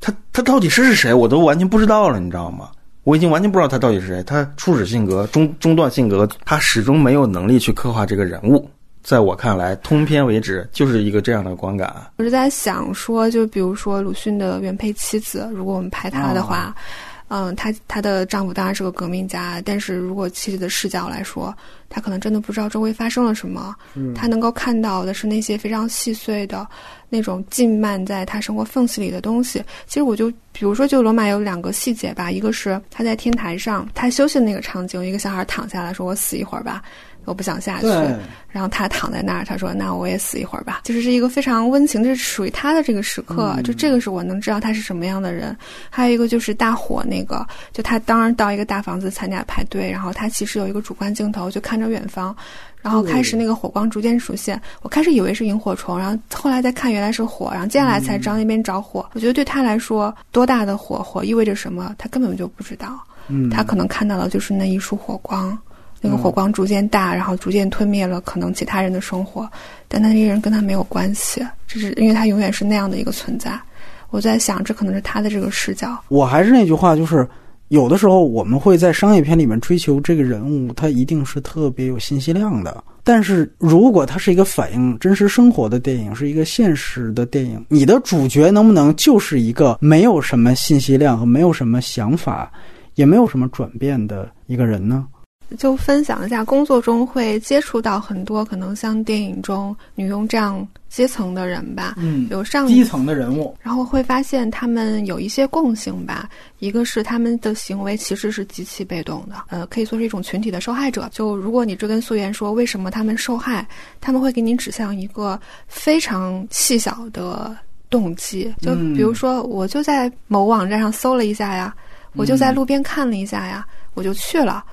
她她到底是是谁，我都完全不知道了，你知道吗？我已经完全不知道她到底是谁，她初始性格、中中段性格，她始终没有能力去刻画这个人物。在我看来，通篇为止就是一个这样的观感。我是在想说，就比如说鲁迅的原配妻子，如果我们拍他的话。嗯，她她的丈夫当然是个革命家，但是如果妻子的视角来说，她可能真的不知道周围发生了什么。嗯，她能够看到的是那些非常细碎的，那种浸漫在她生活缝隙里的东西。其实我就比如说，就罗马有两个细节吧，一个是她在天台上她休息的那个场景，一个小孩躺下来说：“我死一会儿吧。”我不想下去，然后他躺在那儿，他说：“那我也死一会儿吧。”就是是一个非常温情，这是属于他的这个时刻。就这个是我能知道他是什么样的人。还有一个就是大火那个，就他当然到一个大房子参加派对，然后他其实有一个主观镜头，就看着远方，然后开始那个火光逐渐出现。我开始以为是萤火虫，然后后来再看原来是火，然后接下来才知道那边着火。我觉得对他来说，多大的火，火意味着什么，他根本就不知道。嗯，他可能看到的就是那一束火光。那个火光逐渐大，然后逐渐吞灭了可能其他人的生活，但那些人跟他没有关系，这是因为他永远是那样的一个存在。我在想，这可能是他的这个视角。我还是那句话，就是有的时候我们会在商业片里面追求这个人物，他一定是特别有信息量的。但是如果他是一个反映真实生活的电影，是一个现实的电影，你的主角能不能就是一个没有什么信息量和没有什么想法，也没有什么转变的一个人呢？就分享一下，工作中会接触到很多可能像电影中女佣这样阶层的人吧，嗯，有上基层的人物，然后会发现他们有一些共性吧，一个是他们的行为其实是极其被动的，呃，可以说是一种群体的受害者。就如果你追根溯源说为什么他们受害，他们会给你指向一个非常细小的动机，就比如说我就在某网站上搜了一下呀，我就在路边看了一下呀。我就去了，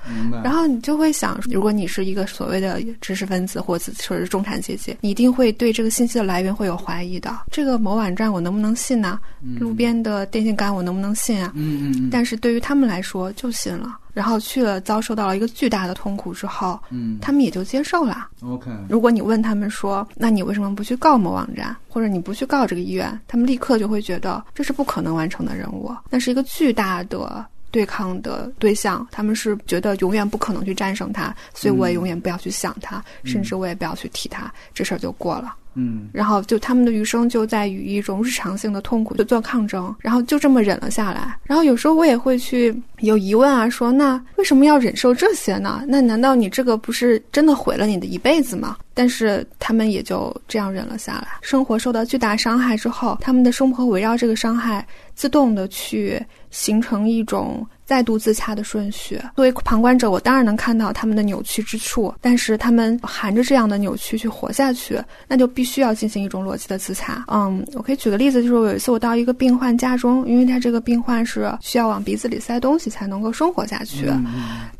然后你就会想，如果你是一个所谓的知识分子或者说是中产阶级，你一定会对这个信息的来源会有怀疑的。这个某网站我能不能信呢？路边的电线杆我能不能信啊？嗯嗯。但是对于他们来说就信了，然后去了遭受到了一个巨大的痛苦之后，嗯，他们也就接受了。OK。如果你问他们说，那你为什么不去告某网站，或者你不去告这个医院？他们立刻就会觉得这是不可能完成的任务，那是一个巨大的。对抗的对象，他们是觉得永远不可能去战胜他，所以我也永远不要去想他，甚至我也不要去提他，这事儿就过了。嗯，然后就他们的余生就在与一种日常性的痛苦就做抗争，然后就这么忍了下来。然后有时候我也会去有疑问啊，说那为什么要忍受这些呢？那难道你这个不是真的毁了你的一辈子吗？但是他们也就这样忍了下来。生活受到巨大伤害之后，他们的生活围绕这个伤害自动的去形成一种。再度自洽的顺序。作为旁观者，我当然能看到他们的扭曲之处，但是他们含着这样的扭曲去活下去，那就必须要进行一种逻辑的自洽。嗯，我可以举个例子，就是我有一次我到一个病患家中，因为他这个病患是需要往鼻子里塞东西才能够生活下去，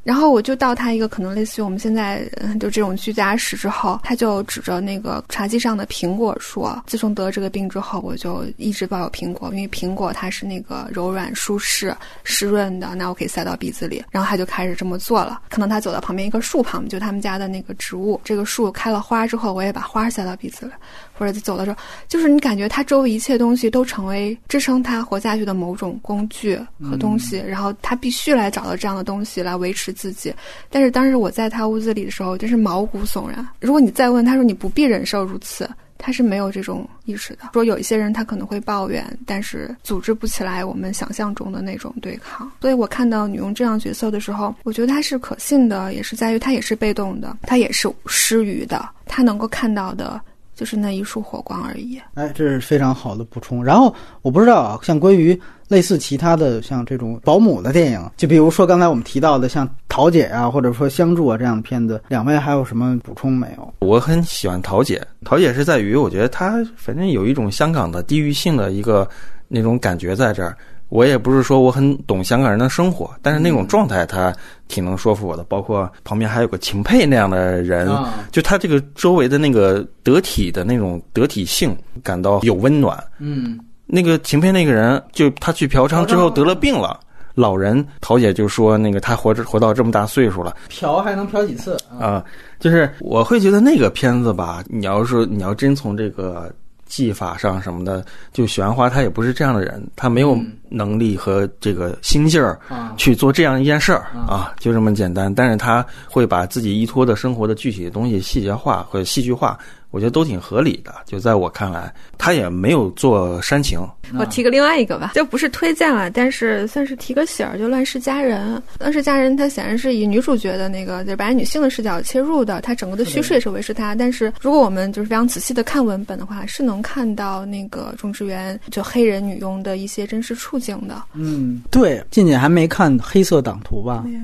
然后我就到他一个可能类似于我们现在就这种居家室之后，他就指着那个茶几上的苹果说：“自从得了这个病之后，我就一直抱有苹果，因为苹果它是那个柔软舒适、湿润的，那我可以塞到鼻子里。”然后他就开始这么做了。可能他走到旁边一棵树旁，就他们家的那个植物，这个树开了花之后，我也把花塞到鼻子里。或者走的时候，就是你感觉他周围一切东西都成为支撑他活下去的某种工具和东西，然后他必须来找到这样的东西来维持自己。但是当时我在他屋子里的时候，真是毛骨悚然。如果你再问他说你不必忍受如此，他是没有这种意识的。说有一些人他可能会抱怨，但是组织不起来我们想象中的那种对抗。所以我看到女佣这样角色的时候，我觉得她是可信的，也是在于她也是被动的，她也是失语的，她能够看到的。就是那一束火光而已。哎，这是非常好的补充。然后我不知道啊，像关于类似其他的像这种保姆的电影，就比如说刚才我们提到的像《桃姐》啊，或者说《相助》啊这样的片子，两位还有什么补充没有？我很喜欢《桃姐》，《桃姐》是在于我觉得它反正有一种香港的地域性的一个那种感觉在这儿。我也不是说我很懂香港人的生活，但是那种状态他挺能说服我的。包括旁边还有个秦沛那样的人，就他这个周围的那个得体的那种得体性，感到有温暖。嗯，那个秦沛那个人，就他去嫖娼之后得了病了，老人陶姐就说那个他活着活到这么大岁数了，嫖还能嫖几次啊？就是我会觉得那个片子吧，你要是你要真从这个。技法上什么的，就许鞍华他也不是这样的人，他没有能力和这个心劲儿去做这样一件事儿啊，就这么简单。但是他会把自己依托的生活的具体的东西细节化或者戏剧化。我觉得都挺合理的，就在我看来，他也没有做煽情。我提个另外一个吧，就不是推荐了，但是算是提个醒儿，就《乱世佳人》。《乱世佳人》它显然是以女主角的那个就是白人女性的视角切入的，它整个的叙事也是维持她。但是如果我们就是非常仔细的看文本的话，是能看到那个种植园就黑人女佣的一些真实处境的。嗯，对，静静还没看《黑色党徒》吧？没有。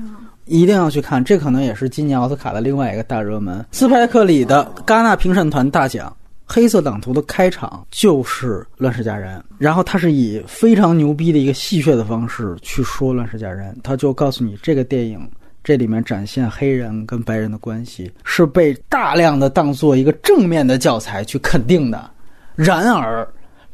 一定要去看，这可能也是今年奥斯卡的另外一个大热门。斯派克里的戛纳评审团大奖《黑色党徒》的开场就是《乱世佳人》，然后他是以非常牛逼的一个戏谑的方式去说《乱世佳人》，他就告诉你这个电影这里面展现黑人跟白人的关系是被大量的当做一个正面的教材去肯定的，然而。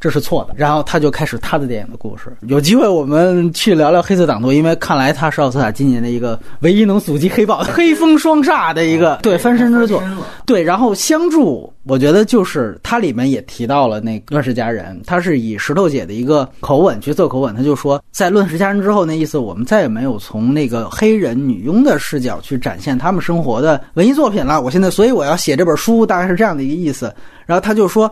这是错的，然后他就开始他的电影的故事。有机会我们去聊聊《黑色党徒》，因为看来他是奥斯卡今年的一个唯一能阻击黑豹、黑风双煞的一个对翻身之作。对，然后《相助》，我觉得就是它里面也提到了那《乱世佳人》，他是以石头姐的一个口吻角色口吻，他就说，在《乱世佳人》之后，那意思我们再也没有从那个黑人女佣的视角去展现他们生活的文艺作品了。我现在，所以我要写这本书，大概是这样的一个意思。然后他就说。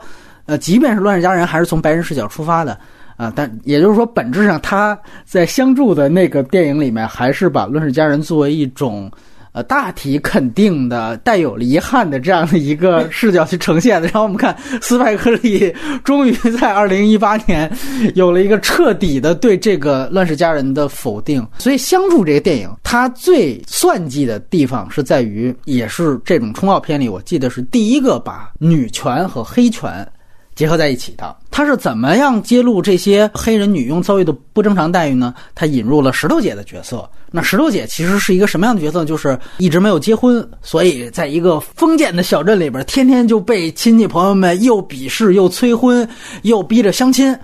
呃，即便是《乱世佳人》，还是从白人视角出发的，啊，但也就是说，本质上他在相助的那个电影里面，还是把《乱世佳人》作为一种，呃，大体肯定的、带有遗憾的这样的一个 视角去呈现的。然后我们看斯派克利终于在二零一八年有了一个彻底的对这个《乱世佳人》的否定。所以，《相助》这个电影，它最算计的地方是在于，也是这种冲奥片里，我记得是第一个把女权和黑权。结合在一起的，他是怎么样揭露这些黑人女佣遭遇的不正常待遇呢？他引入了石头姐的角色。那石头姐其实是一个什么样的角色？就是一直没有结婚，所以在一个封建的小镇里边，天天就被亲戚朋友们又鄙视、又催婚、又逼着相亲。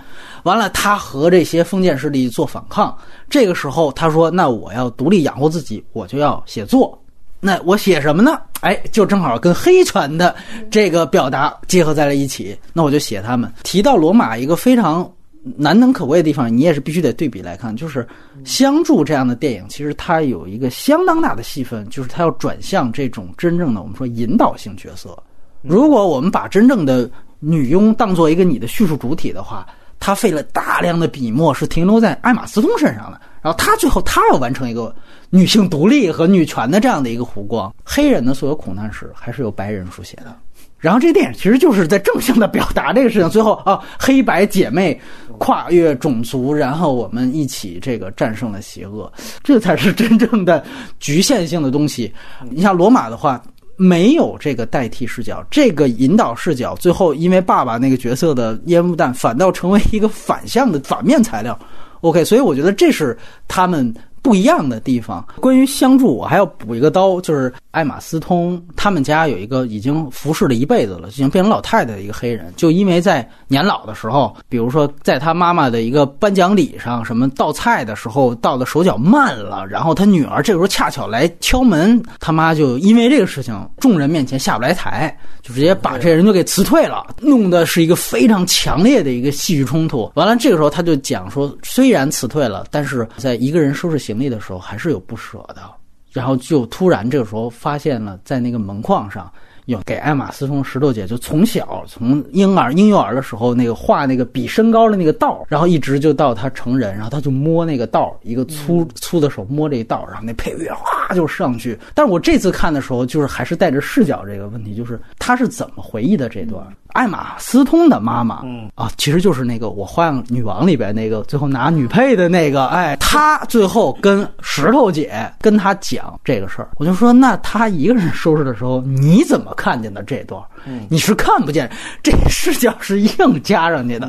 完了，他和这些封建势力做反抗。这个时候，他说：“那我要独立养活自己，我就要写作。”那我写什么呢？哎，就正好跟黑权的这个表达结合在了一起。那我就写他们。提到罗马一个非常难能可贵的地方，你也是必须得对比来看，就是《相助》这样的电影，其实它有一个相当大的戏份，就是它要转向这种真正的我们说引导性角色。如果我们把真正的女佣当做一个你的叙述主体的话，他费了大量的笔墨是停留在艾玛斯通身上的，然后他最后他要完成一个。女性独立和女权的这样的一个弧光，黑人的所有苦难史还是由白人书写的，然后这电影其实就是在正向的表达这个事情。最后啊，黑白姐妹跨越种族，然后我们一起这个战胜了邪恶，这才是真正的局限性的东西。你像罗马的话。没有这个代替视角，这个引导视角，最后因为爸爸那个角色的烟雾弹，反倒成为一个反向的反面材料。OK，所以我觉得这是他们。不一样的地方。关于相助，我还要补一个刀，就是艾玛斯通他们家有一个已经服侍了一辈子了，已经变成老太太的一个黑人，就因为在年老的时候，比如说在他妈妈的一个颁奖礼上，什么倒菜的时候倒的手脚慢了，然后他女儿这个时候恰巧来敲门，他妈就因为这个事情，众人面前下不来台，就直接把这人就给辞退了，弄的是一个非常强烈的一个戏剧冲突。完了，这个时候他就讲说，虽然辞退了，但是在一个人收拾。行李的时候还是有不舍的，然后就突然这个时候发现了，在那个门框上。有给艾玛斯通石头姐，就从小从婴儿婴幼儿的时候，那个画那个比身高的那个道，然后一直就到她成人，然后她就摸那个道，一个粗粗的手摸这一道，然后那配乐哗就上去。但是我这次看的时候，就是还是带着视角这个问题，就是她是怎么回忆的这段？艾玛斯通的妈妈，嗯啊，其实就是那个我花样女王里边那个最后拿女配的那个，哎，她最后跟石头姐跟她讲这个事儿，我就说那她一个人收拾的时候，你怎么？看见的这段，你是看不见，这视角是硬加上去的。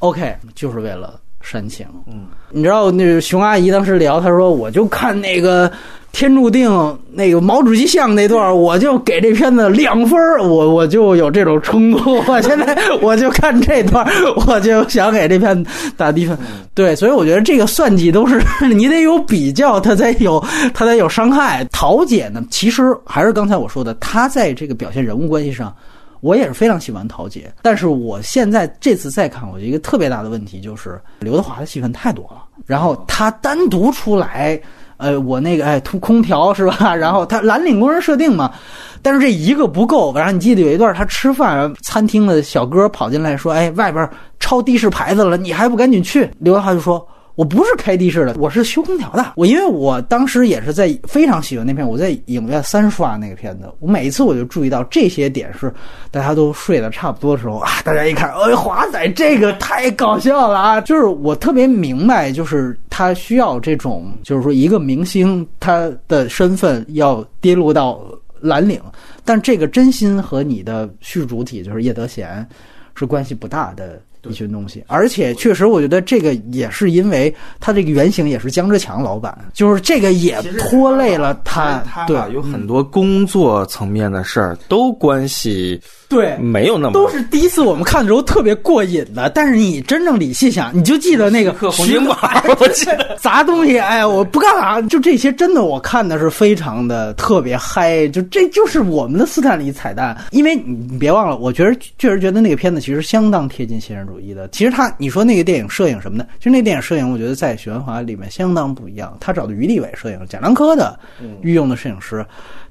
OK，就是为了煽情。嗯，你知道那熊阿姨当时聊，她说我就看那个。天注定那个毛主席像那段，我就给这片子两分我我就有这种冲动。我现在我就看这段，我就想给这片打低分。对，所以我觉得这个算计都是你得有比较，他才有他才有伤害。桃姐呢，其实还是刚才我说的，她在这个表现人物关系上，我也是非常喜欢桃姐。但是我现在这次再看，我觉得一个特别大的问题就是刘德华的戏份太多了，然后他单独出来。呃，我那个哎，通空调是吧？然后他蓝领工人设定嘛，但是这一个不够。然后你记得有一段他吃饭，餐厅的小哥跑进来说：“哎，外边抄的士牌子了，你还不赶紧去？”刘德华就说。我不是开的士的，我是修空调的。我因为我当时也是在非常喜欢那片，我在影院三刷那个片子。我每一次我就注意到这些点是大家都睡得差不多的时候啊，大家一看，哎，华仔这个太搞笑了啊！就是我特别明白，就是他需要这种，就是说一个明星他的身份要跌落到蓝领，但这个真心和你的叙主体就是叶德娴是关系不大的。一群东西，而且确实，我觉得这个也是因为他这个原型也是江志强老板，就是这个也拖累了他。对，有很多工作层面的事儿都关系。对，没有那么都是第一次我们看的时候特别过瘾的，但是你真正理细想，你就记得那个红金宝，我记得 砸东西，哎，我不干了，就这些，真的我看的是非常的特别嗨，就这就是我们的斯坦李彩蛋，因为你别忘了，我觉得确实觉得那个片子其实相当贴近现实主义的。其实他你说那个电影摄影什么的，其实那电影摄影我觉得在许鞍华里面相当不一样，他找的于立伟摄影，贾樟柯的御用的摄影师。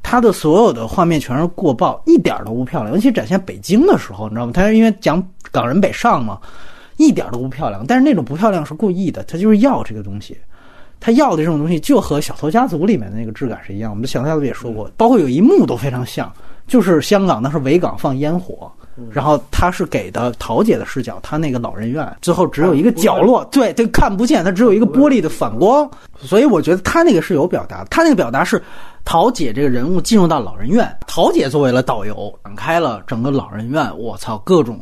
他的所有的画面全是过曝，一点都不漂亮。尤其展现北京的时候，你知道吗？他因为讲港人北上嘛，一点都不漂亮。但是那种不漂亮是故意的，他就是要这个东西。他要的这种东西就和《小偷家族》里面的那个质感是一样。我们《小偷家族》也说过，包括有一幕都非常像，就是香港那是维港放烟火，然后他是给的桃姐的视角，他那个老人院最后只有一个角落，对，就看不见，他只有一个玻璃的反光。所以我觉得他那个是有表达，他那个表达是。桃姐这个人物进入到老人院，桃姐作为了导游，展开了整个老人院。我操，各种。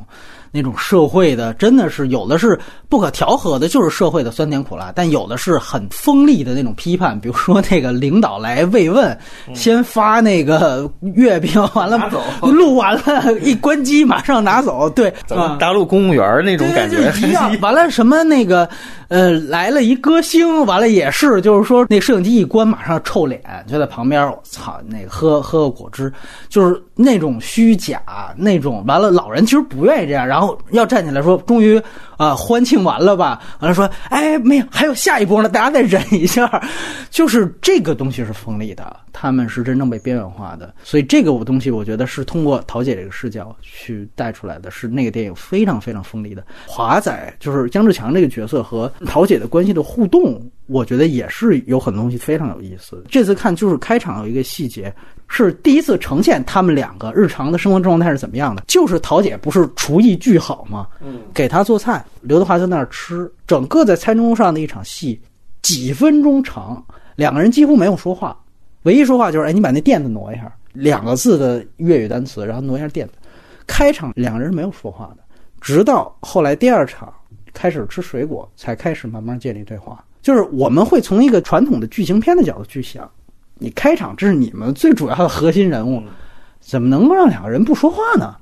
那种社会的真的是有的是不可调和的，就是社会的酸甜苦辣；但有的是很锋利的那种批判，比如说那个领导来慰问，先发那个月饼，完了录完了，一关机马上拿走。对，大陆公务员那种感觉一样。完了什么那个呃来了一歌星，完了也是就是说那摄影机一关马上臭脸，就在旁边，我操，那个喝喝个果汁，就是那种虚假那种。完了老人其实不愿意这样，然后。要站起来说，终于啊欢庆完了吧？完了说，哎，没有，还有下一波呢，大家再忍一下。就是这个东西是锋利的，他们是真正被边缘化的，所以这个我东西我觉得是通过桃姐这个视角去带出来的，是那个电影非常非常锋利的。华仔就是姜志强这个角色和桃姐的关系的互动，我觉得也是有很多东西非常有意思。这次看就是开场有一个细节。是第一次呈现他们两个日常的生活状态是怎么样的。就是桃姐不是厨艺巨好吗？嗯，给她做菜，刘德华在那儿吃。整个在餐桌上的一场戏，几分钟长，两个人几乎没有说话，唯一说话就是哎，你把那垫子挪一下，两个字的粤语单词，然后挪一下垫子。开场两个人没有说话的，直到后来第二场开始吃水果，才开始慢慢建立对话。就是我们会从一个传统的剧情片的角度去想，你开场这是你们最主要的核心人物，怎么能够让两个人不说话呢？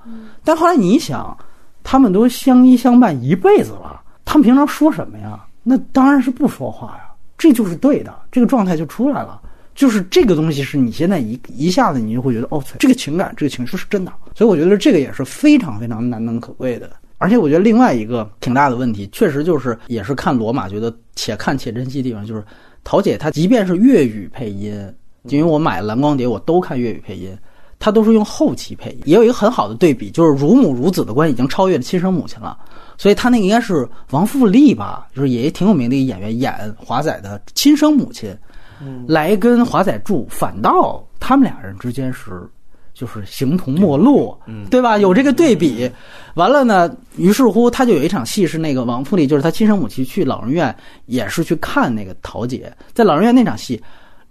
但后来你一想，他们都相依相伴一辈子了，他们平常说什么呀？那当然是不说话呀，这就是对的，这个状态就出来了。就是这个东西是你现在一一下子你就会觉得哦，这个情感这个情绪是真的，所以我觉得这个也是非常非常难能可贵的。而且我觉得另外一个挺大的问题，确实就是也是看罗马觉得且看且珍惜的地方，就是桃姐她即便是粤语配音，因为我买蓝光碟我都看粤语配音，它都是用后期配音，也有一个很好的对比，就是乳母如子的关系已经超越了亲生母亲了，所以他那个应该是王富利吧，就是也挺有名的一个演员演华仔的亲生母亲。来跟华仔住，反倒他们俩人之间是就是形同陌路，对吧？有这个对比，完了呢，于是乎他就有一场戏是那个王富利，就是他亲生母亲去老人院，也是去看那个桃姐，在老人院那场戏，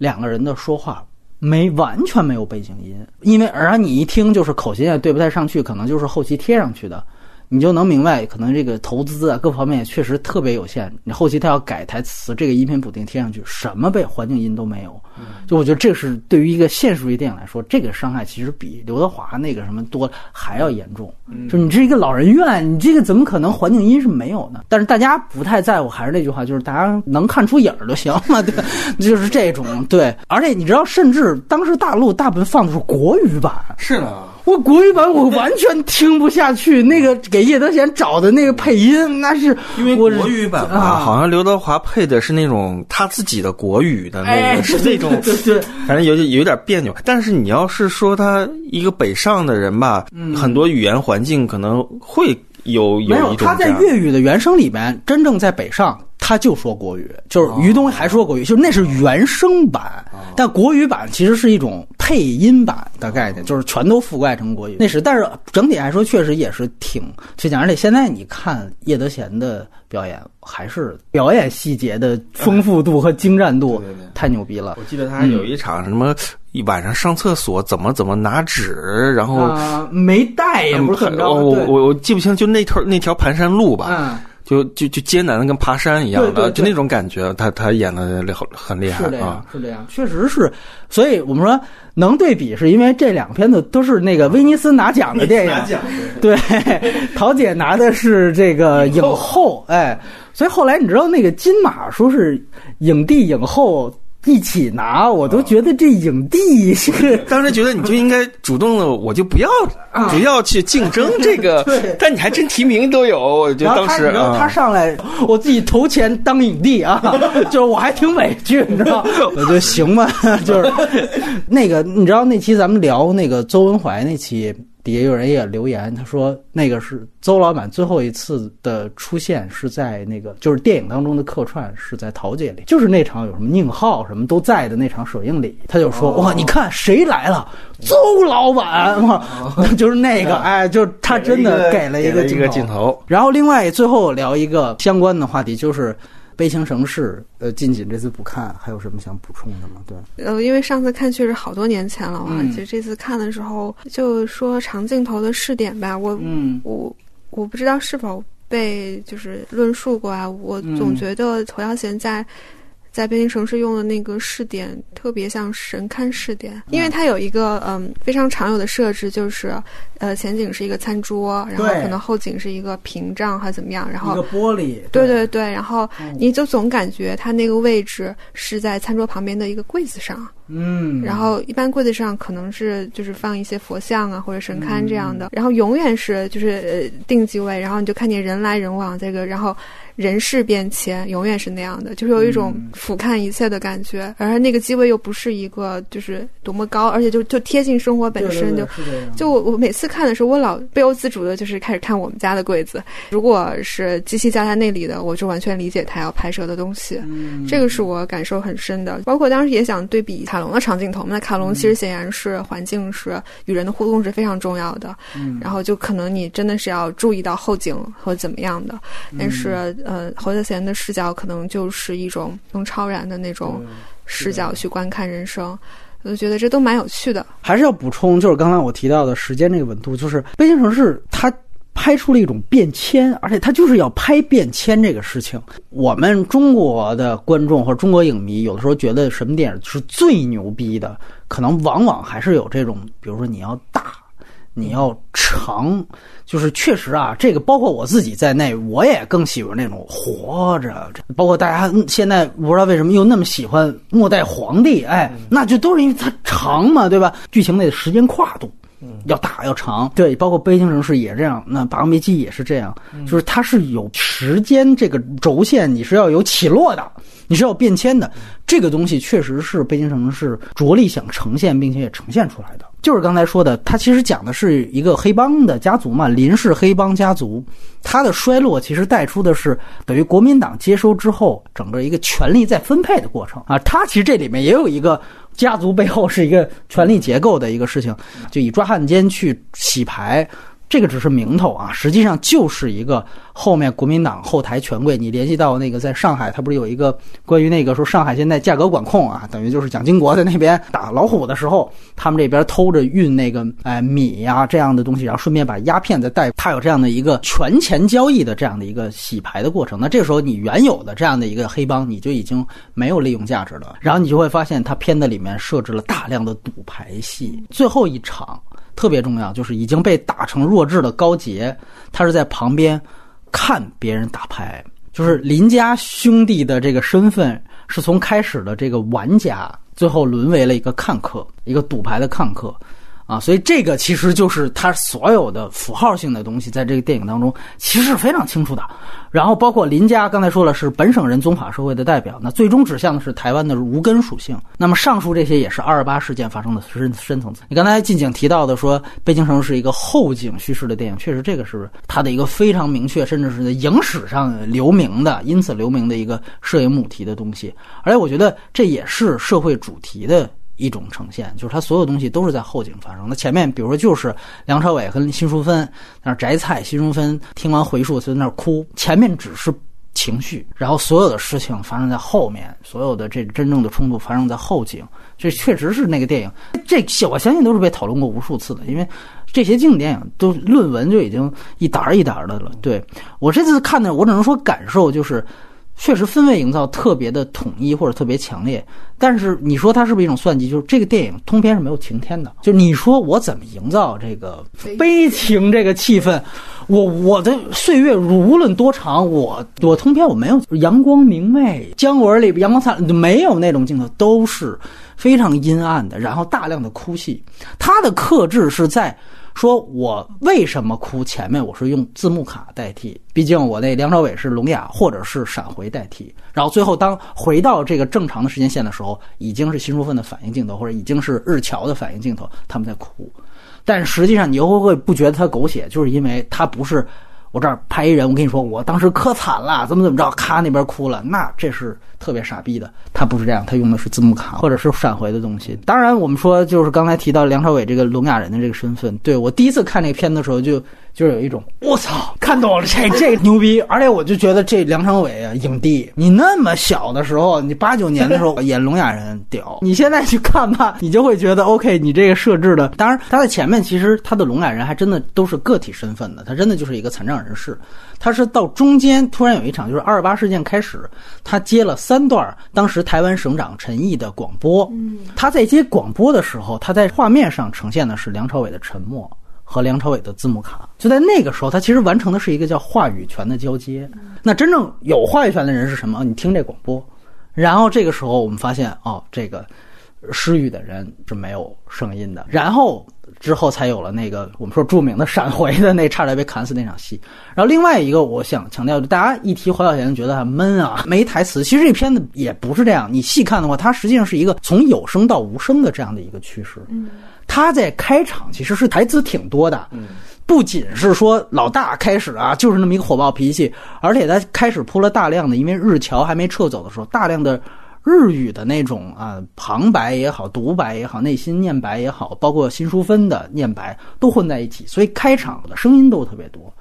两个人的说话没完全没有背景音，因为而你一听就是口型也对不太上去，可能就是后期贴上去的。你就能明白，可能这个投资啊，各方面确实特别有限。你后期他要改台词，这个音频补丁贴上去，什么被环境音都没有。就我觉得这是对于一个现实主义电影来说，这个伤害其实比刘德华那个什么多还要严重。就你这一个老人院，你这个怎么可能环境音是没有呢？但是大家不太在乎，还是那句话，就是大家能看出影儿就行了，对，就是这种对。而且你知道，甚至当时大陆大部分放的是国语版，是的。我国语版我完全听不下去，那个给叶德娴找的那个配音，那是因为国语版啊，好像刘德华配的是那种他自己的国语的那个，是那种，对对，反正有有点别扭。但是你要是说他一个北上的人吧，很多语言环境可能会有有一种他在粤语的原声里边，真正在北上。他就说国语，就是于东还说国语，就是那是原声版，但国语版其实是一种配音版的概念，就是全都覆盖成国语。那是，但是整体来说确实也是挺就讲，而且现在你看叶德娴的表演，还是表演细节的丰富度和精湛度太牛逼了。我记得他有一场什么晚上上厕所怎么怎么拿纸，然后没带也不是很我我我记不清，就那条那条盘山路吧。就就就艰难的跟爬山一样的，就那种感觉，他他演的很很厉害啊，是这样，确实是。所以我们说能对比，是因为这两个片子都是那个威尼斯拿奖的电影，对，桃姐拿的是这个影后，哎，所以后来你知道那个金马说是影帝影后。一起拿，我都觉得这影帝是。当时觉得你就应该主动的，我就不要不要去竞争 这个。对，但你还真提名都有，我觉得当时。然后他上来，我自己投钱当影帝啊，就是我还挺委屈，你知道？我觉得行吧，就是那个，你知道那期咱们聊那个邹文怀那期。底下有人也留言，他说那个是邹老板最后一次的出现是在那个就是电影当中的客串是在桃姐里，就是那场有什么宁浩什么都在的那场首映礼，他就说哇，你看谁来了，邹老板哇，就是那个 哎，就他真的给了一个镜头。然后另外最后聊一个相关的话题就是。悲情城市，呃，近景这次不看，还有什么想补充的吗？对，呃，因为上次看确实好多年前了啊，其实这次看的时候，就说长镜头的试点吧，我，嗯，我我不知道是否被就是论述过啊，我总觉得侯耀贤在。在北京城市用的那个试点特别像神龛试点，因为它有一个嗯非常常有的设置，就是呃前景是一个餐桌，然后可能后景是一个屏障还是怎么样，然后一个玻璃，对对对，然后你就总感觉它那个位置是在餐桌旁边的一个柜子上，嗯，然后一般柜子上可能是就是放一些佛像啊或者神龛这样的，然后永远是就是呃定机位，然后你就看见人来人往这个，然后。人事变迁，永远是那样的，就是有一种俯瞰一切的感觉，而那个机位又不是一个就是多么高，而且就就贴近生活本身，就就我我每次看的时候，我老不由自主的就是开始看我们家的柜子，如果是机器架在那里的，我就完全理解他要拍摄的东西，这个是我感受很深的。包括当时也想对比卡隆的长镜头嘛。那卡隆其实显然是环境是与人的互动是非常重要的，嗯，然后就可能你真的是要注意到后景和怎么样的。但是呃，侯孝贤的视角可能就是一种用超然的那种视角去观看人生，我就觉得这都蛮有趣的。还是要补充，就是刚才我提到的时间这个稳度，就是《北京城市》它。拍出了一种变迁，而且他就是要拍变迁这个事情。我们中国的观众或者中国影迷，有的时候觉得什么电影是最牛逼的，可能往往还是有这种，比如说你要大，你要长，就是确实啊，这个包括我自己在内，我也更喜欢那种活着。包括大家现在不知道为什么又那么喜欢《末代皇帝》，哎，那就都是因为它长嘛，对吧？剧情内的时间跨度。要大要长，对，包括《北京城市》也这样，那《霸王别姬》也是这样，就是它是有时间这个轴线，你是要有起落的，你是要变迁的。这个东西确实是《北京城市》着力想呈现，并且也呈现出来的。就是刚才说的，它其实讲的是一个黑帮的家族嘛，林氏黑帮家族，它的衰落其实带出的是等于国民党接收之后，整个一个权力再分配的过程啊。它其实这里面也有一个。家族背后是一个权力结构的一个事情，就以抓汉奸去洗牌。这个只是名头啊，实际上就是一个后面国民党后台权贵。你联系到那个在上海，他不是有一个关于那个说上海现在价格管控啊，等于就是蒋经国在那边打老虎的时候，他们这边偷着运那个哎米呀这样的东西，然后顺便把鸦片再带。他有这样的一个权钱交易的这样的一个洗牌的过程。那这时候你原有的这样的一个黑帮，你就已经没有利用价值了。然后你就会发现，他片子里面设置了大量的赌牌戏，最后一场。特别重要，就是已经被打成弱智的高杰，他是在旁边看别人打牌。就是林家兄弟的这个身份，是从开始的这个玩家，最后沦为了一个看客，一个赌牌的看客。啊，所以这个其实就是他所有的符号性的东西，在这个电影当中其实是非常清楚的。然后包括林家刚才说了是本省人宗法社会的代表，那最终指向的是台湾的无根属性。那么上述这些也是二二八事件发生的深深层次。你刚才近景提到的说《北京城》是一个后景叙事的电影，确实这个是它的一个非常明确，甚至是影史上留名的，因此留名的一个摄影母题的东西。而且我觉得这也是社会主题的。一种呈现，就是他所有东西都是在后景发生。那前面，比如说就是梁朝伟和辛淑芬那摘菜，辛淑芬听完回述就在那哭。前面只是情绪，然后所有的事情发生在后面，所有的这真正的冲突发生在后景。这确实是那个电影，这我相信都是被讨论过无数次的，因为这些经典电影都论文就已经一沓一沓的了。对我这次看的，我只能说感受就是。确实氛围营造特别的统一或者特别强烈，但是你说它是不是一种算计？就是这个电影通篇是没有晴天的。就你说我怎么营造这个悲情这个气氛？我我的岁月无论多长，我我通篇我没有阳光明媚，姜文里阳光灿烂没有那种镜头，都是非常阴暗的，然后大量的哭戏。他的克制是在。说我为什么哭？前面我是用字幕卡代替，毕竟我那梁朝伟是聋哑或者是闪回代替。然后最后当回到这个正常的时间线的时候，已经是新淑芬的反应镜头，或者已经是日侨的反应镜头，他们在哭。但实际上你又会会不觉得他狗血，就是因为他不是我这儿拍一人，我跟你说我当时可惨了，怎么怎么着，咔那边哭了，那这是。特别傻逼的，他不是这样，他用的是字幕卡或者是闪回的东西。当然，我们说就是刚才提到梁朝伟这个聋哑人的这个身份，对我第一次看那个片子的时候，就就是有一种我操，看懂了这 这牛逼，而且我就觉得这梁朝伟啊，影帝，你那么小的时候，你八九年的时候 演聋哑人屌，你现在去看吧，你就会觉得 OK，你这个设置的，当然他在前面其实他的聋哑人还真的都是个体身份的，他真的就是一个残障人士。他是到中间突然有一场，就是二二八事件开始，他接了三段当时台湾省长陈毅的广播。嗯，他在接广播的时候，他在画面上呈现的是梁朝伟的沉默和梁朝伟的字幕卡。就在那个时候，他其实完成的是一个叫话语权的交接。那真正有话语权的人是什么？你听这广播，然后这个时候我们发现，哦，这个失语的人是没有声音的。然后。之后才有了那个我们说著名的闪回的那差点被砍死那场戏。然后另外一个我想强调，大家一提黄晓贤觉得很闷啊，没台词。其实这片子也不是这样，你细看的话，它实际上是一个从有声到无声的这样的一个趋势。嗯，他在开场其实是台词挺多的，嗯，不仅是说老大开始啊就是那么一个火爆脾气，而且他开始铺了大量的，因为日侨还没撤走的时候，大量的。日语的那种啊旁白也好，独白也好，内心念白也好，包括新淑芬的念白都混在一起，所以开场的声音都特别多。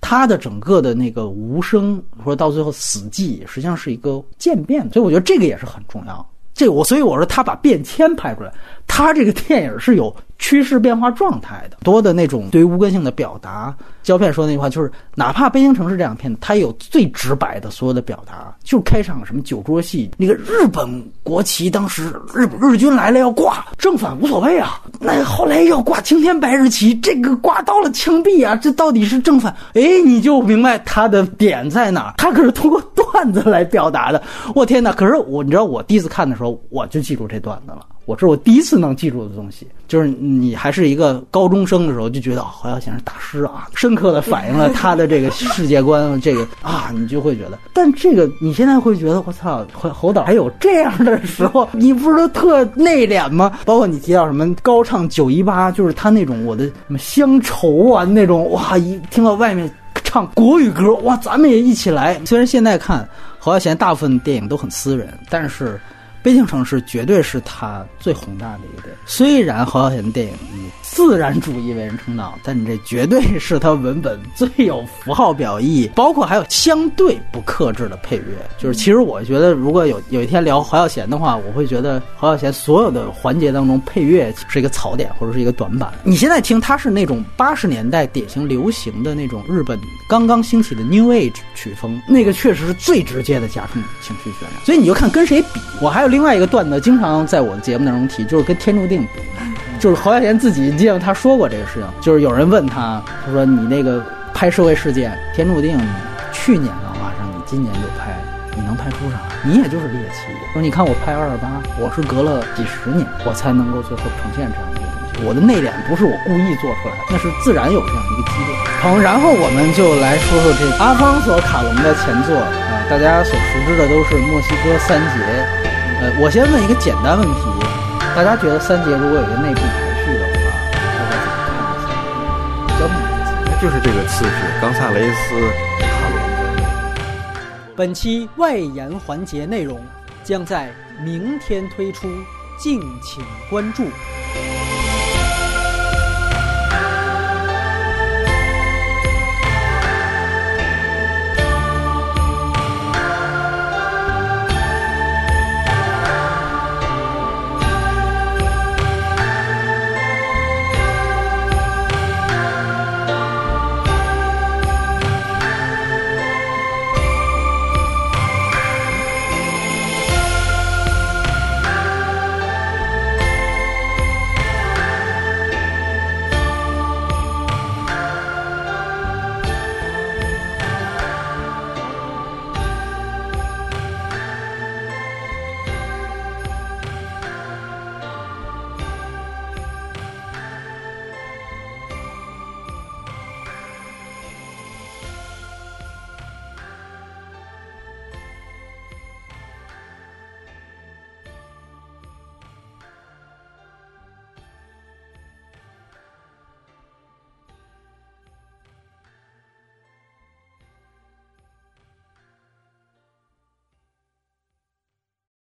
他的整个的那个无声，说到最后死寂，实际上是一个渐变，所以我觉得这个也是很重要。这我所以我说他把变迁拍出来，他这个电影是有趋势变化状态的，多的那种对于无根性的表达。胶片说那句话就是，哪怕《悲情城市》这样片子，它有最直白的所有的表达，就开场什么酒桌戏，那个日本国旗当时日日军来了要挂，正反无所谓啊。那后来要挂青天白日旗，这个挂到了枪毙啊，这到底是正反？哎，你就明白他的点在哪。他可是通过段子来表达的。我天哪！可是我，你知道我第一次看的时候，我就记住这段子了。我这是我第一次能记住的东西，就是你还是一个高中生的时候，就觉得侯孝贤是大师啊，深刻的反映了 他的这个世界观，这个啊，你就会觉得。但这个你现在会觉得，我操，侯侯导还有这样的时候，你不是都特内敛吗？包括你提到什么高唱九一八，就是他那种我的什么乡愁啊那种，哇，一听到外面唱国语歌，哇，咱们也一起来。虽然现在看侯孝贤大部分电影都很私人，但是。悲情城市绝对是他最宏大的一个电影。虽然侯孝贤的电影以自然主义为人称道，但你这绝对是他文本最有符号表意，包括还有相对不克制的配乐。就是其实我觉得，如果有有一天聊侯孝贤的话，我会觉得侯孝贤所有的环节当中配乐是一个槽点或者是一个短板。你现在听，他是那种八十年代典型流行的那种日本刚刚兴起的 New Age 曲风，那个确实是最直接的加重情绪渲染。所以你就看跟谁比，我还有。另外一个段子经常在我的节目当中提，就是跟天注定比，就是侯孝贤自己记得他说过这个事情，就是有人问他，他说你那个拍社会事件，天注定去年的话上，你今年就拍，你能拍出啥？你也就是猎奇。说你看我拍二二八，我是隔了几十年，我才能够最后呈现这样一个东西。我的内敛不是我故意做出来的，那是自然有这样一个积累。好，然后我们就来说说这阿方索卡隆的前作啊，大家所熟知的都是墨西哥三杰。呃，我先问一个简单问题，大家觉得三杰如果有个内部排序的话，大家怎么看这三那就是这个次序，冈萨雷斯、卡隆。本期外延环节内容将在明天推出，敬请关注。